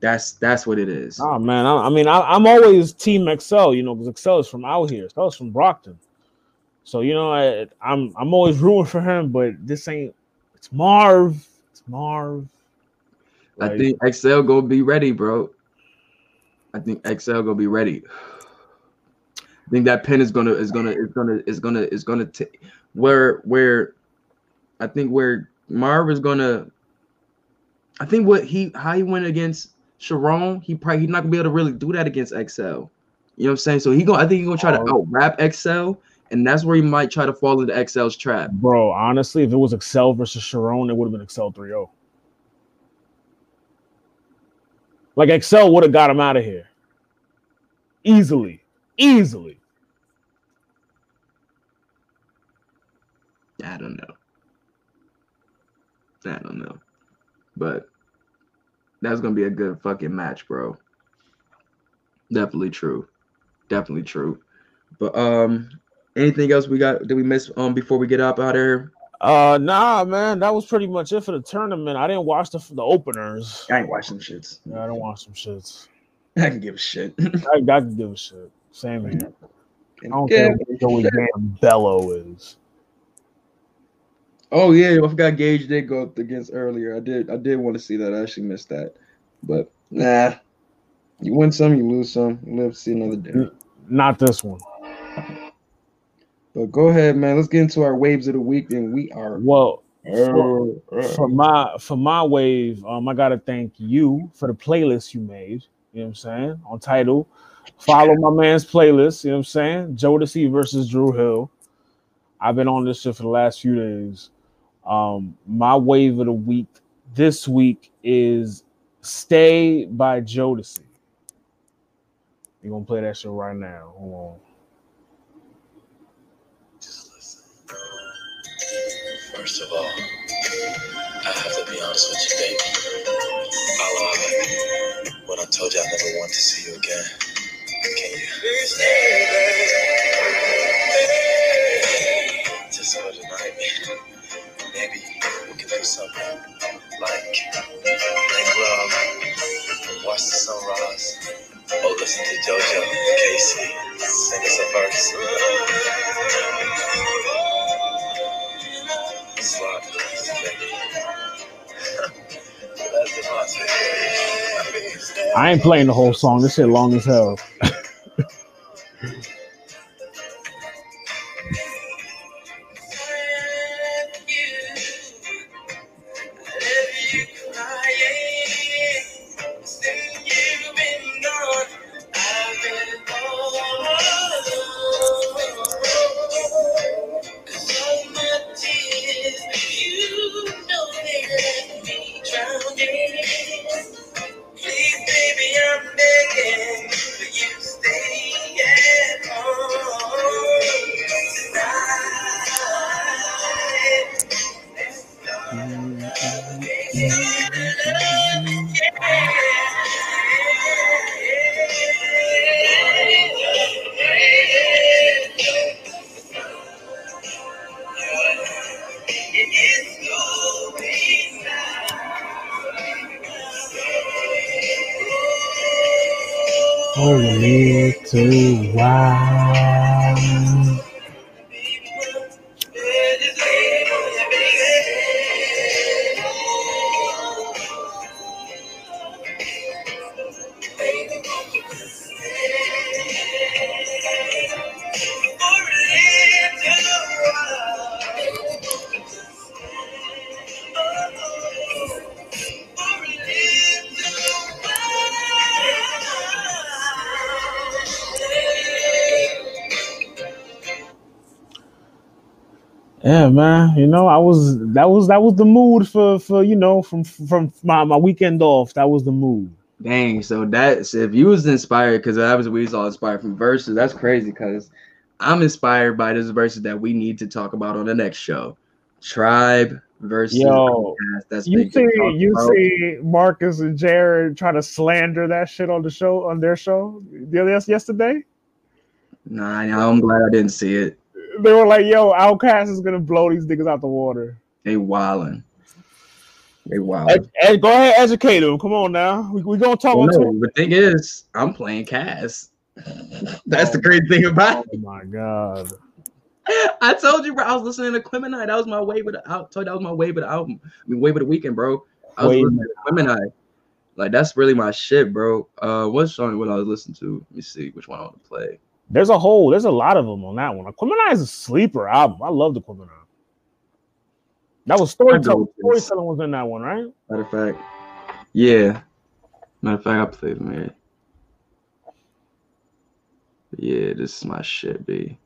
That's that's what it is. Oh man, I, I mean, I, I'm always Team Excel, you know, because Excel is from out here. Excel is from Brockton, so you know, I, I'm I'm always rooting for him. But this ain't. It's Marv. It's Marv. I think XL gonna be ready, bro. I think XL gonna be ready. I think that pen is gonna is gonna is gonna is gonna is gonna take where where I think where Marv is gonna I think what he how he went against Charron, he probably he's not gonna be able to really do that against XL. You know what I'm saying? So he gonna I think he's gonna try to Oh. out rap XL, and that's where he might try to fall into XL's trap. bro, honestly, if it was Excel versus Sharon, it would have been Excel 3-0. Like Excel would have got him out of here easily, easily. I don't know. I don't know. But that's gonna be a good fucking match, bro. Definitely true. Definitely true. But um anything else we got did we miss um before we get up out of here? Uh, nah, man, that was pretty much it for the tournament. I didn't watch the the openers. I ain't watching shits. Yeah, I don't watch some shits. I can give a shit. I, I can give a shit. Same here. I don't Yeah. care what Joey damn Bello is. Oh yeah, I forgot Gage did go up against earlier. I did I did want to see that. I actually missed that. But nah. You win some, you lose some. Live to see another day. Not this one. But go ahead, man. Let's get into our waves of the week. And we are Well, Oh, for my for my wave, um, I gotta thank you for the playlist you made. You know what I'm saying? On Tidal. Follow my man's playlist, you know what I'm saying? Jodeci versus Dru Hill. I've been on this shit for the last few days. Um, my wave of the week this week is Stay by Jodeci. You're gonna play that shit right now. Hold on. Just listen. First of all, I have to be honest with you, baby. I lied when I told you I never want to see you again. Can you? Just for tonight, maybe we can do something like make love, watch the sunrise, or listen to JoJo Casey sing us a verse. I ain't playing the whole song. This shit long as hell. You know, I was that was that was the mood for for you know from from my, my weekend off. That was the mood. Dang, so that's if you was inspired because that was we was all inspired from verses. That's crazy because I'm inspired by this verses that we need to talk about on the next show. Tribe versus Yo. That's You see, you about. see Marcus and Jared try to slander that shit on the show on their show the other yesterday. Nah, I'm glad I didn't see it. They were like, "Yo, OutKast is gonna blow these niggas out the water." They wildin'. They Ed, wildin'. Ed, go ahead, educate them. Come on now, we we gonna talk Well, about. no, the thing is, I'm playing Cass. That's the crazy thing about it. Oh my god. I told you, bro. I was listening to Quimini. That was my wave of the out. Told you that was my wave of the album. I mean, wave of the weekend, bro. I was Wave. listening to Quimini. Like that's really my shit, bro. Uh, what song? What I was listening to? Let me see which one I want to play. There's a whole, there's a lot of them on that one. Aquemini is a sleeper album. I love the Aquemini. That was storytelling. Storytelling was in that one, right? Matter of fact, yeah. Matter of fact, I played here. Yeah, this is my shit, B.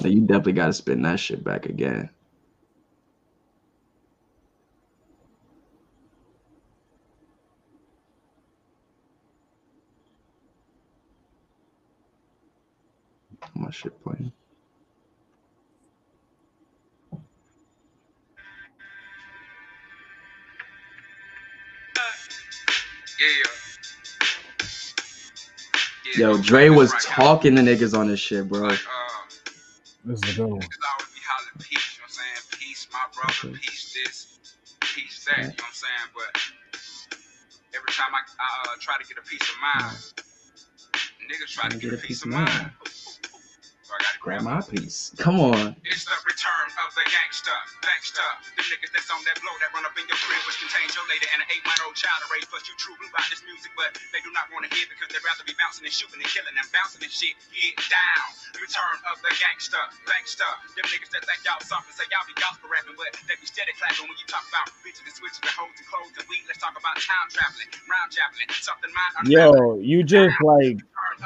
Now you definitely got to spin that shit back again. My shit playing. Yeah. Yo, Dre was talking to niggas on this shit, bro. Like, uh, This is a good one. niggas always be hollering peace, you know what I'm saying? Peace, my brother, peace this, peace that, you know what I'm saying? But every time I, I uh, try to get a piece of mind, niggas try to get a piece of mind. So I gotta Grab grab my piece. Come on. It's the return of the gangster, gangster. The niggas that's on that blow that run up in your crib, which contains your lady and an eight-month-old child to raise. Plus, you true about this music, but they do not want to hear because they'd rather be bouncing and shooting and killing and bouncing and shit. Get down. Return of the gangster, gangster. Them niggas that think y'all something say y'all be gospel rapping, but they be steady clapping when you talk about bitches and switches and hoes and clothes and weed. Let's talk about time traveling, round javeling, something mind Yo, you just like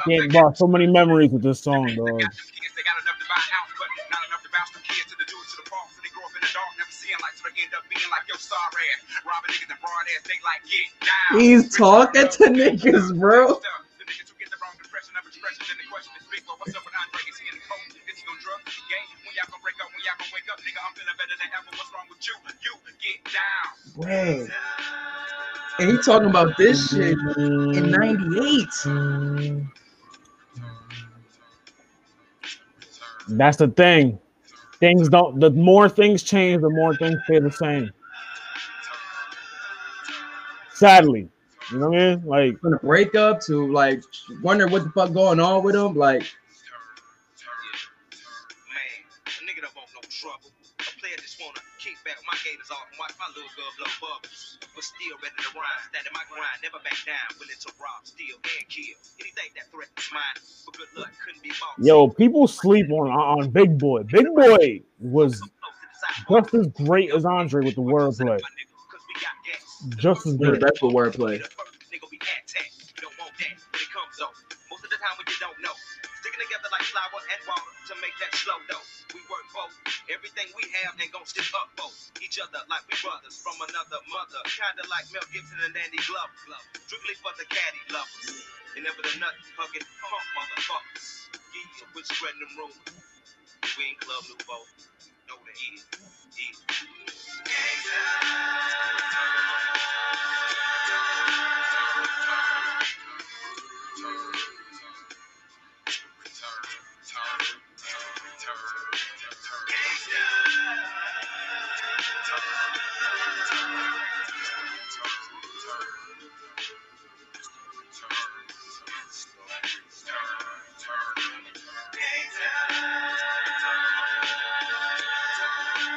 Return of can't the so many memories with this song, dog. got them kids, they got enough to buy a house, but not enough to bounce them kids to the Jews to the park. So they grow up in the dark, never seeing light, so they end up being like your star ass. Robbing niggas and broad ass, they like get down. He's talking to niggas, bro. The niggas who get the wrong impression of expression, then the question is big, but what's up with Andre? Is he in the cold? Is he on drugs? Is he gay? When y'all gonna break up? When y'all gonna wake up? Nigga, I'm feeling better than ever. What's wrong with you? You get down. Bro. And he talking about this shit in mm. 98. That's the thing. Things don't. The more things change, the more things stay the same. Sadly, you know what I mean? Like, From the breakup to like wonder what the fuck going on with them. Like, Man, a nigga don't want no trouble. A player just wanna kick back my gators off and watch my little girl blow bubbles. But still ready to rhyme, standing my grind, never back down, willing to rob, steal, and kill. Anything that threatens mine, but good luck couldn't be bought. yo, people sleep on on Big Boi. Big Boi was just as great as Andre with the wordplay. Just as the good. best with wordplay. Nigga, we at tech. You don't want that when it comes up. Most of the time when you don't know. Sticking together like flour and water to make that slow dough. We work both. Everything we have ain't gon' stick up both. Each other like we brothers from another mother. Kinda like Mel Gibson and Danny Glover. Strictly for the caddy lovers. And never the nut hugging punk motherfuckers. Yeah, we're spreading them rumors. We ain't Club Nouveau. Know the E. E.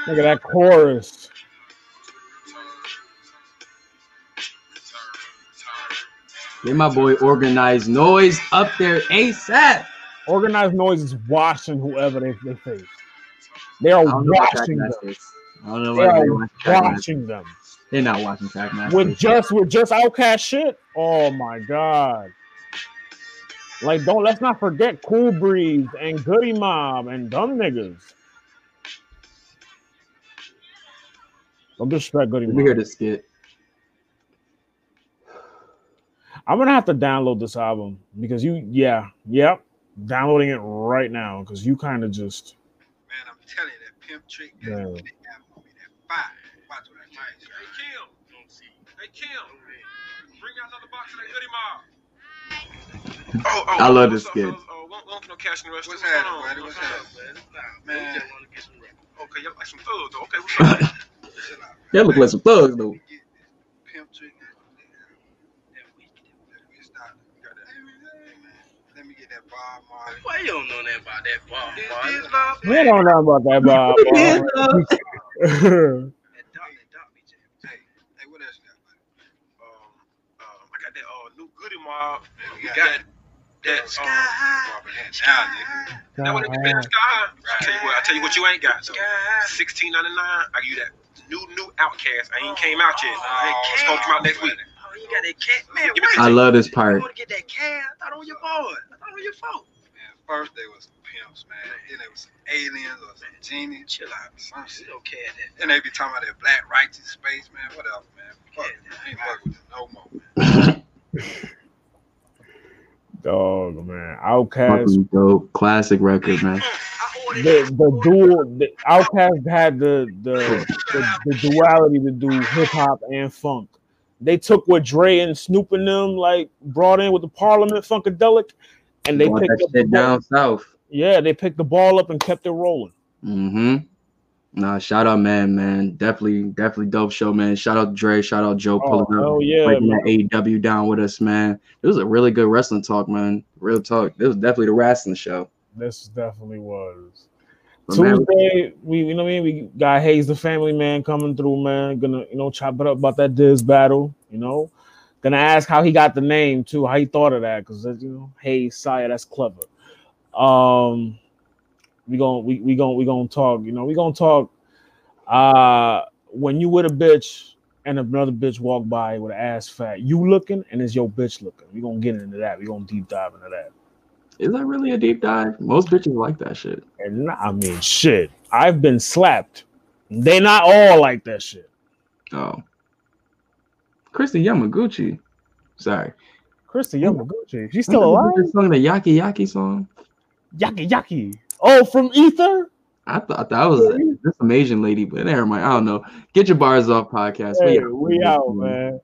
Look at that chorus. get my boy Organized Noize up there ASAP. Organized Noize is washing whoever they, they face. They are I don't know about washing them. I don't know They why they are watch watching them. They're not watching Trackmasters. With just with just OutKast shit. Oh my god. Like, don't let's not forget Cool Breeze and Goodie Mob and dumb niggas. Don't disrespect Goodie Mob. me hear the skit. I'm gonna have to download this album because you, yeah, yep, downloading it right now because you kind of just. Man, I'm telling you that pimp trick. That, Yeah. that album gonna be that fire. Watch what I might say. Hey, Kim. Hey, Bring out another box of that goodie mob. Oh, oh, I love this kid. skit. fellas? Oh, won't, won't no cash in the rest. What's happening, on? buddy? What's happening? Man, Okay, y'all like some thugs, though. Okay, what's up? Y'all look like some thugs though. Pimp trick. That, that week. That we start. Got that. Hey, man. Let me get that Bob Marley. Why you don't know nothing about that bar? This, boy? We don't know about that, Bob. That dog, that dog be jamming. Hey, hey, what else you got, buddy? Um, um, I got that uh, new goodie mob. Man, We got that. That Sky um, High. Robert nigga. that what it is, Sky High. I tell you what, I tell you what you ain't got. So, sixteen ninety nine. I give you that new new OutKast. I ain't came out yet. I ain't supposed to come out next week. Oh, you got that cat, man. I love this part. You want to get that cat? I thought on your board. I thought on your phone. Man, first they was some pimps, man. Then they was some aliens or some genies. Chill out. Some You shit. don't care that. Then they be talking about that black righteous space, man. Whatever, man. Fuck it, man. I ain't fuck with them no more, man. Dog, man. OutKast. Fucking dope. Classic record, man. The the dual the OutKast had the the, the the duality to do hip hop and funk. They took what Dre and Snoop and them like brought in with the Parliament Funkadelic, and they picked the down south. Yeah, they picked the ball up and kept it rolling. Mm-hmm. Nah, shout out, man, man. Definitely, definitely dope show, man. Shout out Dre, shout out Joe Oh, pulling up, hell yeah, breaking man. that AEW down with us, man. It was a really good wrestling talk, man. Real talk. It was definitely the wrestling show. This definitely was. But man, Tuesday, we you know what I mean. We got Hayes the family man coming through, man. Gonna you know chop it up about that Diz battle. You know, gonna ask how he got the name too, how he thought of that, because you know Hayes Sire, that's clever. Um, we gonna we we gonna we gonna talk. You know, we gonna talk. Uh, when you with a bitch and another bitch walk by with an ass fat, you looking and is your bitch looking. We gonna get into that. We gonna deep dive into that. is that really a deep dive? Most bitches like that shit. And I mean, shit. I've been slapped. They not all like that shit. Oh, Kristi Yamaguchi. Sorry, Kristi Yamaguchi, she's still alive. Song, the Yaki Yaki song. Yaki Yaki. Oh, from Ether. I thought that was this amazing lady, but never mind. I don't know. Get your bars off podcast. Hey, out. we out, man.